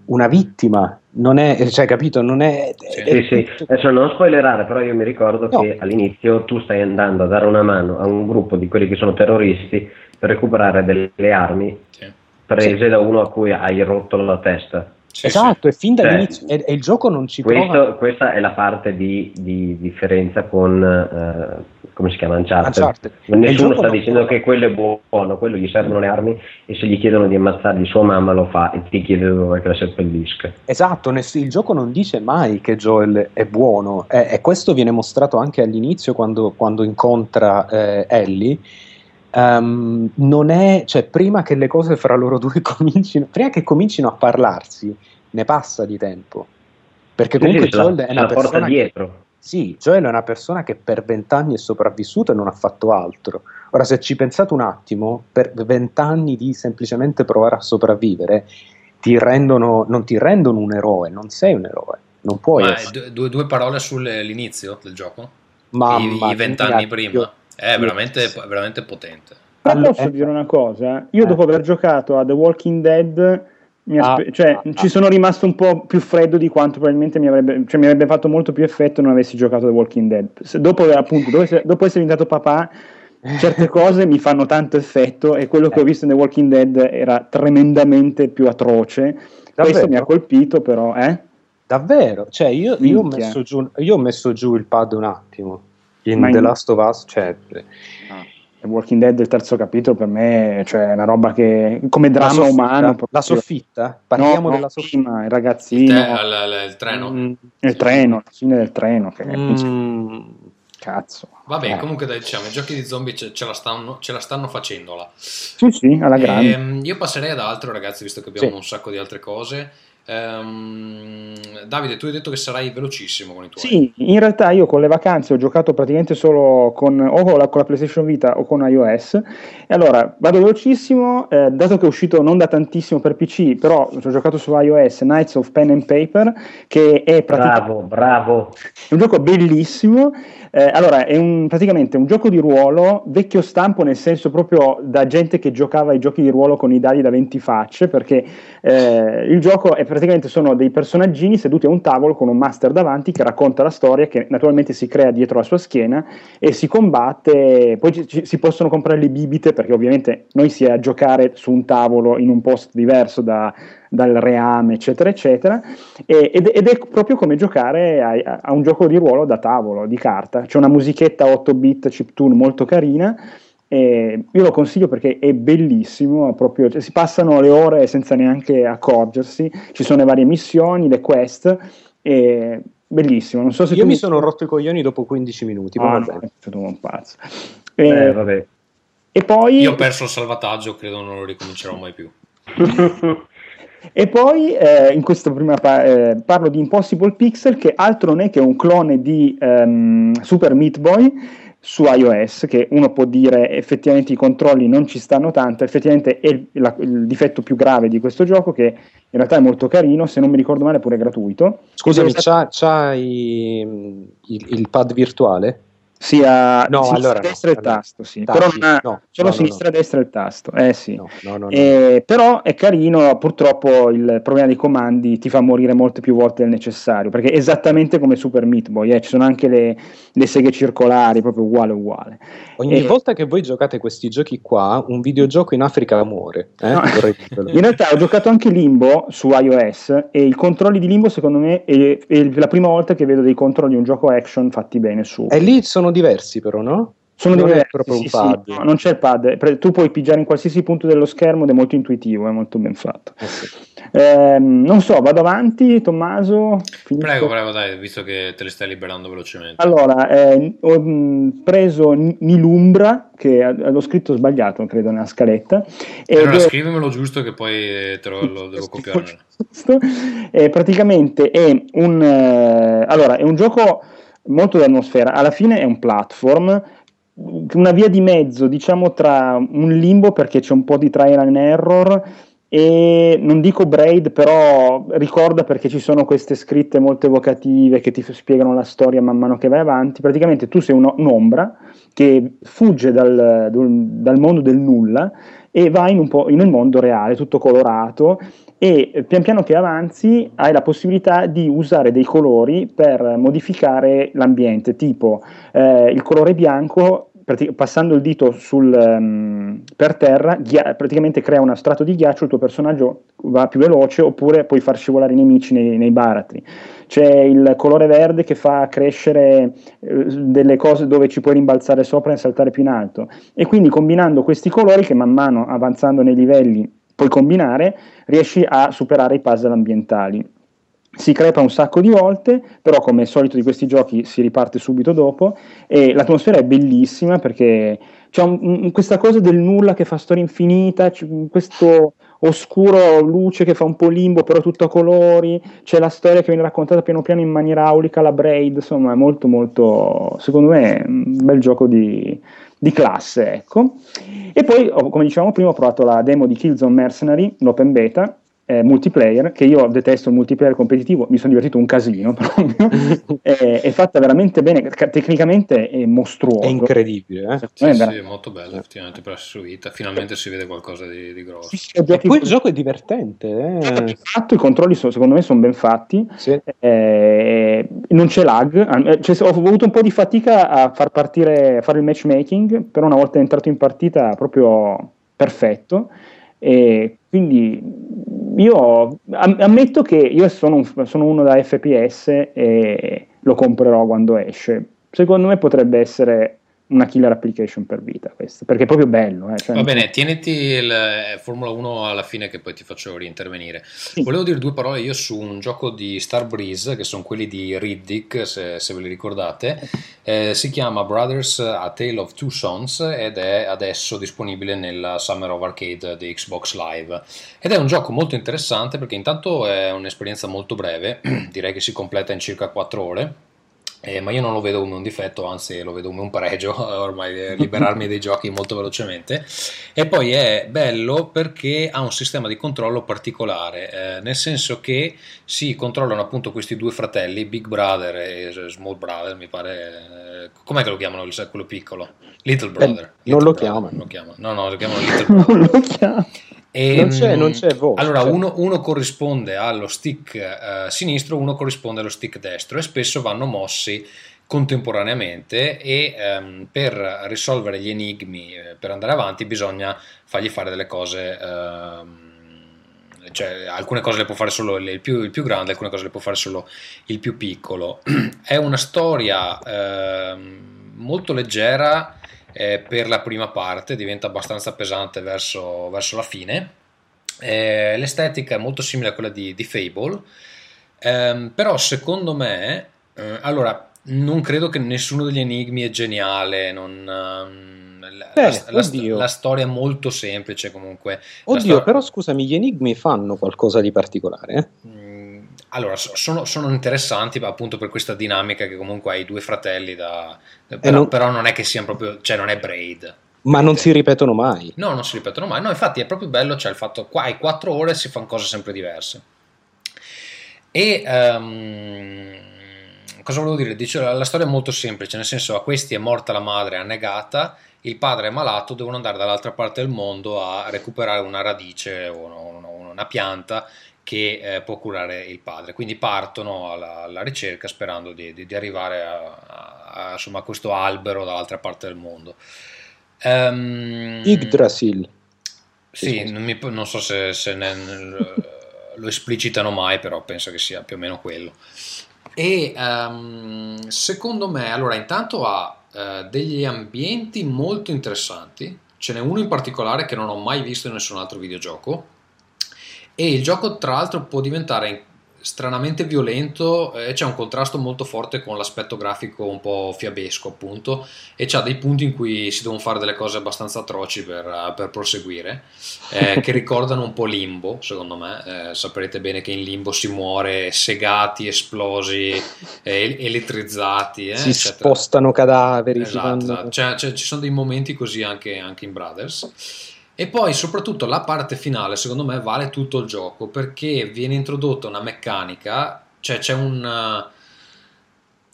una vittima non è, cioè, capito? Non è. Sì, è, sì, sì. Adesso non spoilerare, però io mi ricordo no. che all'inizio tu stai andando a dare una mano a un gruppo di quelli che sono terroristi per recuperare delle armi sì. prese sì. da uno a cui hai rotto la testa. Sì, esatto, e fin dall'inizio cioè, e, e, il gioco non ci questo, prova. Questa è la parte di, di differenza con uh, come si chiama Uncharted. Uncharted. Nessuno sta dicendo che quello è buono, quello gli servono le armi e se gli chiedono di ammazzargli sua mamma lo fa e ti chiede dove la seppellisca. Esatto, il gioco non dice mai che Joel è buono e, e questo viene mostrato anche all'inizio quando, quando incontra eh, Ellie. Um, non è, cioè, prima che le cose fra loro due comincino, prima che comincino a parlarsi, ne passa di tempo. Perché comunque sì, Joel è una persona. dietro Sì, Joel è una persona che per vent'anni è sopravvissuta e non ha fatto altro. Ora, se ci pensate un attimo, per vent'anni di semplicemente provare a sopravvivere, ti rendono, non ti rendono un eroe, non sei un eroe. Non puoi Ma essere. due, due parole sull'inizio del gioco? Mamma I vent'anni prima? io- È io- veramente, veramente potente. Però Allora, posso eh, dire una cosa? Io eh. dopo aver giocato a The Walking Dead, Ah, cioè, ah, ci ah. sono rimasto un po' più freddo di quanto probabilmente mi avrebbe, cioè, mi avrebbe fatto molto più effetto non avessi giocato The Walking Dead. Se- dopo, appunto, dopo essere, dopo essere diventato papà, certe cose mi fanno tanto effetto e quello che ho Eh. visto in The Walking Dead era tremendamente più atroce. Questo Davvero? mi ha colpito però, eh? Davvero? Cioè, io, io ho messo giù, io ho messo giù il pad un attimo. In in- The Last of Us, cioè, The Walking Dead, il terzo capitolo, per me cioè, è una roba che come la dramma soffitta, umano. la soffitta? Parliamo No, della soffitta. prima, il Il, ragazzino, te- il- il- il treno. Mm, il treno, la fine del treno, che mm, cazzo. Vabbè, Eh. comunque dai, diciamo, i giochi di zombie ce, ce la, stanno, ce la stanno facendola. Sì, sì, alla grande. Ehm, io passerei ad altro, ragazzi, visto che abbiamo Sì. un sacco di altre cose. Ehm, Davide, tu hai detto che sarai velocissimo con i tuoi. Sì, in realtà io con le vacanze ho giocato praticamente solo con, o con la, con la PlayStation Vita o con iOS. E allora vado velocissimo, eh, dato che è uscito non da tantissimo per PC, però ho giocato su iOS Knights of Pen and Paper, che è praticamente Bravo, bravo. È un gioco bellissimo. Eh, allora, è un- praticamente un gioco di ruolo vecchio stampo, nel senso proprio da gente che giocava ai giochi di ruolo con i dadi da 20 facce, perché eh, il gioco è praticamente sono dei personaggini seduti a un tavolo con un master davanti che racconta la storia, che naturalmente si crea dietro la sua schiena e si combatte. Poi ci- ci- si possono comprare le bibite, perché ovviamente noi si è a giocare su un tavolo in un posto diverso da- dal reame, eccetera, eccetera. E- ed, ed è proprio come giocare a, a un gioco di ruolo da tavolo, di carta. C'è una musichetta 8 bit chiptune molto carina. E io lo consiglio perché è bellissimo, proprio, cioè, si passano le ore senza neanche accorgersi, ci sono le varie missioni, le quest, è bellissimo. Non so se Io tu mi sono rotto i coglioni dopo 15 minuti. ma Ah, no, è stato un pazzo. Eh, E, vabbè. e poi Io ho perso il salvataggio, credo non lo ricomincerò mai più. E poi eh, in questa prima pa- eh, parlo di Impossible Pixel, che altro non è che un clone di ehm, Super Meat Boy su iOS, che uno può dire effettivamente i controlli non ci stanno tanto, effettivamente è il, la- il difetto più grave di questo gioco, che in realtà è molto carino, se non mi ricordo male è pure gratuito. Scusami, è c'ha, c'ha i- il, il pad virtuale? Sia No, sinistra allora e no, destra il allora. tasto, sì. Tacchi, però non ha no, solo no, sinistra e destra il tasto, eh sì. Eh, però è carino, purtroppo il problema dei comandi ti fa morire molte più volte del necessario, perché è esattamente come Super Meat Boy, eh, ci sono anche le, le seghe circolari, proprio uguale uguale. Ogni eh, volta che voi giocate questi giochi qua, un videogioco in Africa muore. Eh? In realtà ho giocato anche Limbo su iOS e i controlli di Limbo secondo me è, è la prima volta che vedo dei controlli di un gioco action fatti bene su. E lì sono diversi però, no? Sono non è diversi, proprio un sì, pad. sì, no, non c'è il pad, tu puoi pigiare in qualsiasi punto dello schermo ed è molto intuitivo, è molto ben fatto. Eh sì. Ehm, non so, vado avanti, Tommaso. Finisco? Prego, prego, dai, visto che te le stai liberando velocemente. Allora, eh, ho mh, preso Nilumbra, che eh, l'ho scritto sbagliato, credo, nella scaletta. allora è- scrivimelo giusto che poi eh, te lo, lo devo copiare. Eh, praticamente è un, eh, allora, è un gioco molto d'atmosfera, alla fine è un platform, una via di mezzo, diciamo, tra un limbo perché c'è un po' di trial and error e non dico braid, però ricorda perché ci sono queste scritte molto evocative che ti spiegano la storia man mano che vai avanti. Praticamente tu sei uno- un'ombra che fugge dal, dal mondo del nulla e vai in un po' nel mondo reale, tutto colorato e pian piano che avanzi hai la possibilità di usare dei colori per modificare l'ambiente, tipo eh, il colore bianco passando il dito sul, ehm, per terra, ghia- praticamente crea uno strato di ghiaccio, il tuo personaggio va più veloce oppure puoi far scivolare i nemici nei, nei baratri. C'è il colore verde che fa crescere eh, delle cose dove ci puoi rimbalzare sopra e saltare più in alto. E quindi combinando questi colori che man mano avanzando nei livelli puoi combinare, riesci a superare i puzzle ambientali. si crepa un sacco di volte, però come è solito di questi giochi si riparte subito dopo e l'atmosfera è bellissima perché c'è un, un, questa cosa del nulla che fa storia infinita, questo oscuro luce che fa un po' limbo però tutto a colori, c'è la storia che viene raccontata piano piano in maniera aulica, la braid, insomma è molto molto, secondo me, un bel gioco di, di classe, ecco. E poi, come dicevamo prima, ho provato la demo di Killzone Mercenary, l'open beta, eh, multiplayer, che io detesto il multiplayer competitivo, mi sono divertito un casino proprio, è, è, fatta veramente bene, tecnicamente è mostruoso. È incredibile, eh? Sì, sì, è molto bello, effettivamente per essere suita, finalmente si vede qualcosa di, di grosso. Sì, sì, e poi il gioco è divertente. Eh? Fatto, I controlli sono, secondo me sono ben fatti, sì. eh, non c'è lag, eh, cioè, ho avuto un po' di fatica a far partire, a fare il matchmaking, però una volta entrato in partita proprio perfetto. E quindi io ammetto che io sono, un, sono uno da FPS e lo comprerò quando esce. Secondo me potrebbe essere una killer application per vita questo, perché è proprio bello. Eh, cioè Va bene, tieniti il eh, Formula 1 alla fine che poi ti faccio riintervenire. Sì. Volevo dire due parole io su un gioco di Star Breeze, che sono quelli di Riddick, se, se ve li ricordate. Eh, si chiama Brothers A Tale of Two Sons ed è adesso disponibile nella Summer of Arcade di Xbox Live. Ed è un gioco molto interessante perché intanto è un'esperienza molto breve, direi che si completa in circa 4 ore eh, ma io non lo vedo come un difetto, anzi lo vedo come un pregio, ormai eh, liberarmi dei giochi molto velocemente. E poi è bello perché ha un sistema di controllo particolare, eh, nel senso che si controllano appunto questi due fratelli, Big Brother e Small Brother, mi pare. Eh, com'è che lo chiamano quello piccolo? Little Brother. Little non lo chiamano. No, no, lo chiamano Little Brother. non lo chiamano. E, non, c'è, non c'è voce. Allora, cioè. uno, uno, corrisponde allo stick eh, sinistro, uno corrisponde allo stick destro e spesso vanno mossi contemporaneamente e ehm, per risolvere gli enigmi, eh, per andare avanti, bisogna fargli fare delle cose. Ehm, cioè, alcune cose le può fare solo il più, il più, grande, alcune cose le può fare solo il più piccolo. È una storia ehm, molto leggera eh, per la prima parte, diventa abbastanza pesante verso, verso la fine. Eh, l'estetica è molto simile a quella di, di Fable, ehm, però secondo me, eh, allora, non credo che nessuno degli enigmi è geniale, non, la, la, la, la, storia è molto semplice comunque. Oddio, storia... però scusami, gli enigmi fanno qualcosa di particolare? Eh? Allora, sono, sono, interessanti appunto per questa dinamica che comunque hai due fratelli da... Però non... però, non... è che siano proprio... cioè non è Braid. Ma non si ripetono mai. No, non si ripetono mai. No, infatti è proprio bello, cioè il fatto qua hai quattro ore e si fanno cose sempre diverse. E... Um, cosa volevo dire? Dice, la, la storia è molto semplice, nel senso a questi è morta la madre annegata, il padre è malato, devono andare dall'altra parte del mondo a recuperare una radice o una, una pianta che eh, può curare il padre. Quindi partono alla, alla ricerca sperando di, di, di arrivare a, a, insomma, a, questo albero dall'altra parte del mondo. Um, Yggdrasil. Sì, non, mi, non, so se, se ne, lo esplicitano mai, però penso che sia più o meno quello. E um, secondo me, allora, intanto ha uh, degli ambienti molto interessanti. Ce n'è uno in particolare che non ho mai visto in nessun altro videogioco, e il gioco tra l'altro può diventare stranamente violento e c'è un contrasto molto forte con l'aspetto grafico un po' fiabesco appunto e c'ha dei punti in cui si devono fare delle cose abbastanza atroci per, per proseguire eh, che ricordano un po' Limbo secondo me eh, saprete bene che in Limbo si muore segati, esplosi eh, elettrizzati eh, si eccetera. spostano cadaveri esatto, esatto. Cioè, cioè, ci sono dei momenti così anche, anche in Brothers e poi soprattutto la parte finale secondo me vale tutto il gioco perché viene introdotta una meccanica, cioè c'è un,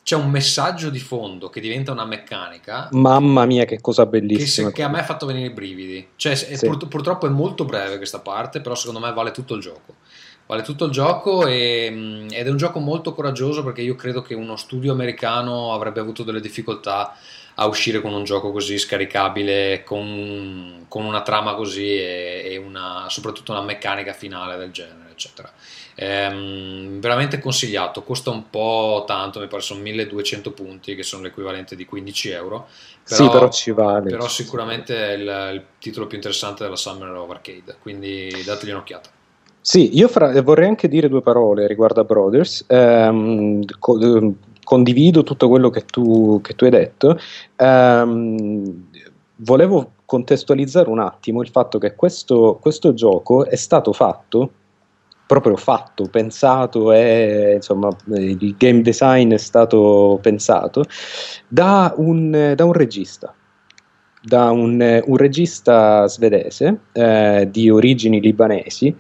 c'è un messaggio di fondo che diventa una meccanica. Mamma mia che cosa bellissima. Che, che a me ha fatto venire i brividi. Cioè, sì. pur, purtroppo è molto breve questa parte, però secondo me vale tutto il gioco. Vale tutto il gioco e, ed è un gioco molto coraggioso perché io credo che uno studio americano avrebbe avuto delle difficoltà a uscire con un gioco così scaricabile, con, con una trama così e, e una, soprattutto una meccanica finale del genere, eccetera. Ehm, veramente consigliato, costa un po' tanto, mi pare sono 1200 punti che sono l'equivalente di 15 euro. Però, sì, però ci vale. Però sicuramente è il, il titolo più interessante della Summer of Arcade, quindi dategli un'occhiata. Sì, io fra, vorrei anche dire due parole riguardo a Brothers. Um, co- ehm, condivido tutto quello che tu, che tu hai detto. Um, volevo contestualizzare un attimo il fatto che questo, questo gioco è stato fatto proprio fatto, pensato e insomma il game design è stato pensato da un, da un regista da un, un regista svedese eh, di origini libanesi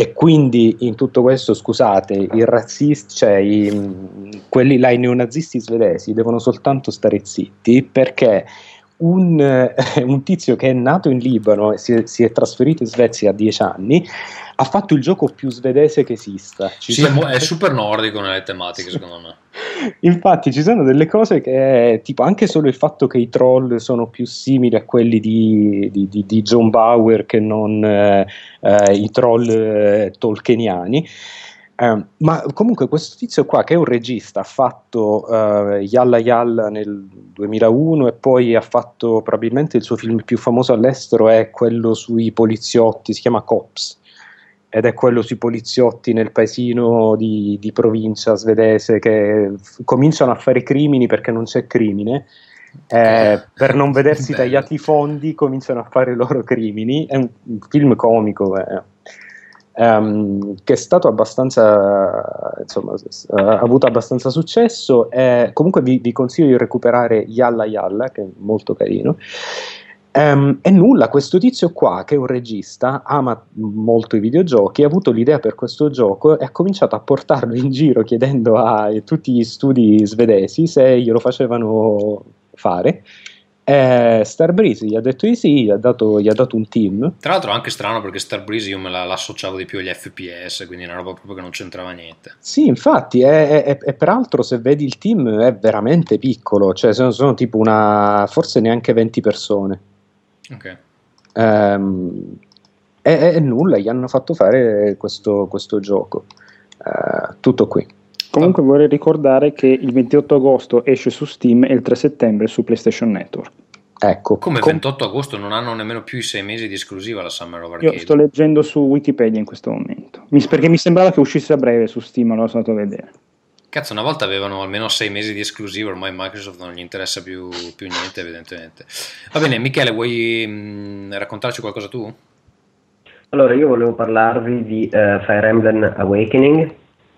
e quindi in tutto questo, scusate, i razzisti, cioè i, quelli là, i neonazisti svedesi devono soltanto stare zitti perché un, un, tizio che è nato in Libano e si si è, trasferito in Svezia a dieci anni ha fatto il gioco più svedese che esista. Ci sì, sono... è super nordico nelle tematiche, secondo me. Infatti, ci sono delle cose che, tipo, anche solo il fatto che i troll sono più simili a quelli di, di, di, di John Bauer che non eh, eh, i troll eh, tolkieniani. Eh, ma comunque questo tizio qua che è un regista ha fatto uh, Yalla Yalla nel 2001 e poi ha fatto probabilmente il suo film più famoso all'estero è quello sui poliziotti, si chiama Cops ed è quello sui poliziotti nel paesino di, di provincia svedese che cominciano a fare crimini perché non c'è crimine eh, per non vedersi tagliati i fondi cominciano a fare i loro crimini è un, un film comico eh um, che è stato abbastanza, insomma, ha avuto abbastanza successo. Eh, comunque vi, vi, consiglio di recuperare Yalla Yalla, che è molto carino. Um, e nulla, questo tizio qua, che è un regista, ama molto i videogiochi, ha avuto l'idea per questo gioco e ha cominciato a portarlo in giro chiedendo a tutti gli studi svedesi se glielo facevano fare eh, Starbreeze gli ha detto di sì, gli ha, dato, gli ha dato un team. Tra l'altro anche strano perché Starbreeze io me la, l'associavo di più agli FPS, quindi è una roba proprio che non c'entrava niente. Sì, infatti, e peraltro se vedi il team è veramente piccolo, cioè sono, sono tipo una, forse neanche 20 persone. Ok. Um, e, e, nulla, gli hanno fatto fare questo, questo gioco. Uh, tutto qui. Comunque vorrei ricordare che il 28 agosto esce su Steam e il 3 settembre su PlayStation Network. Ecco. Come 28 agosto non hanno nemmeno più i sei mesi di esclusiva la Summer of Arcade. Io sto leggendo su Wikipedia in questo momento, perché mi sembrava che uscisse a breve su Steam, allora sono andato a vedere. Cazzo, una volta avevano almeno sei mesi di esclusiva, ormai Microsoft non gli interessa più, più niente, evidentemente. Va bene, Michele, vuoi mh, mm, raccontarci qualcosa tu? Allora, io volevo parlarvi di uh, Fire Emblem Awakening,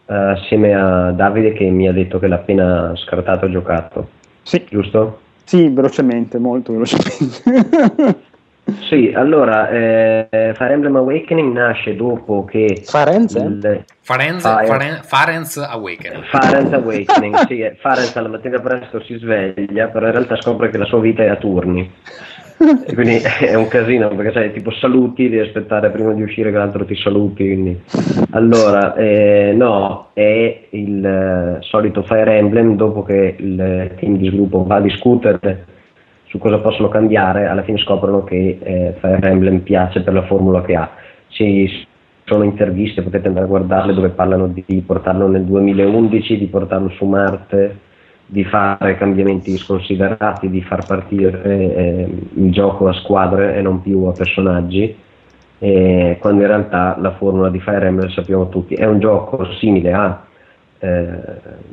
uh, assieme a Davide che mi ha detto che l'ha appena scartato e giocato. Sì. Giusto? Sì, velocemente, molto velocemente. sì, allora, eh, Fire Emblem Awakening nasce dopo che... Farenz? Il... Farenz, Fire... Faren... Farenz Awakening. Farenz Awakening, sì, Farenz alla mattina presto si sveglia, però in realtà scopre che la sua vita è a turni. E quindi è un casino perché sai, tipo saluti, devi aspettare prima di uscire che l'altro ti saluti. Quindi. Allora, eh, no, è il eh, solito Fire Emblem. Dopo che il team di sviluppo va a discutere su cosa possono cambiare, alla fine scoprono che eh, Fire Emblem piace per la formula che ha. Ci sono interviste, potete andare a guardarle, dove parlano di portarlo nel 2011, di portarlo su Marte di fare cambiamenti sconsiderati, di far partire eh, il gioco a squadre e non più a personaggi, eh, quando in realtà la formula di Fire Emblem sappiamo tutti, è un gioco simile a eh,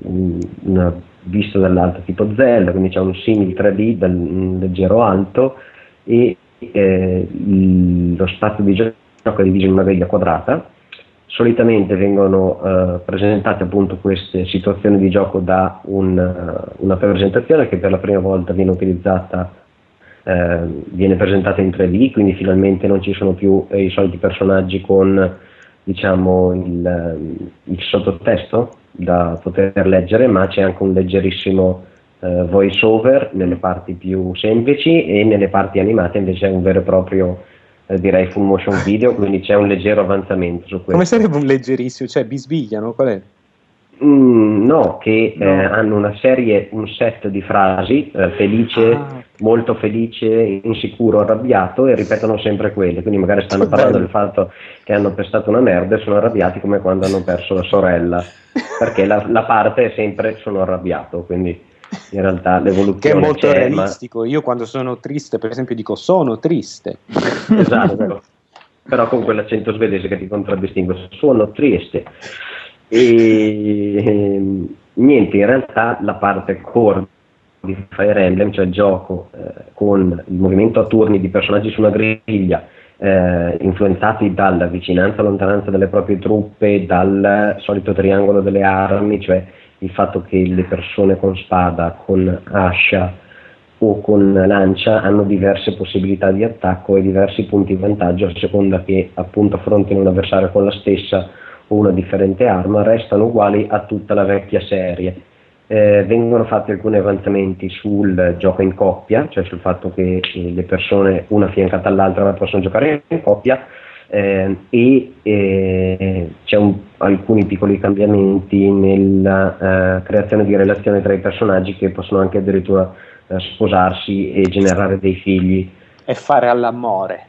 una vista dall'alto tipo Zelda, quindi c'è un simile 3D dal, un leggero alto e eh, lo spazio di gioco è diviso in una griglia quadrata. Solitamente vengono eh, presentate appunto queste situazioni di gioco da un, uh, una presentazione che per la prima volta viene utilizzata, eh, viene presentata in 3D, quindi finalmente non ci sono più eh, i soliti personaggi con diciamo, il, ehm, il, sottotesto da poter leggere, ma c'è anche un leggerissimo eh, voice over nelle parti più semplici e nelle parti animate invece è un vero e proprio eh, direi full motion video, quindi c'è un leggero avanzamento su questo. Come sarebbe un leggerissimo? Cioè bisbigliano? Qual è? Mm, no, che no. Eh, hanno una serie, un set di frasi, eh, felice, ah. molto felice, insicuro, arrabbiato e ripetono sempre quelle, quindi magari stanno che parlando bello. del fatto che hanno pestato una merda e sono arrabbiati come quando hanno perso la sorella, perché la, la parte è sempre sono arrabbiato, quindi in realtà l'evoluzione che è molto c'è, realistico. Ma... Io quando sono triste, per esempio, dico sono triste. esatto. però con quell'accento svedese che ti contraddistingue. Suono Trieste. E ehm, niente, in realtà la parte core di Fire Emblem, cioè gioco eh, con il movimento a turni di personaggi su una griglia, eh, influenzati dalla vicinanza e lontananza delle proprie truppe, dal solito triangolo delle armi, cioè il fatto che le persone con spada, con ascia o con lancia hanno diverse possibilità di attacco e diversi punti di vantaggio a seconda che appunto affrontino un avversario con la stessa o una differente arma, restano uguali a tutta la vecchia serie eh, vengono fatti alcuni avanzamenti sul gioco in coppia, cioè sul fatto che eh, le persone una fiancata all'altra possono giocare in coppia eh, e eh, c'è un, alcuni piccoli cambiamenti nella eh, creazione di relazioni tra i personaggi che possono anche addirittura sposarsi e generare dei figli. E fare all'amore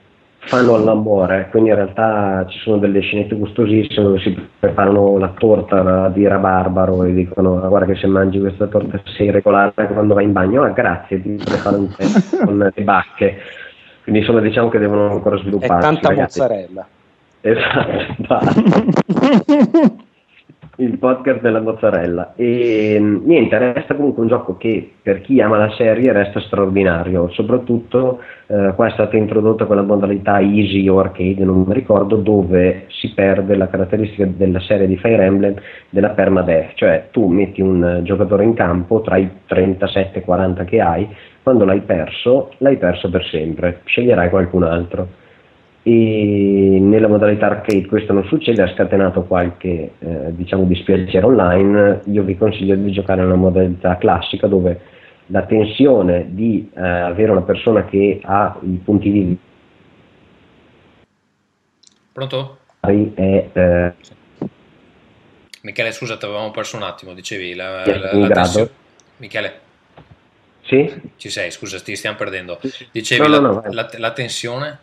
fanno all'amore, quindi in realtà ci sono delle scenette gustosissime dove si preparano la torta di rabarbaro e dicono ah, guarda che se mangi questa torta sei regolare quando vai in bagno, ah grazie, ti preparo un tè con le bacche. Quindi insomma diciamo che devono ancora sviluppare. E tanta ragazzi. mozzarella. Esatto, il podcast della mozzarella. E niente, resta comunque un gioco che per chi ama la serie resta straordinario. Soprattutto eh, qua è stata introdotta quella modalità easy o arcade, non mi ricordo, dove si perde la caratteristica della serie di Fire Emblem della permadeath, cioè tu metti un giocatore in campo tra i 37-40 che hai, quando l'hai perso, l'hai perso per sempre, sceglierai qualcun altro e nella modalità arcade questo non succede, ha scatenato qualche eh, diciamo dispiacere online, io vi consiglio di giocare nella modalità classica dove la tensione di eh, avere una persona che ha i punti di Pronto? È, eh, Michele, scusa, ti avevamo perso un attimo, dicevi la, la, la tensione. Michele? Sì? Ci sei, scusa, ti stiamo perdendo. Dicevi no, no, no, la, la tensione?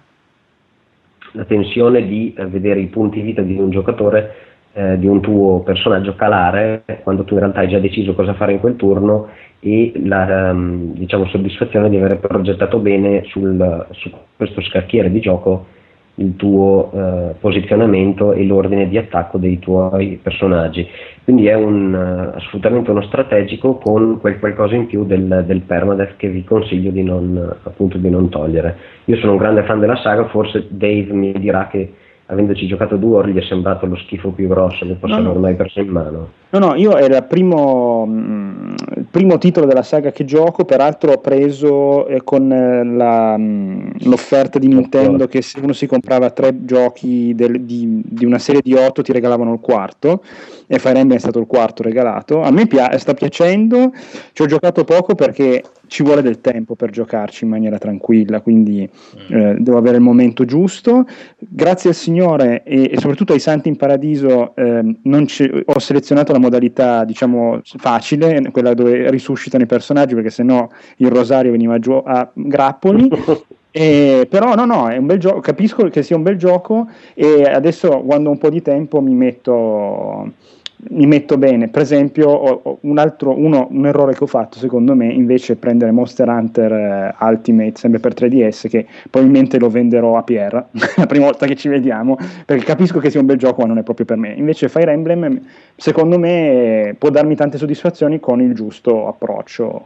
La tensione di eh, vedere i punti vita di un giocatore, eh, di un tuo personaggio calare quando tu in realtà hai già deciso cosa fare in quel turno e la um, diciamo, soddisfazione di aver progettato bene sul, su questo scacchiere di gioco il tuo eh, posizionamento e l'ordine di attacco dei tuoi personaggi. Quindi è un, uh, assolutamente uno strategico con quel qualcosa in più del, del permadeath che vi consiglio di non, appunto, di non togliere. Io sono un grande fan della saga, forse Dave mi dirà che avendoci giocato due ore gli è sembrato lo schifo più grosso che possa no, aver mai preso in mano. No, no, io era il primo, mm, il primo titolo della saga che gioco, peraltro ho preso eh, con eh, la, mm, l'offerta di Nintendo che se uno si comprava tre giochi del, di, di, una serie di otto ti regalavano il quarto e Fire Emblem è stato il quarto regalato. A me pia- sta piacendo, ci ho giocato poco perché ci vuole del tempo per giocarci in maniera tranquilla, quindi mm. eh, devo avere il momento giusto. Grazie al Signore e, e soprattutto ai Santi in Paradiso eh, ho selezionato la modalità diciamo facile, quella dove risuscitano i personaggi, perché sennò il rosario veniva giù a grappoli. Eh, però no, no, è un bel gioco, capisco che sia un bel gioco e adesso quando ho un po' di tempo mi metto mi metto bene. Per esempio, un, altro, uno, un errore che ho fatto, secondo me, invece è prendere Monster Hunter eh, Ultimate, sempre per 3DS, che probabilmente lo venderò a Pierre la prima volta che ci vediamo, perché capisco che sia un bel gioco, ma non è proprio per me. Invece Fire Emblem, secondo me, può darmi tante soddisfazioni con il giusto approccio.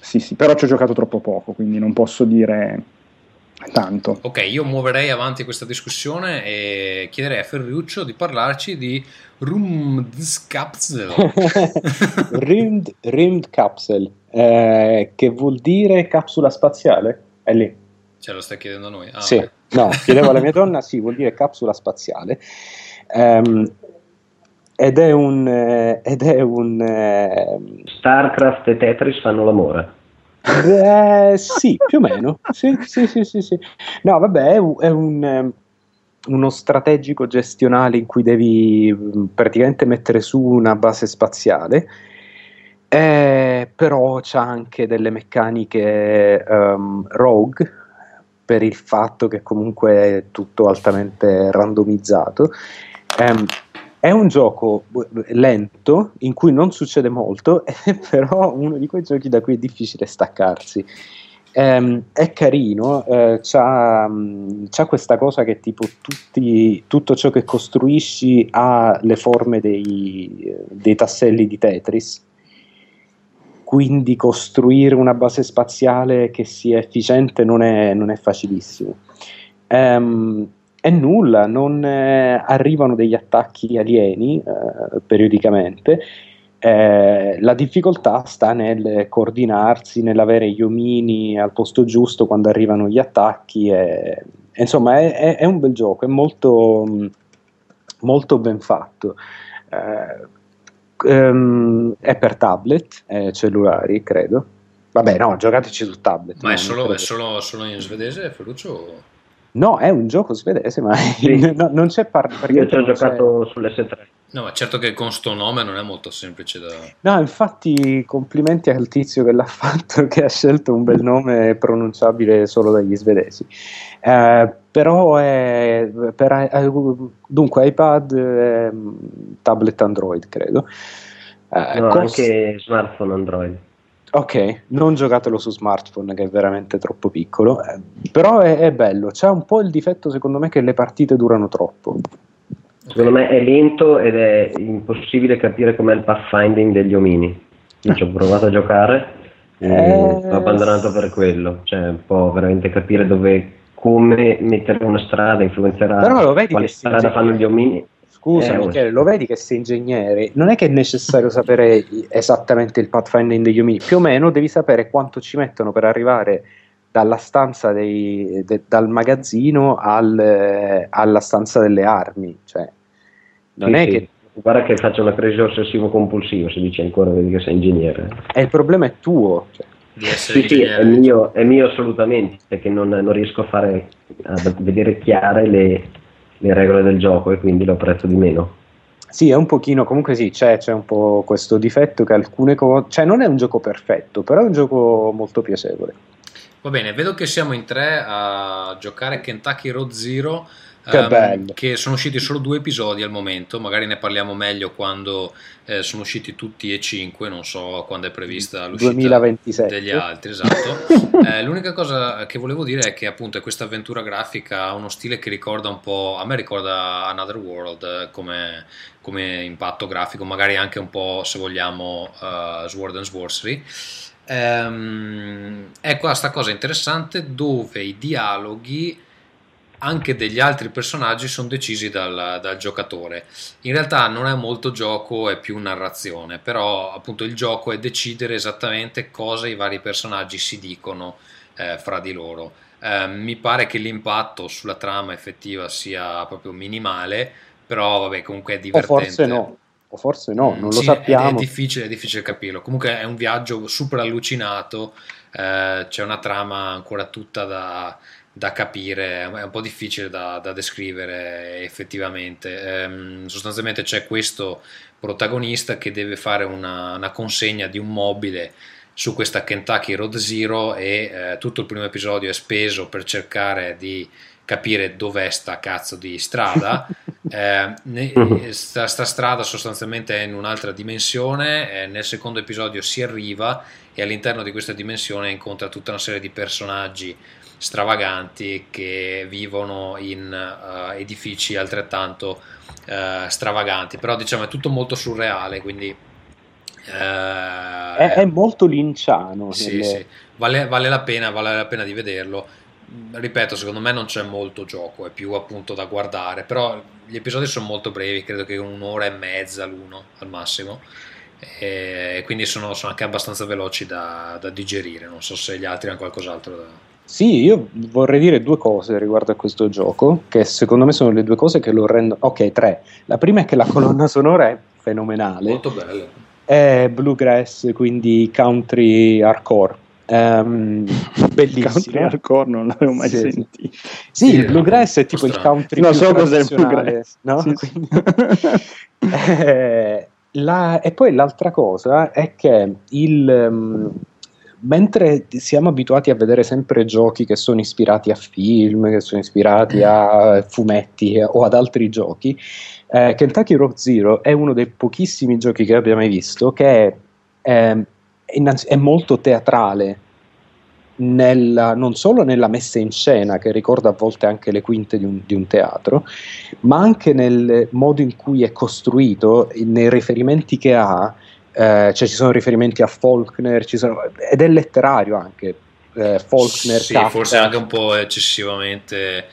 Sì, sì, però ci ho giocato troppo poco, quindi non posso dire tanto. Ok, io muoverei avanti questa discussione e chiederei a Ferruccio di parlarci di Rumdskapsel. Rimd, Rimdkapsel, eh, che vuol dire capsula spaziale? È lì. Ce lo stai chiedendo a noi? Ah, sì, beh. no, chiedevo alla mia donna, sì, vuol dire capsula spaziale. Um, ed è un... Eh, ed è un eh, Starcraft e Tetris fanno l'amore. Eh, sì, più o meno. Sì, sì, sì, sì, sì. No, vabbè, è, un, è un, ehm, uno strategico gestionale in cui devi praticamente mettere su una base spaziale. Eh, però c'ha anche delle meccaniche um, rogue per il fatto che comunque è tutto altamente randomizzato. Um, è un gioco lento in cui non succede molto, è però uno di quei giochi da cui è difficile staccarsi. ehm, è carino, eh, c'ha, c'ha, questa cosa che tipo tutti, tutto ciò che costruisci ha le forme dei, dei tasselli di Tetris quindi costruire una base spaziale che sia efficiente non è, non è facilissimo. Um, è nulla, non eh, arrivano degli attacchi alieni eh, periodicamente. Eh, la difficoltà sta nel coordinarsi, nell'avere gli omini al posto giusto quando arrivano gli attacchi. E, insomma, è, è, è, un bel gioco, è molto, molto ben fatto. Um, è per tablet, cellulari, credo. Vabbè, no, giocateci su tablet. Ma è, solo, è solo, solo, in svedese, Ferruccio? No, è un gioco svedese, ma sì. no, non c'è parte. Io ci ho giocato sull'S3. No, ma certo che con sto nome non è molto semplice da... No, infatti complimenti al tizio che l'ha fatto, che ha scelto un bel nome pronunciabile solo dagli svedesi. Eh, però è per, eh, dunque iPad, eh, tablet Android, credo. Eh, no, cost... anche smartphone Android. Ok, non giocatelo su smartphone che è veramente troppo piccolo, eh, però è, è, bello, c'è un po' il difetto secondo me che le partite durano troppo. Secondo me è lento ed è impossibile capire com'è il pathfinding degli omini. Io ci ho provato a giocare e eh... ho abbandonato per quello, cioè un po' veramente capire dove, come mettere una strada influenzerà Però lo vedi quale strada fanno gli omini. Scusa eh, Michele, lo vedi che sei ingegnere, non è che è necessario sapere esattamente il pathfinding degli omini, più o meno devi sapere quanto ci mettono per arrivare dalla stanza dei, de, dal magazzino al, alla stanza delle armi, cioè non sì, è sì. che guarda che faccio una crisi ossessivo compulsivo se dici ancora vedi che sei ingegnere e il problema è tuo cioè. sì, sì, è mio, è mio assolutamente perché non, non, riesco a fare a vedere chiare le, le regole del gioco e quindi lo apprezzo di meno sì, è un pochino, comunque sì, c'è, c'è un po' questo difetto che alcune cose, cioè non è un gioco perfetto, però è un gioco molto piacevole. Va bene, vedo che siamo in tre a giocare Kentucky Road Zero che, um, che sono usciti solo due episodi al momento, magari ne parliamo meglio quando eh, sono usciti tutti e cinque, non so quando è prevista l'uscita 2027. degli altri, esatto. eh, l'unica cosa che volevo dire è che appunto questa avventura grafica ha uno stile che ricorda un po', a me ricorda Another World eh, come, come impatto grafico, magari anche un po' se vogliamo uh, Sword and Sorcery. Um, ecco questa cosa interessante dove i dialoghi anche degli altri personaggi sono decisi dal, dal, giocatore. In realtà non è molto gioco, è più narrazione, però appunto il gioco è decidere esattamente cosa i vari personaggi si dicono eh, fra di loro. Eh, mi pare che l'impatto sulla trama effettiva sia proprio minimale, però vabbè comunque è divertente. O forse no. O forse no, non sì, lo sappiamo. È, è, difficile, è difficile capirlo. Comunque è un viaggio super allucinato. Eh, c'è una trama ancora tutta da, da capire, è un po' difficile da, da descrivere effettivamente. Ehm, sostanzialmente c'è questo protagonista che deve fare una, una, consegna di un mobile su questa Kentucky Road Zero e eh, tutto il primo episodio è speso per cercare di capire dov'è sta cazzo di strada. Eh, ne, sta, sta, strada sostanzialmente è in un'altra dimensione, eh, nel secondo episodio si arriva e all'interno di questa dimensione incontra tutta una serie di personaggi stravaganti che vivono in uh, edifici altrettanto uh, stravaganti, però diciamo è tutto molto surreale, quindi... Uh, è, è, molto linciano. Sì, nelle... sì. Vale, vale, la pena, vale la pena di vederlo. Ripeto, secondo me non c'è molto gioco, è più appunto da guardare, però gli episodi sono molto brevi, credo che un'ora e mezza l'uno al massimo e quindi sono, sono anche abbastanza veloci da, da, digerire. Non so se gli altri hanno qualcos'altro da, sì, io vorrei dire due cose riguardo a questo gioco, che secondo me sono le due cose che lo rendono... Ok, tre. La prima è che la colonna sonora è fenomenale. Molto bella. È bluegrass, quindi country hardcore. Um, bellissimo. Country hardcore non l'avevo mai sì, sentito. Sì, sì il bluegrass è tipo il country Non so cos'è il bluegrass. No? Sì, quindi... eh, la... E poi l'altra cosa è che il... Um, mentre siamo abituati a vedere sempre giochi che sono ispirati a film, che sono ispirati a fumetti o ad altri giochi, eh, Kentucky Road Zero è uno dei pochissimi giochi che abbia mai visto che è, è, è molto teatrale. nella, non solo nella messa in scena, che ricorda a volte anche le quinte di un, di un, teatro, ma anche nel modo in cui è costruito, nei riferimenti che ha. Eh, cioè ci sono riferimenti a Faulkner, sono, ed è letterario anche. Eh, Faulkner, sì, Kafka. forse anche un po' eccessivamente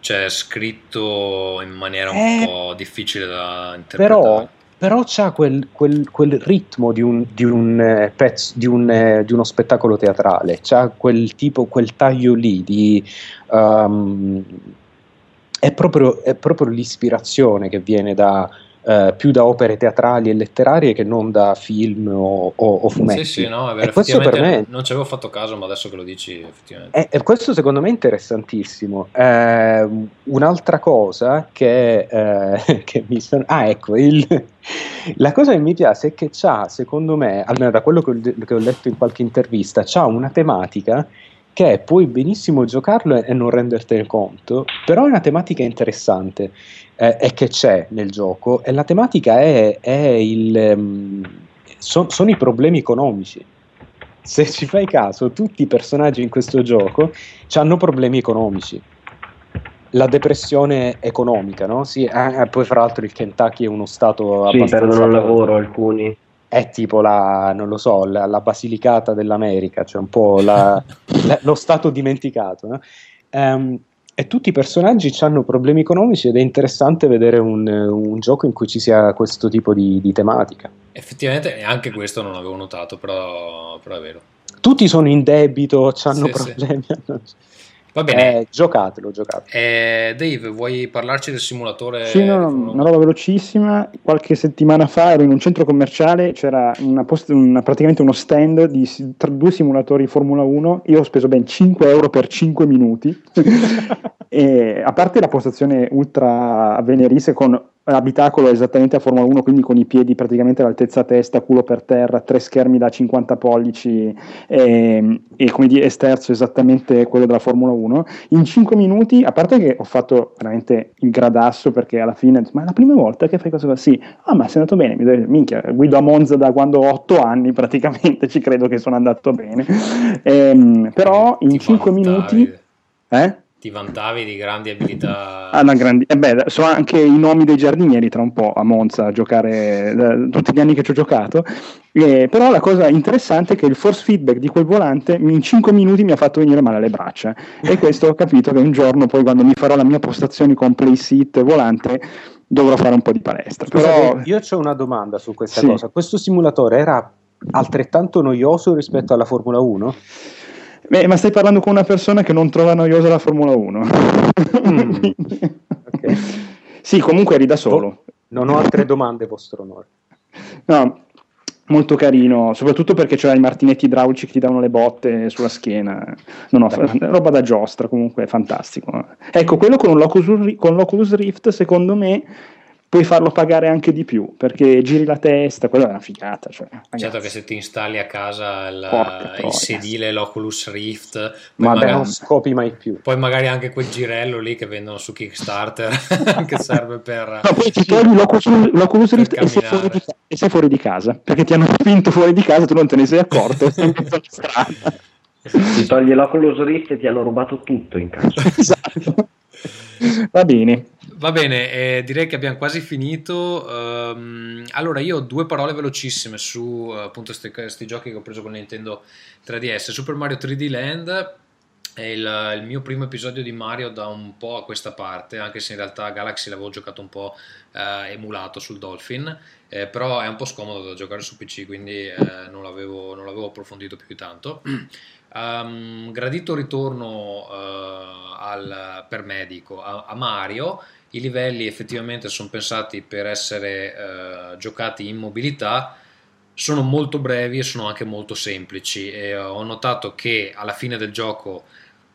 cioè, scritto in maniera un eh, po' difficile da interpretare. Però però c'ha quel, quel, quel ritmo di, un, di, un, eh, pezzo, di, un, eh, di, uno spettacolo teatrale, c'ha quel tipo, quel taglio lì di... Um, è, proprio, è proprio l'ispirazione che viene da, Uh, più da opere teatrali e letterarie che non da film o, o, o fumetti. Sì, sì, no, è vero. Questo per me non ci avevo fatto caso, ma adesso che lo dici, effettivamente. E, e questo secondo me è interessantissimo. Eh, un'altra cosa che, eh, che mi sono. Ah, ecco, il, la cosa che mi piace è che c'ha, secondo me, almeno da quello che ho, che ho letto in qualche intervista, c'ha una tematica che puoi benissimo giocarlo e, e non rendertene conto, però è una tematica interessante eh, e che c'è nel gioco e la tematica è, è il, um, so, sono i problemi economici. Se ci fai caso, tutti i personaggi in questo gioco hanno problemi economici. La depressione economica, no? Sì, eh, poi fra l'altro il Kentucky è uno stato sì, abbastanza... perdono il lavoro alcuni è tipo la, non lo so, la, la Basilicata dell'America, cioè un po' la, lo stato dimenticato. No? Um, e tutti i personaggi hanno problemi economici ed è interessante vedere un, un gioco in cui ci sia questo tipo di, di, tematica. Effettivamente, anche questo non avevo notato, però, però è vero. Tutti sono in debito, hanno sì, problemi. Sì. Va bene. Eh, giocatelo, giocatelo. Eh, Dave, vuoi parlarci del simulatore? Sì, no, una roba velocissima. Qualche settimana fa ero in un centro commerciale, c'era una post- una, praticamente uno stand di due simulatori Formula 1. Io ho speso ben 5 euro per 5 minuti. e, a parte la postazione ultra avvenirese con abitacolo esattamente a Formula 1, quindi con i piedi praticamente all'altezza testa, culo per terra, tre schermi da 50 pollici e, ehm, e come dire esterzo esattamente quello della Formula 1. In 5 minuti, a parte che ho fatto veramente il gradasso perché alla fine, ma è la prima volta che fai cosa così? Ah, ma sei andato bene, mi devi, minchia, guido a Monza da quando ho 8 anni praticamente, ci credo che sono andato bene. Ehm, però in 5 minuti... Eh? Ti vantavi di grandi abilità. Ah, grandi... eh beh, so anche i nomi dei giardinieri tra un po' a Monza a giocare eh, tutti gli anni che ci ho giocato. Eh, però la cosa interessante è che il force feedback di quel volante in 5 minuti mi ha fatto venire male alle braccia. E questo ho capito che un giorno, poi, quando mi farò la mia postazione con playseat volante, dovrò fare un po' di palestra. Scusate, però... Io ho una domanda su questa sì. cosa. Questo simulatore era altrettanto noioso rispetto alla Formula 1? Beh, ma stai parlando con una persona che non trova noiosa la Formula 1. Mm. okay. Sì, comunque eri da solo. Non ho altre domande, vostro onore. No, molto carino, soprattutto perché c'era i martinetti idraulici che ti davano le botte sulla schiena. Non ho, roba da giostra, comunque fantastico. Ecco, quello con l'Oculus, con l'Oculus Rift, secondo me puoi farlo pagare anche di più perché giri la testa, quella è una figata. Cioè, certo che se ti installi a casa il, il sedile, l'Oculus Rift, ma magari, non scopi mai più. Poi magari anche quel girello lì che vendono su Kickstarter che serve per. No, poi ti togli l'Oculus, l'Oculus Rift e sei, di, e sei, fuori di casa perché ti hanno spinto fuori di casa, tu non te ne sei accorto. Ti togli l'Oculus Rift e ti hanno rubato tutto in casa. esatto. Va bene. Va bene, eh, direi che abbiamo quasi finito. Um, allora, io ho due parole velocissime su appunto questi giochi che ho preso con Nintendo 3DS. Super Mario 3D Land è il, il, mio primo episodio di Mario da un po' a questa parte, anche se in realtà Galaxy l'avevo giocato un po' eh, emulato sul Dolphin, eh, però è un po' scomodo da giocare su PC, quindi eh, non, l'avevo, non, l'avevo, approfondito più di tanto. Um, gradito ritorno uh, al, per me, dico, a, a Mario i livelli effettivamente sono pensati per essere eh, giocati in mobilità, sono molto brevi e sono anche molto semplici. E ho notato che alla fine del gioco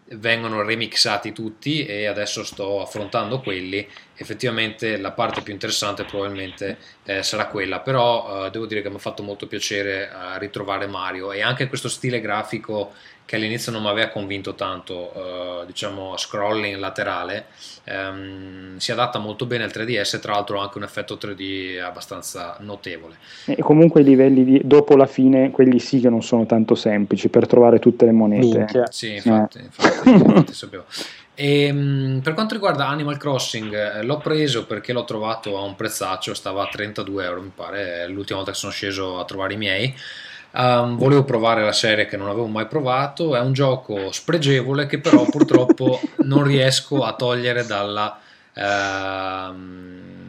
vengono remixati tutti e adesso sto affrontando quelli. Effettivamente la parte più interessante probabilmente eh, sarà quella, però eh, devo dire che mi ha fatto molto piacere eh, ritrovare Mario e anche questo stile grafico che all'inizio non mi aveva convinto tanto, eh, diciamo scrolling laterale, ehm, si adatta molto bene al 3DS, tra l'altro ha anche un effetto 3D abbastanza notevole. E comunque i livelli di, dopo la fine, quelli sì che non sono tanto semplici per trovare tutte le monete. Minchia. Sì, infatti, eh. infatti, infatti sapevo. E, ehm, per quanto riguarda Animal Crossing, eh, l'ho preso perché l'ho trovato a un prezzaccio, stava a 32 euro, mi pare, l'ultima volta che sono sceso a trovare i miei. Um, volevo provare la serie che non avevo mai provato. È un gioco spregevole che però purtroppo non riesco a togliere dalla, uh,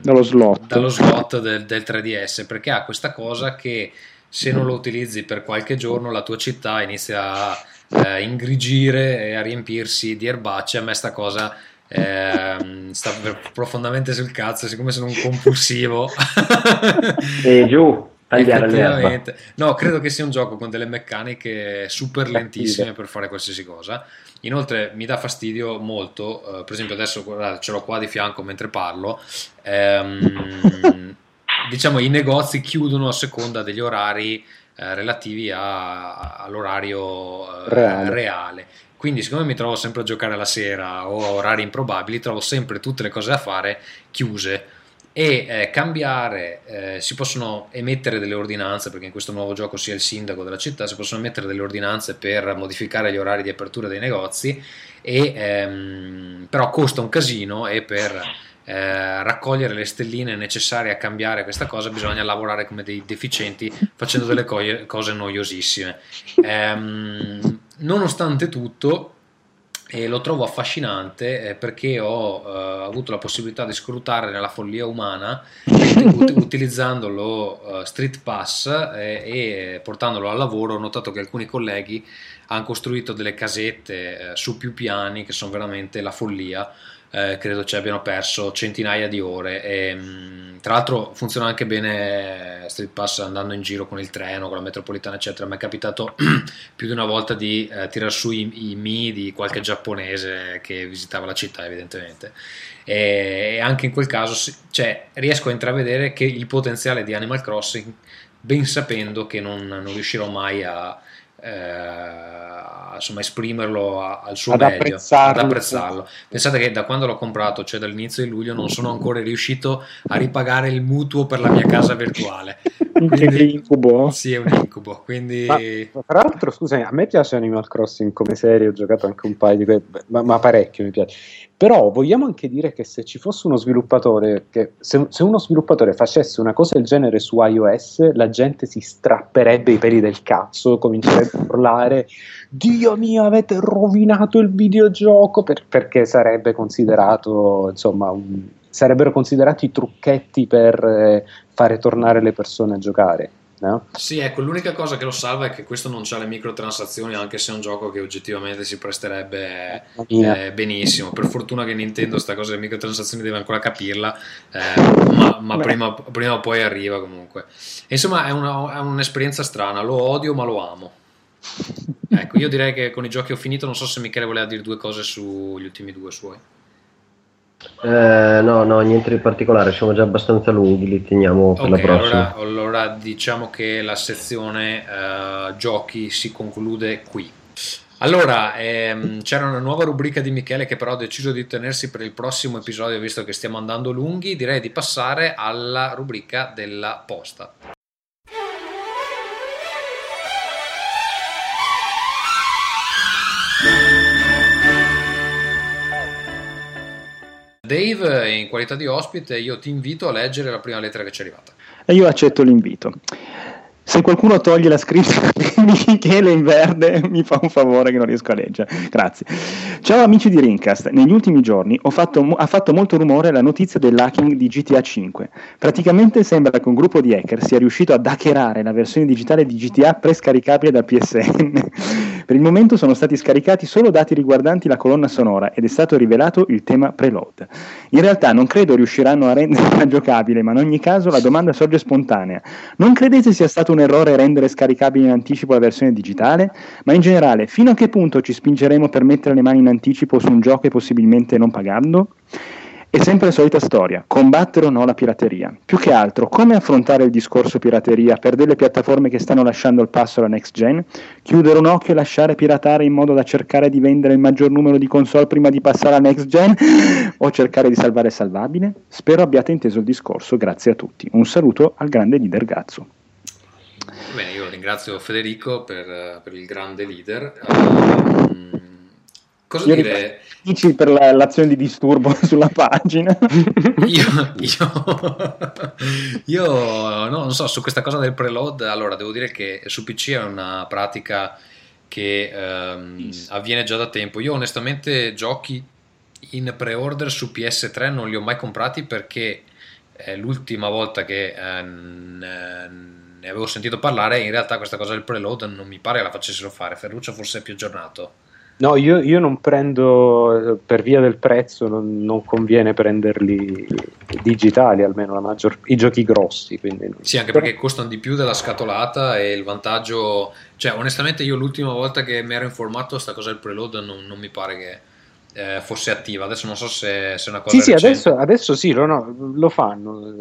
dallo slot, dallo slot del, del 3DS perché ha questa cosa che se non lo utilizzi per qualche giorno la tua città inizia a uh, ingrigire e a riempirsi di erbacce. A me sta cosa eh, sta profondamente sul cazzo, siccome sono un compulsivo. e giù tagliare l'erba. No, credo che sia un gioco con delle meccaniche super lentissime per fare qualsiasi cosa. Inoltre mi dà fastidio molto, uh, per esempio adesso guardate, ce l'ho qua di fianco mentre parlo, ehm, diciamo i negozi chiudono a seconda degli orari eh, relativi a, all'orario eh, reale. reale. Quindi, siccome mi trovo sempre a giocare la sera o a orari improbabili, trovo sempre tutte le cose da fare chiuse e eh, cambiare, eh, si possono emettere delle ordinanze, perché in questo nuovo gioco sia il sindaco della città, si possono emettere delle ordinanze per modificare gli orari di apertura dei negozi, e, ehm, però costa un casino e per eh, raccogliere le stelline necessarie a cambiare questa cosa bisogna lavorare come dei deficienti facendo delle co- cose noiosissime. Ehm, nonostante tutto, e lo trovo affascinante eh, perché ho eh, avuto la possibilità di scrutare nella follia umana ut- utilizzando lo uh, Street Pass eh, e portandolo al lavoro. Ho notato che alcuni colleghi hanno costruito delle casette eh, su più piani che sono veramente la follia eh, credo ci abbiano perso centinaia di ore. E, mh, tra l'altro funziona anche bene Street Pass andando in giro con il treno, con la metropolitana, eccetera. Mi è capitato più di una volta di eh, tirar su i, i mi di qualche giapponese che visitava la città, evidentemente. E, e anche in quel caso cioè, riesco a intravedere che il potenziale di Animal Crossing, ben sapendo che non, non riuscirò mai a eh, insomma, esprimerlo a, al suo ad meglio, apprezzarlo. ad apprezzarlo. Pensate che da quando l'ho comprato, cioè dall'inizio di luglio, non sono ancora riuscito a ripagare il mutuo per la mia casa virtuale. Quindi, incubo. Sì, è un incubo. Quindi... Ma, tra l'altro, scusami, a me piace Animal Crossing come serie, ho giocato anche un paio di que- ma, ma parecchio mi piace. Però vogliamo anche dire che se ci fosse uno sviluppatore, che se, se, uno sviluppatore facesse una cosa del genere su iOS, la gente si strapperebbe i peli del cazzo, comincerebbe a urlare: Dio mio, avete rovinato il videogioco! Per, perché sarebbe considerato, insomma, un, sarebbero considerati trucchetti per eh, fare tornare le persone a giocare. No? Sì, ecco, l'unica cosa che lo salva è che questo non ha le microtransazioni, anche se è un gioco che oggettivamente si presterebbe eh, benissimo. Per fortuna che Nintendo sta cosa delle microtransazioni deve ancora capirla, eh, ma, ma prima, prima, o poi arriva comunque. Insomma, è, una, è un'esperienza strana, lo odio ma lo amo. Ecco, io direi che con i giochi ho finito, non so se Michele voleva dire due cose sugli ultimi due suoi. Eh, no, no, niente di particolare, siamo già abbastanza lunghi, li teniamo per okay, la prossima. Allora, allora, diciamo che la sezione uh, giochi si conclude qui. Allora, ehm, c'era una nuova rubrica di Michele che però ha deciso di tenersi per il prossimo episodio, visto che stiamo andando lunghi, direi di passare alla rubrica della posta. Dave, in qualità di ospite, io ti invito a leggere la prima lettera che ci è arrivata. E io accetto l'invito. Se qualcuno toglie la scritta di Michele in verde, mi fa un favore che non riesco a leggere. Grazie. Ciao amici di Rincast. Negli ultimi giorni fatto, ha fatto molto rumore la notizia dell'hacking di GTA 5. Praticamente sembra che un gruppo di hacker sia riuscito ad hackerare la versione digitale di GTA prescaricabile dal PSN. Per il momento sono stati scaricati solo dati riguardanti la colonna sonora ed è stato rivelato il tema preload. In realtà non credo riusciranno a renderla giocabile, ma in ogni caso la domanda sorge spontanea. Non credete sia stato un errore rendere scaricabile in anticipo la versione digitale? Ma in generale, fino a che punto ci spingeremo per mettere le mani in anticipo su un gioco e possibilmente non pagarlo? È sempre la solita storia, combattere o no la pirateria. Più che altro, come affrontare il discorso pirateria per delle piattaforme che stanno lasciando il passo alla next gen? Chiudere un occhio e lasciare piratare in modo da cercare di vendere il maggior numero di console prima di passare alla next gen? O cercare di salvare il salvabile? Spero abbiate inteso il discorso, grazie a tutti. Un saluto al grande leader Gazzo. Bene, io ringrazio Federico per, per il grande leader. Uh, cosa Io dire? Dici per la- l'azione di disturbo sulla pagina. Io, io, io no, non so, su questa cosa del preload, allora devo dire che su PC è una pratica che ehm, avviene già da tempo. Io onestamente giochi in pre-order su PS3 non li ho mai comprati perché eh, l'ultima volta che eh, ne avevo sentito parlare in realtà questa cosa del preload non mi pare la facessero fare. Ferruccio forse è più aggiornato. No, io, io non prendo per via del prezzo, non, non conviene prenderli digitali, almeno la maggior, i giochi grossi. Quindi. Sì, anche perché costano di più della scatolata e il vantaggio, cioè onestamente io l'ultima volta che mi ero informato sta cosa del preload non, non mi pare che eh, fosse attiva, adesso non so se, se è una cosa Sì, sì, recente. adesso, adesso sì, lo, no, lo fanno.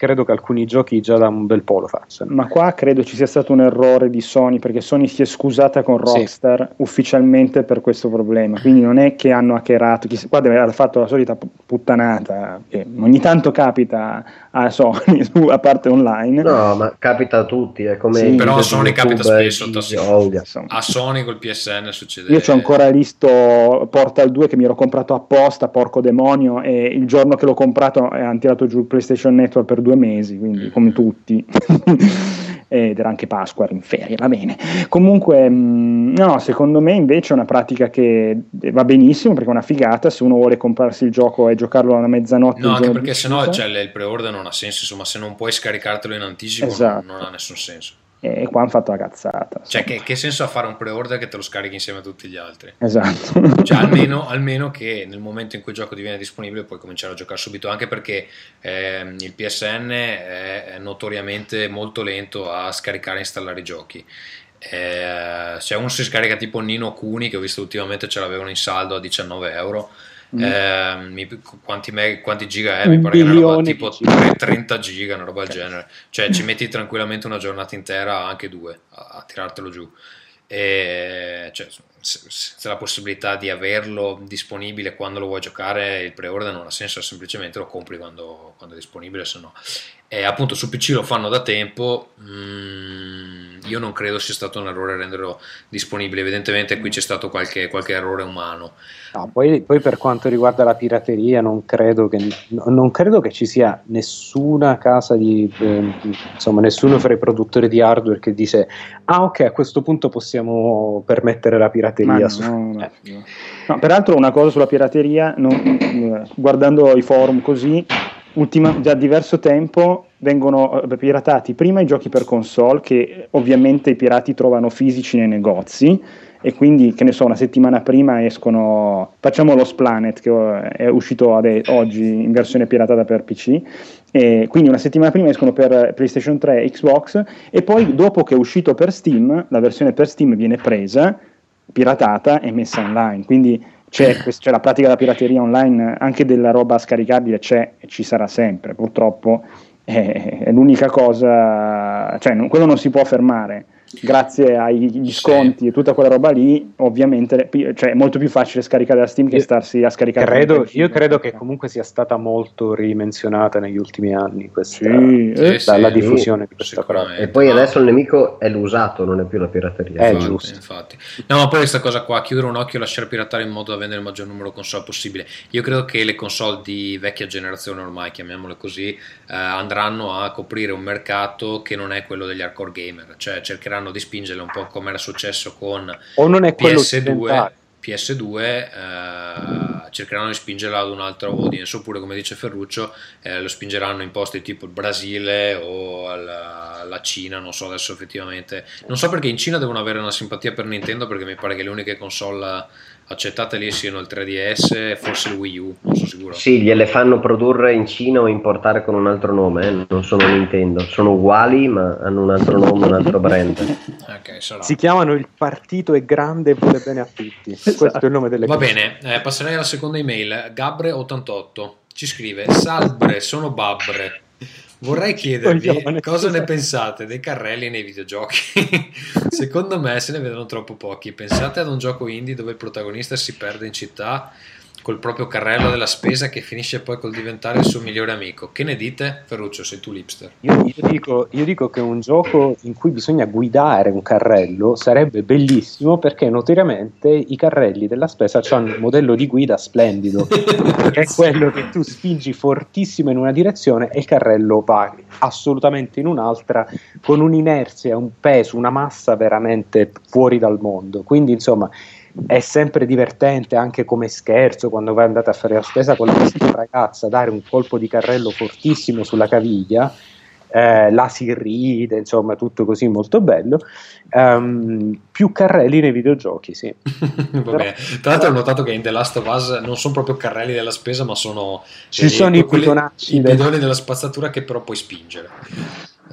Credo che alcuni giochi già da un bel po' lo facciano. Ma qua credo ci sia stato un errore di Sony perché Sony si è scusata con Sì. Rockstar ufficialmente per questo problema. Quindi non è che hanno hackerato, chissà- qua deve aver fatto la solita pu- puttanata che ogni tanto capita a Sony, su- a parte online. No, ma capita a tutti, è come Sì, però a Sony capita spesso, Tassi. A Sony col PSN succede. Io c'ho ancora listo Portal 2 che mi ero comprato apposta, porco demonio, e il giorno che l'ho comprato eh, hanno tirato giù il PlayStation Network per due mesi, quindi Mm. come tutti. Ed era anche Pasqua, ero in ferie, va bene. Comunque, mh, no, secondo me invece è una pratica che va benissimo perché è una figata. Se uno vuole comprarsi il gioco e giocarlo alla mezzanotte, No, anche perché sennò cioè, il pre-order non ha senso, insomma, se non puoi scaricartelo in anticipo non- Esatto. non, ha nessun senso. E qua hanno fatto la cazzata. Cioè, che, che senso ha fare un pre-order che te lo scarichi insieme a tutti gli altri? Esatto. Cioè, almeno, almeno che nel momento in cui il gioco diviene disponibile puoi cominciare a giocare subito, anche perché ehm, il PSN è, notoriamente molto lento a scaricare e installare i giochi. Eh, se uno si scarica tipo Nino Kuni, che ho visto ultimamente ce l'avevano in saldo a 19 euro, Mm. eh, mi- quanti, meg- quanti giga è? Mi pare che una roba tipo di giga. 30 giga, una roba del genere. Cioè, ci metti tranquillamente una giornata intera, anche due, a, a tirartelo giù. E cioè, se, se la possibilità di averlo disponibile quando lo vuoi giocare, il pre-order non ha senso, semplicemente lo compri quando, quando è disponibile, se no. E appunto su PC lo fanno da tempo. mm, io non credo sia stato un errore renderlo disponibile. Evidentemente qui c'è stato qualche, qualche errore umano. No, poi, poi per quanto riguarda la pirateria, non credo che, no- non credo che ci sia nessuna casa di eh, insomma, nessuno fra i produttori di hardware che dice: Ah, ok, a questo punto possiamo permettere la Ma pirateria. no, su-" no, Eh. peraltro una cosa sulla pirateria, non- eh, guardando i forum così, ultima- da diverso tempo vengono eh, piratati prima i giochi per console che ovviamente i pirati trovano fisici nei negozi e quindi che ne so una settimana prima escono facciamo lo Splanet che eh, è uscito ade- oggi in versione piratata per PC e quindi una settimana prima escono per PlayStation 3 e Xbox e poi dopo che è uscito per Steam la versione per Steam viene presa piratata e messa online. Quindi c'è, quest- c'è la pratica della pirateria online, anche della roba scaricabile c'è e ci sarà sempre. Purtroppo è, è l'unica cosa, cioè non- quello non si può fermare. Grazie agli sconti e tutta quella roba lì, ovviamente cioè, è molto più facile scaricare da Steam che Io starsi a scaricare. Credo, io credo che comunque sia stata molto ridimensionata negli ultimi anni questa, Sì, Sì, eh, sì, la, la sì, diffusione di questa cosa. E poi adesso il nemico è l'usato, non è più la pirateria. Eh, Infatti, giusto. infatti. No, ma poi questa cosa qua, chiudere un occhio e lasciare piratare in modo da vendere il maggior numero di console possibile. Io credo che le console di vecchia generazione ormai, chiamiamole così, eh, andranno a coprire un mercato che non è quello degli hardcore gamer, cioè cercheranno di spingerle un po' come era successo con O non è quello PS2, occidentale. PS2 eh, cercheranno di spingerla ad un altro audience oppure come dice Ferruccio eh, lo spingeranno in posti tipo il Brasile o al- la Cina, non so adesso effettivamente. Non so perché in Cina devono avere una simpatia per Nintendo perché mi pare che le uniche console accettate lì siano il 3DS e forse il Wii U, non sono sicuro. Sì, gliele fanno produrre in Cina o importare con un altro nome, eh? non sono Nintendo, sono uguali ma hanno un altro nome, un altro brand. okay, si chiamano Il partito è grande e vuole bene a tutti, questo è il nome delle Va cose. bene, eh, passerei alla seconda email, Gabre88 ci scrive, Salbre, sono Babbre. Vorrei chiedervi cosa ne pensate dei carrelli nei videogiochi. Secondo me se ne vedono troppo pochi. Pensate ad un gioco indie dove il protagonista si perde in città col proprio carrello della spesa che finisce poi col diventare il suo migliore amico. Che ne dite? Ferruccio, sei tu l'ipster. Io, io, dico, io, dico, che un gioco in cui bisogna guidare un carrello sarebbe bellissimo perché notoriamente i carrelli della spesa hanno un modello di guida splendido, che è quello che tu spingi fortissimo in una direzione e il carrello va assolutamente in un'altra con un'inerzia, un peso, una massa veramente fuori dal mondo. Quindi insomma è sempre divertente anche come scherzo quando voi andate a fare la spesa con la vostra ragazza, dare un colpo di carrello fortissimo sulla caviglia. Eh, la si ride, insomma, tutto così molto bello. Um, più carrelli nei videogiochi, sì. Va bene. Tra l'altro, ho notato che in The Last of Us non sono proprio carrelli della spesa, ma sono ci eh, sono i bidonacci, i bidoni della spazzatura che però puoi spingere.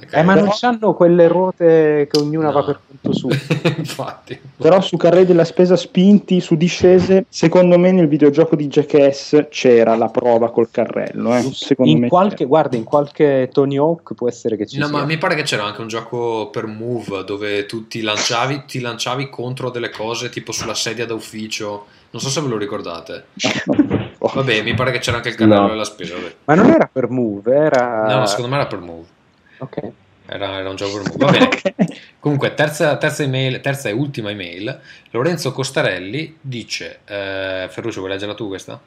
Okay. Eh, ma non hanno quelle ruote che ognuna no. va per conto su. Infatti. Però su carrelli della spesa spinti su discese, secondo me nel videogioco di Jackass c'era la prova col carrello. Eh. in qualche, guarda, in qualche Tony Hawk può essere che ci no, sia. ma mi pare che c'era anche un gioco per Move dove tu ti lanciavi, ti lanciavi contro delle cose tipo sulla sedia da ufficio. Non so se ve lo ricordate. Vabbè, mi pare che c'era anche il carrello no. della spesa. Vabbè. Ma non era per Move, era... No, secondo me era per Move. Ok. Era, era un gioco Va bene. okay. Comunque, terza, terza, email, terza, e ultima email. Lorenzo Costarelli dice: eh, Ferruccio, vuoi leggerla tu questa?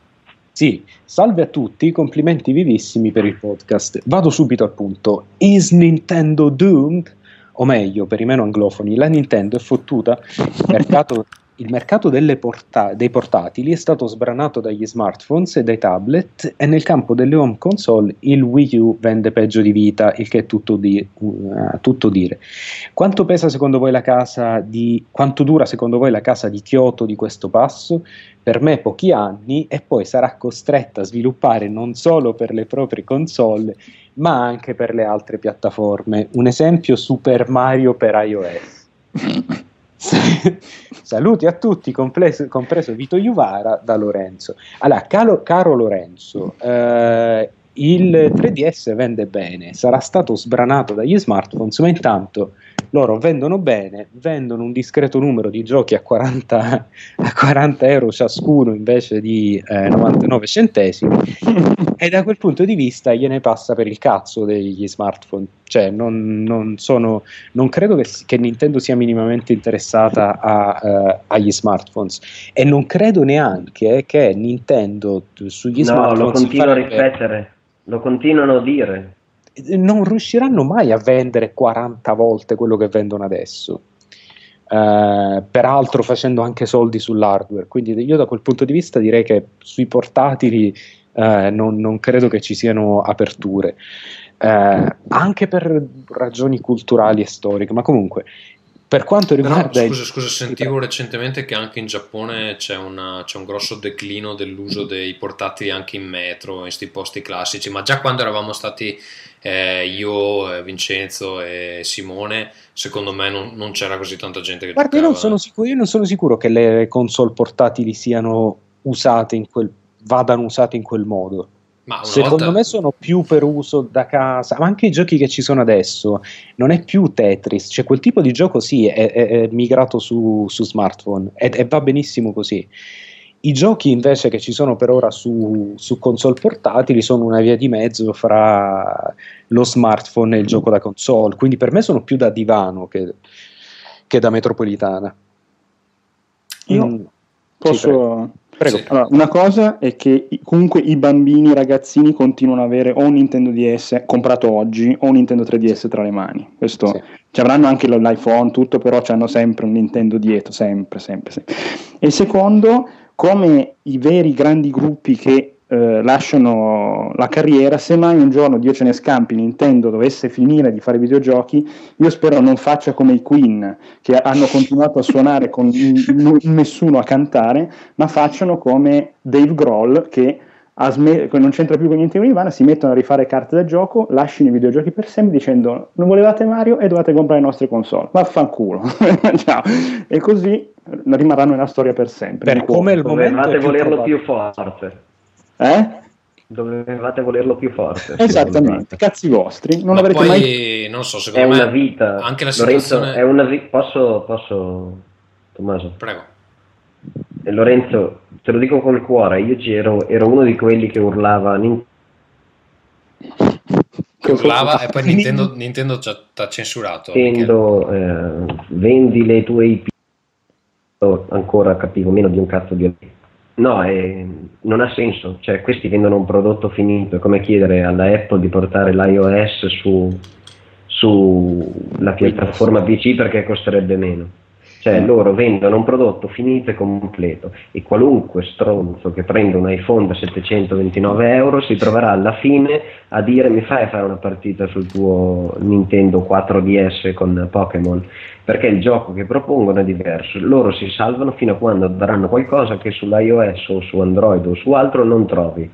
Sì, salve a tutti, complimenti vivissimi per il podcast. Vado subito al punto. Is Nintendo doomed? O meglio, per i meno anglofoni, la Nintendo è fottuta. Il mercato il mercato porta- dei portatili è stato sbranato dagli smartphones e dai tablet e nel campo delle home console il Wii U vende peggio di vita, il che è tutto, di, uh, tutto dire. Quanto pesa secondo voi la casa di quanto dura secondo voi la casa di Kyoto di questo passo? Per me pochi anni e poi sarà costretta a sviluppare non solo per le proprie console, ma anche per le altre piattaforme. Un esempio Super Mario per iOS. Saluti a tutti, compreso, compreso, Vito Juvara da Lorenzo. Allora, caro, caro Lorenzo, eh, il 3DS vende bene, sarà stato sbranato dagli smartphones, ma intanto loro vendono bene, vendono un discreto numero di giochi a 40, a 40 euro ciascuno invece di eh, 99 centesimi. E da quel punto di vista gliene passa per il cazzo degli smartphone, cioè non, non, sono, non credo che, che, Nintendo sia minimamente interessata a, uh, agli smartphones. E non credo neanche che Nintendo sugli no, smartphones... No, lo continuo a ripetere, lo continuano a dire non riusciranno mai a vendere 40 volte quello che vendono adesso. Uh, peraltro facendo anche soldi sull'hardware. Quindi io da quel punto di vista direi che sui portatili uh, non, non, credo che ci siano aperture, uh, anche per ragioni culturali e storiche, ma comunque per quanto riguarda... Però, scusa, scusa, sentivo recentemente che anche in Giappone c'è, una, c'è, un grosso declino dell'uso dei portatili anche in metro, in questi posti classici, ma già quando eravamo stati eh, io, eh, Vincenzo e Simone, secondo me non, non c'era così tanta gente che Guarda, io non, sono sicuro, io non sono sicuro che le console portatili siano usate in quel, vadano usate in quel modo. Secondo volta... me sono più per uso da casa, ma anche i giochi che ci sono adesso non è più Tetris, cioè quel tipo di gioco sì è, è, è migrato su, su smartphone e, e, va benissimo così. I giochi invece che ci sono per ora su, su, console portatili sono una via di mezzo fra lo smartphone e il gioco da console, quindi per me sono più da divano che, che da metropolitana. Io mm, posso... Prego. Sì. Allora, una cosa è che comunque i bambini, i ragazzini continuano ad avere o un Nintendo DS comprato oggi o un Nintendo 3DS tra le mani. Questo sì. ci avranno anche l'iPhone, tutto, però hanno sempre un Nintendo dietro, sempre, sempre, sempre. E secondo, come i veri grandi gruppi che eh, lasciano la carriera, se mai un giorno Dio ce ne scampi, Nintendo dovesse finire di fare videogiochi, io spero non faccia come i Queen che hanno continuato a suonare con n- nessuno a cantare, ma facciano come Dave Grohl che Sm- non c'entra più con niente con Ivana, si mettono a rifare carte da gioco, lasciano i videogiochi per sempre dicendo non volevate Mario e dovete comprare le nostre console, vaffanculo, ciao, e così rimarranno nella storia per sempre. Per come il momento dovevate volerlo più forte. Eh? Dovevate volerlo più forte. Esattamente, cazzi vostri. Non Ma avrete poi, mai. non so, secondo è me. una vita. Anche la Lorenzo, situazione. è una vi- posso, posso, Tommaso? Prego. E Lorenzo, te lo dico col cuore, io ci ero, ero uno di quelli che urlava Nin- Che urlava e poi Nintendo, Nintendo ci ha t'ha censurato. Nintendo, eh, vendi le tue IP. Ancora capivo meno di un cazzo di No, eh, non ha senso, cioè questi vendono un prodotto finito, è come chiedere alla Apple di portare l'iOS su, sulla piattaforma PC perché costerebbe meno. Cioè loro vendono un prodotto finito e completo e qualunque stronzo che prende un iPhone da 729 euro si troverà alla fine a dire mi fai fare una partita sul tuo Nintendo 4DS con Pokémon perché il gioco che propongono è diverso. Loro si salvano fino a quando daranno qualcosa che sull'iOS o su Android o su altro non trovi.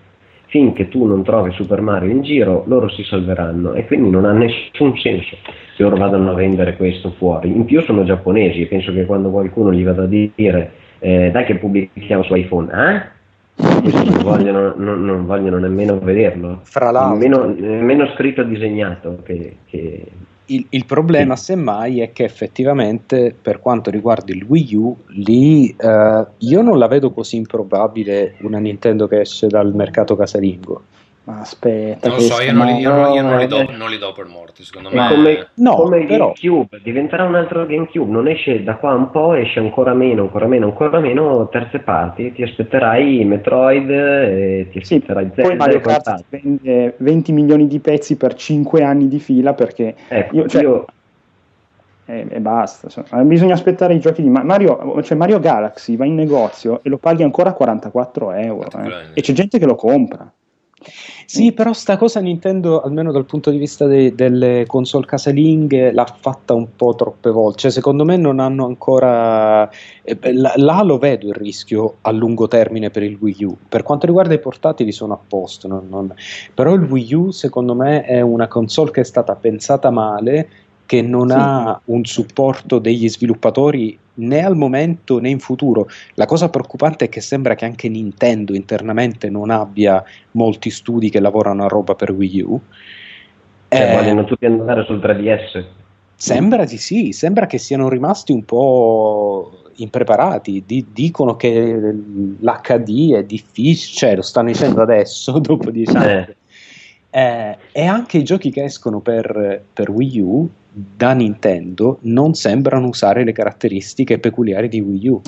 Finché tu non trovi Super Mario in giro, loro si salveranno e quindi non ha nessun senso che loro vadano a vendere questo fuori. In più sono giapponesi e penso che quando qualcuno gli vada a dire eh, dai che pubblichiamo su iPhone, eh? Non vogliono, non, non vogliono nemmeno vederlo. Fra l'altro, Nemmeno, nemmeno scritto e disegnato che, che il, il problema semmai è che effettivamente per quanto riguarda il Wii U, lì eh, io non la vedo così improbabile una Nintendo che esce dal mercato casalingo. Ma aspetta, Non lo so, io non li, io non- io non li do, eh. non li do per morti. Secondo me, come, No, come però- GameCube, diventerà un altro GameCube, non esce da qua un po', esce ancora meno, ancora meno, ancora meno terze parti, ti aspetterai Metroid, e ti Sì, aspetterai poi Zelda Mario e Kart vende 20 milioni di pezzi per 5 anni di fila perché Ecco, io- cioè- io- e, e basta. insomma. Bisogna aspettare i giochi di Ma- Mario. Cioè Mario Galaxy va in negozio e lo paghi ancora 44 euro. eh. E c'è gente che lo compra. Sì, però sta cosa Nintendo, almeno dal punto di vista de- delle console casalinghe, l'ha fatta un po' troppe volte. Cioè, secondo me non hanno ancora. eh, là lo vedo il rischio a lungo termine per il Wii U. Per quanto riguarda i portatili, sono a posto. non- non- Però il Wii U, secondo me, è una console che è stata pensata male. Che non Sì. ha un supporto degli sviluppatori né al momento né in futuro. La cosa preoccupante è che sembra che anche Nintendo internamente non abbia molti studi che lavorano a roba per Wii U. cioè, Eh, vogliono tutti andare sul 3DS. sembra di sì, sembra che siano rimasti un po' impreparati. Di- dicono che l'HD è difficile, cioè lo stanno dicendo adesso, dopo dieci anni. Eh. Eh, e anche i giochi che escono per, per Wii U da Nintendo non sembrano usare le caratteristiche peculiari di Wii U.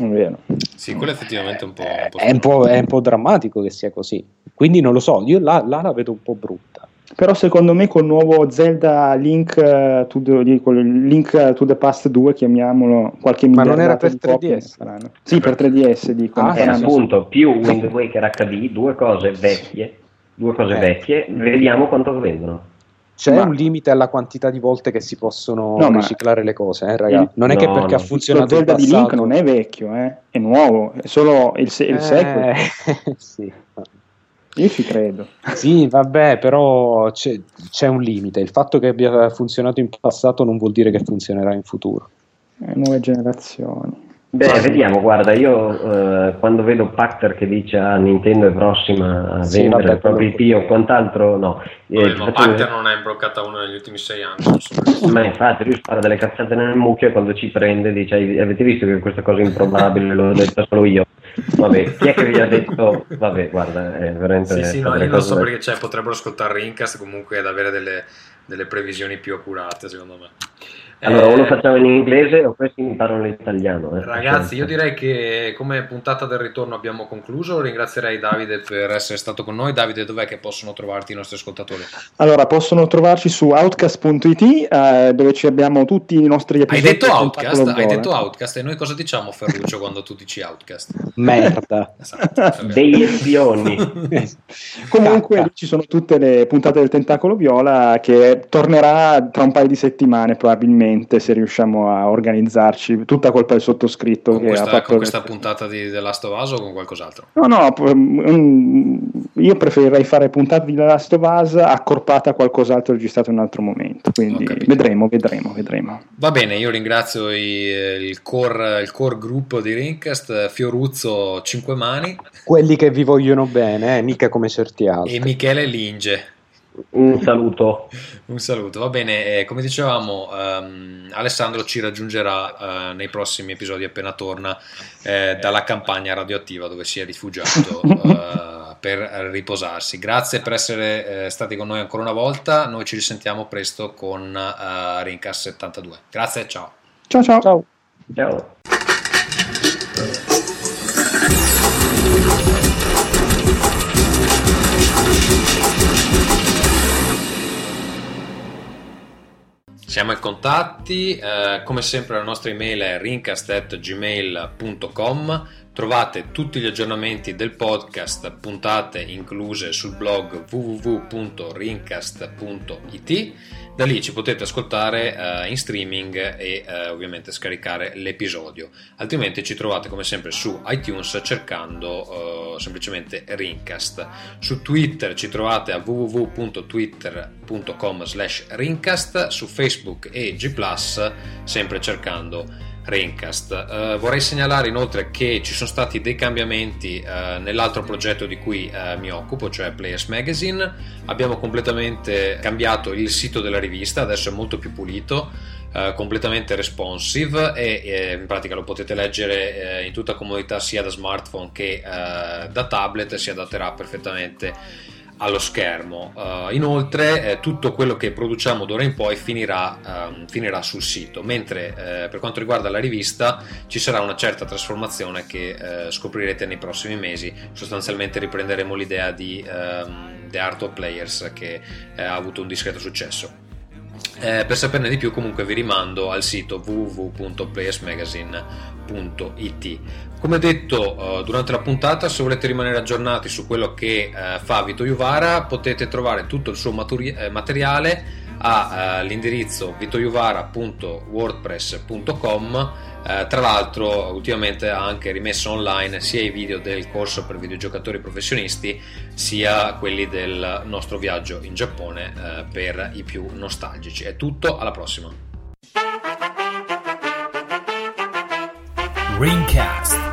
Sì, quello è effettivamente un po'. un po' È un po', è un po' drammatico che sia così. Quindi non lo so, io là, là la vedo un po' brutta. Però secondo me col nuovo Zelda Link, eh, to the, Link to the Past 2, chiamiamolo qualche Ma non era per di copie 3DS? faranno. Sì, per 3DS dicono. Ah, E sì, faranno. appunto, più Wind Waker HD, due cose vecchie, due cose Eh. vecchie, vediamo quanto vendono. C'è Ma- un limite alla quantità di volte che si possono No, ma- riciclare le cose, eh, raga. Il- Non è che No, perché no. ha funzionato Zelda in di Link passato- non è vecchio, eh, è nuovo, è solo il, se- il Eh, sequel. sì. Io ci credo. Sì, vabbè, però c'è, c'è un limite. Il fatto che abbia funzionato in passato non vuol dire che funzionerà in futuro. Eh, nuove generazioni. Beh, vediamo, guarda, io eh, quando vedo Pacter che dice a Nintendo è prossima a Sì, vendere il proprio IP o quant'altro, no. Eh, ma Pacter non è imbroccata uno negli ultimi sei anni. Ma infatti lui spara delle cazzate nel mucchio e quando ci prende dice "Hai- avete visto che questa cosa è improbabile, l'ho detta solo io. Vabbè, chi è che vi ha detto? Vabbè, guarda, è veramente... Sì, sì, no, io non so perché cioè, potrebbero ascoltare Rincast comunque ad avere delle, delle previsioni più accurate, secondo me. Allora, o lo facciamo in inglese o questi imparano l'italiano. Eh. Ragazzi, io direi che come puntata del ritorno abbiamo concluso. Ringrazierei Davide per essere stato con noi. Davide, dov'è che possono trovarti i nostri ascoltatori? Allora, possono trovarci su outcast.it eh, dove ci abbiamo tutti i nostri episodi. Hai detto Outcast? Hai detto Outcast e noi cosa diciamo Ferruccio quando tu dici Outcast? Merda. esatto, Degli espioni. Comunque ci sono tutte le puntate del Tentacolo Viola che tornerà tra un paio di settimane probabilmente probabilmente se riusciamo a organizzarci, tutta colpa del sottoscritto. Con questa, con questa puntata di The Last of Us o con qualcos'altro? No, no, io preferirei fare puntate di The Last of Us accorpata a qualcos'altro registrato in un altro momento, quindi vedremo, vedremo, vedremo. Va bene, io ringrazio i, il, core, il core gruppo di Rincast, Fioruzzo Cinque Mani. Quelli che vi vogliono bene, eh, mica come certi altri. E Michele Linge. Un saluto. Un saluto, va bene. Eh, come dicevamo, um, Alessandro ci raggiungerà uh, nei prossimi episodi appena torna eh, dalla campagna radioattiva dove si è rifugiato uh, per riposarsi. Grazie per essere eh, stati con noi ancora una volta. Noi ci risentiamo presto con uh, Rincas 72. Grazie, ciao. Ciao ciao. Ciao. ciao. Siamo ai contatti, eh, come sempre la nostra email è rincast.gmail.com Trovate tutti gli aggiornamenti del podcast, puntate incluse sul blog www.rincast.it. Da lì ci potete ascoltare uh, in streaming e uh, ovviamente scaricare l'episodio. Altrimenti ci trovate come sempre su iTunes cercando uh, semplicemente Rincast. Su Twitter ci trovate a www.twitter.com slash Rincast, su Facebook e G ⁇ sempre cercando Raincast. Uh, vorrei segnalare inoltre che ci sono stati dei cambiamenti uh, nell'altro progetto di cui uh, mi occupo, cioè Players Magazine. Abbiamo completamente cambiato il sito della rivista, adesso è molto più pulito. completamente responsive e, e, in pratica lo potete leggere in tutta comodità sia da smartphone che da tablet si adatterà perfettamente allo schermo. Uh, inoltre, eh, tutto quello che produciamo d'ora in poi finirà, um, finirà sul sito, mentre eh, per quanto riguarda la rivista ci sarà una certa trasformazione che eh, scoprirete nei prossimi mesi. Sostanzialmente riprenderemo l'idea di um, The Art of Players che eh, ha avuto un discreto successo. Eh, per saperne di più comunque vi rimando al sito www.playersmagazine.it come detto uh, durante la puntata, se volete rimanere aggiornati su quello che uh, fa Vito Juvara, potete trovare tutto il suo eh, materiale all'indirizzo vitoiuvara.wordpress.com. tra l'altro, ultimamente ha anche rimesso online sia i video del corso per videogiocatori professionisti, sia quelli del nostro viaggio in Giappone per i più nostalgici. È tutto, alla prossima. Ringcast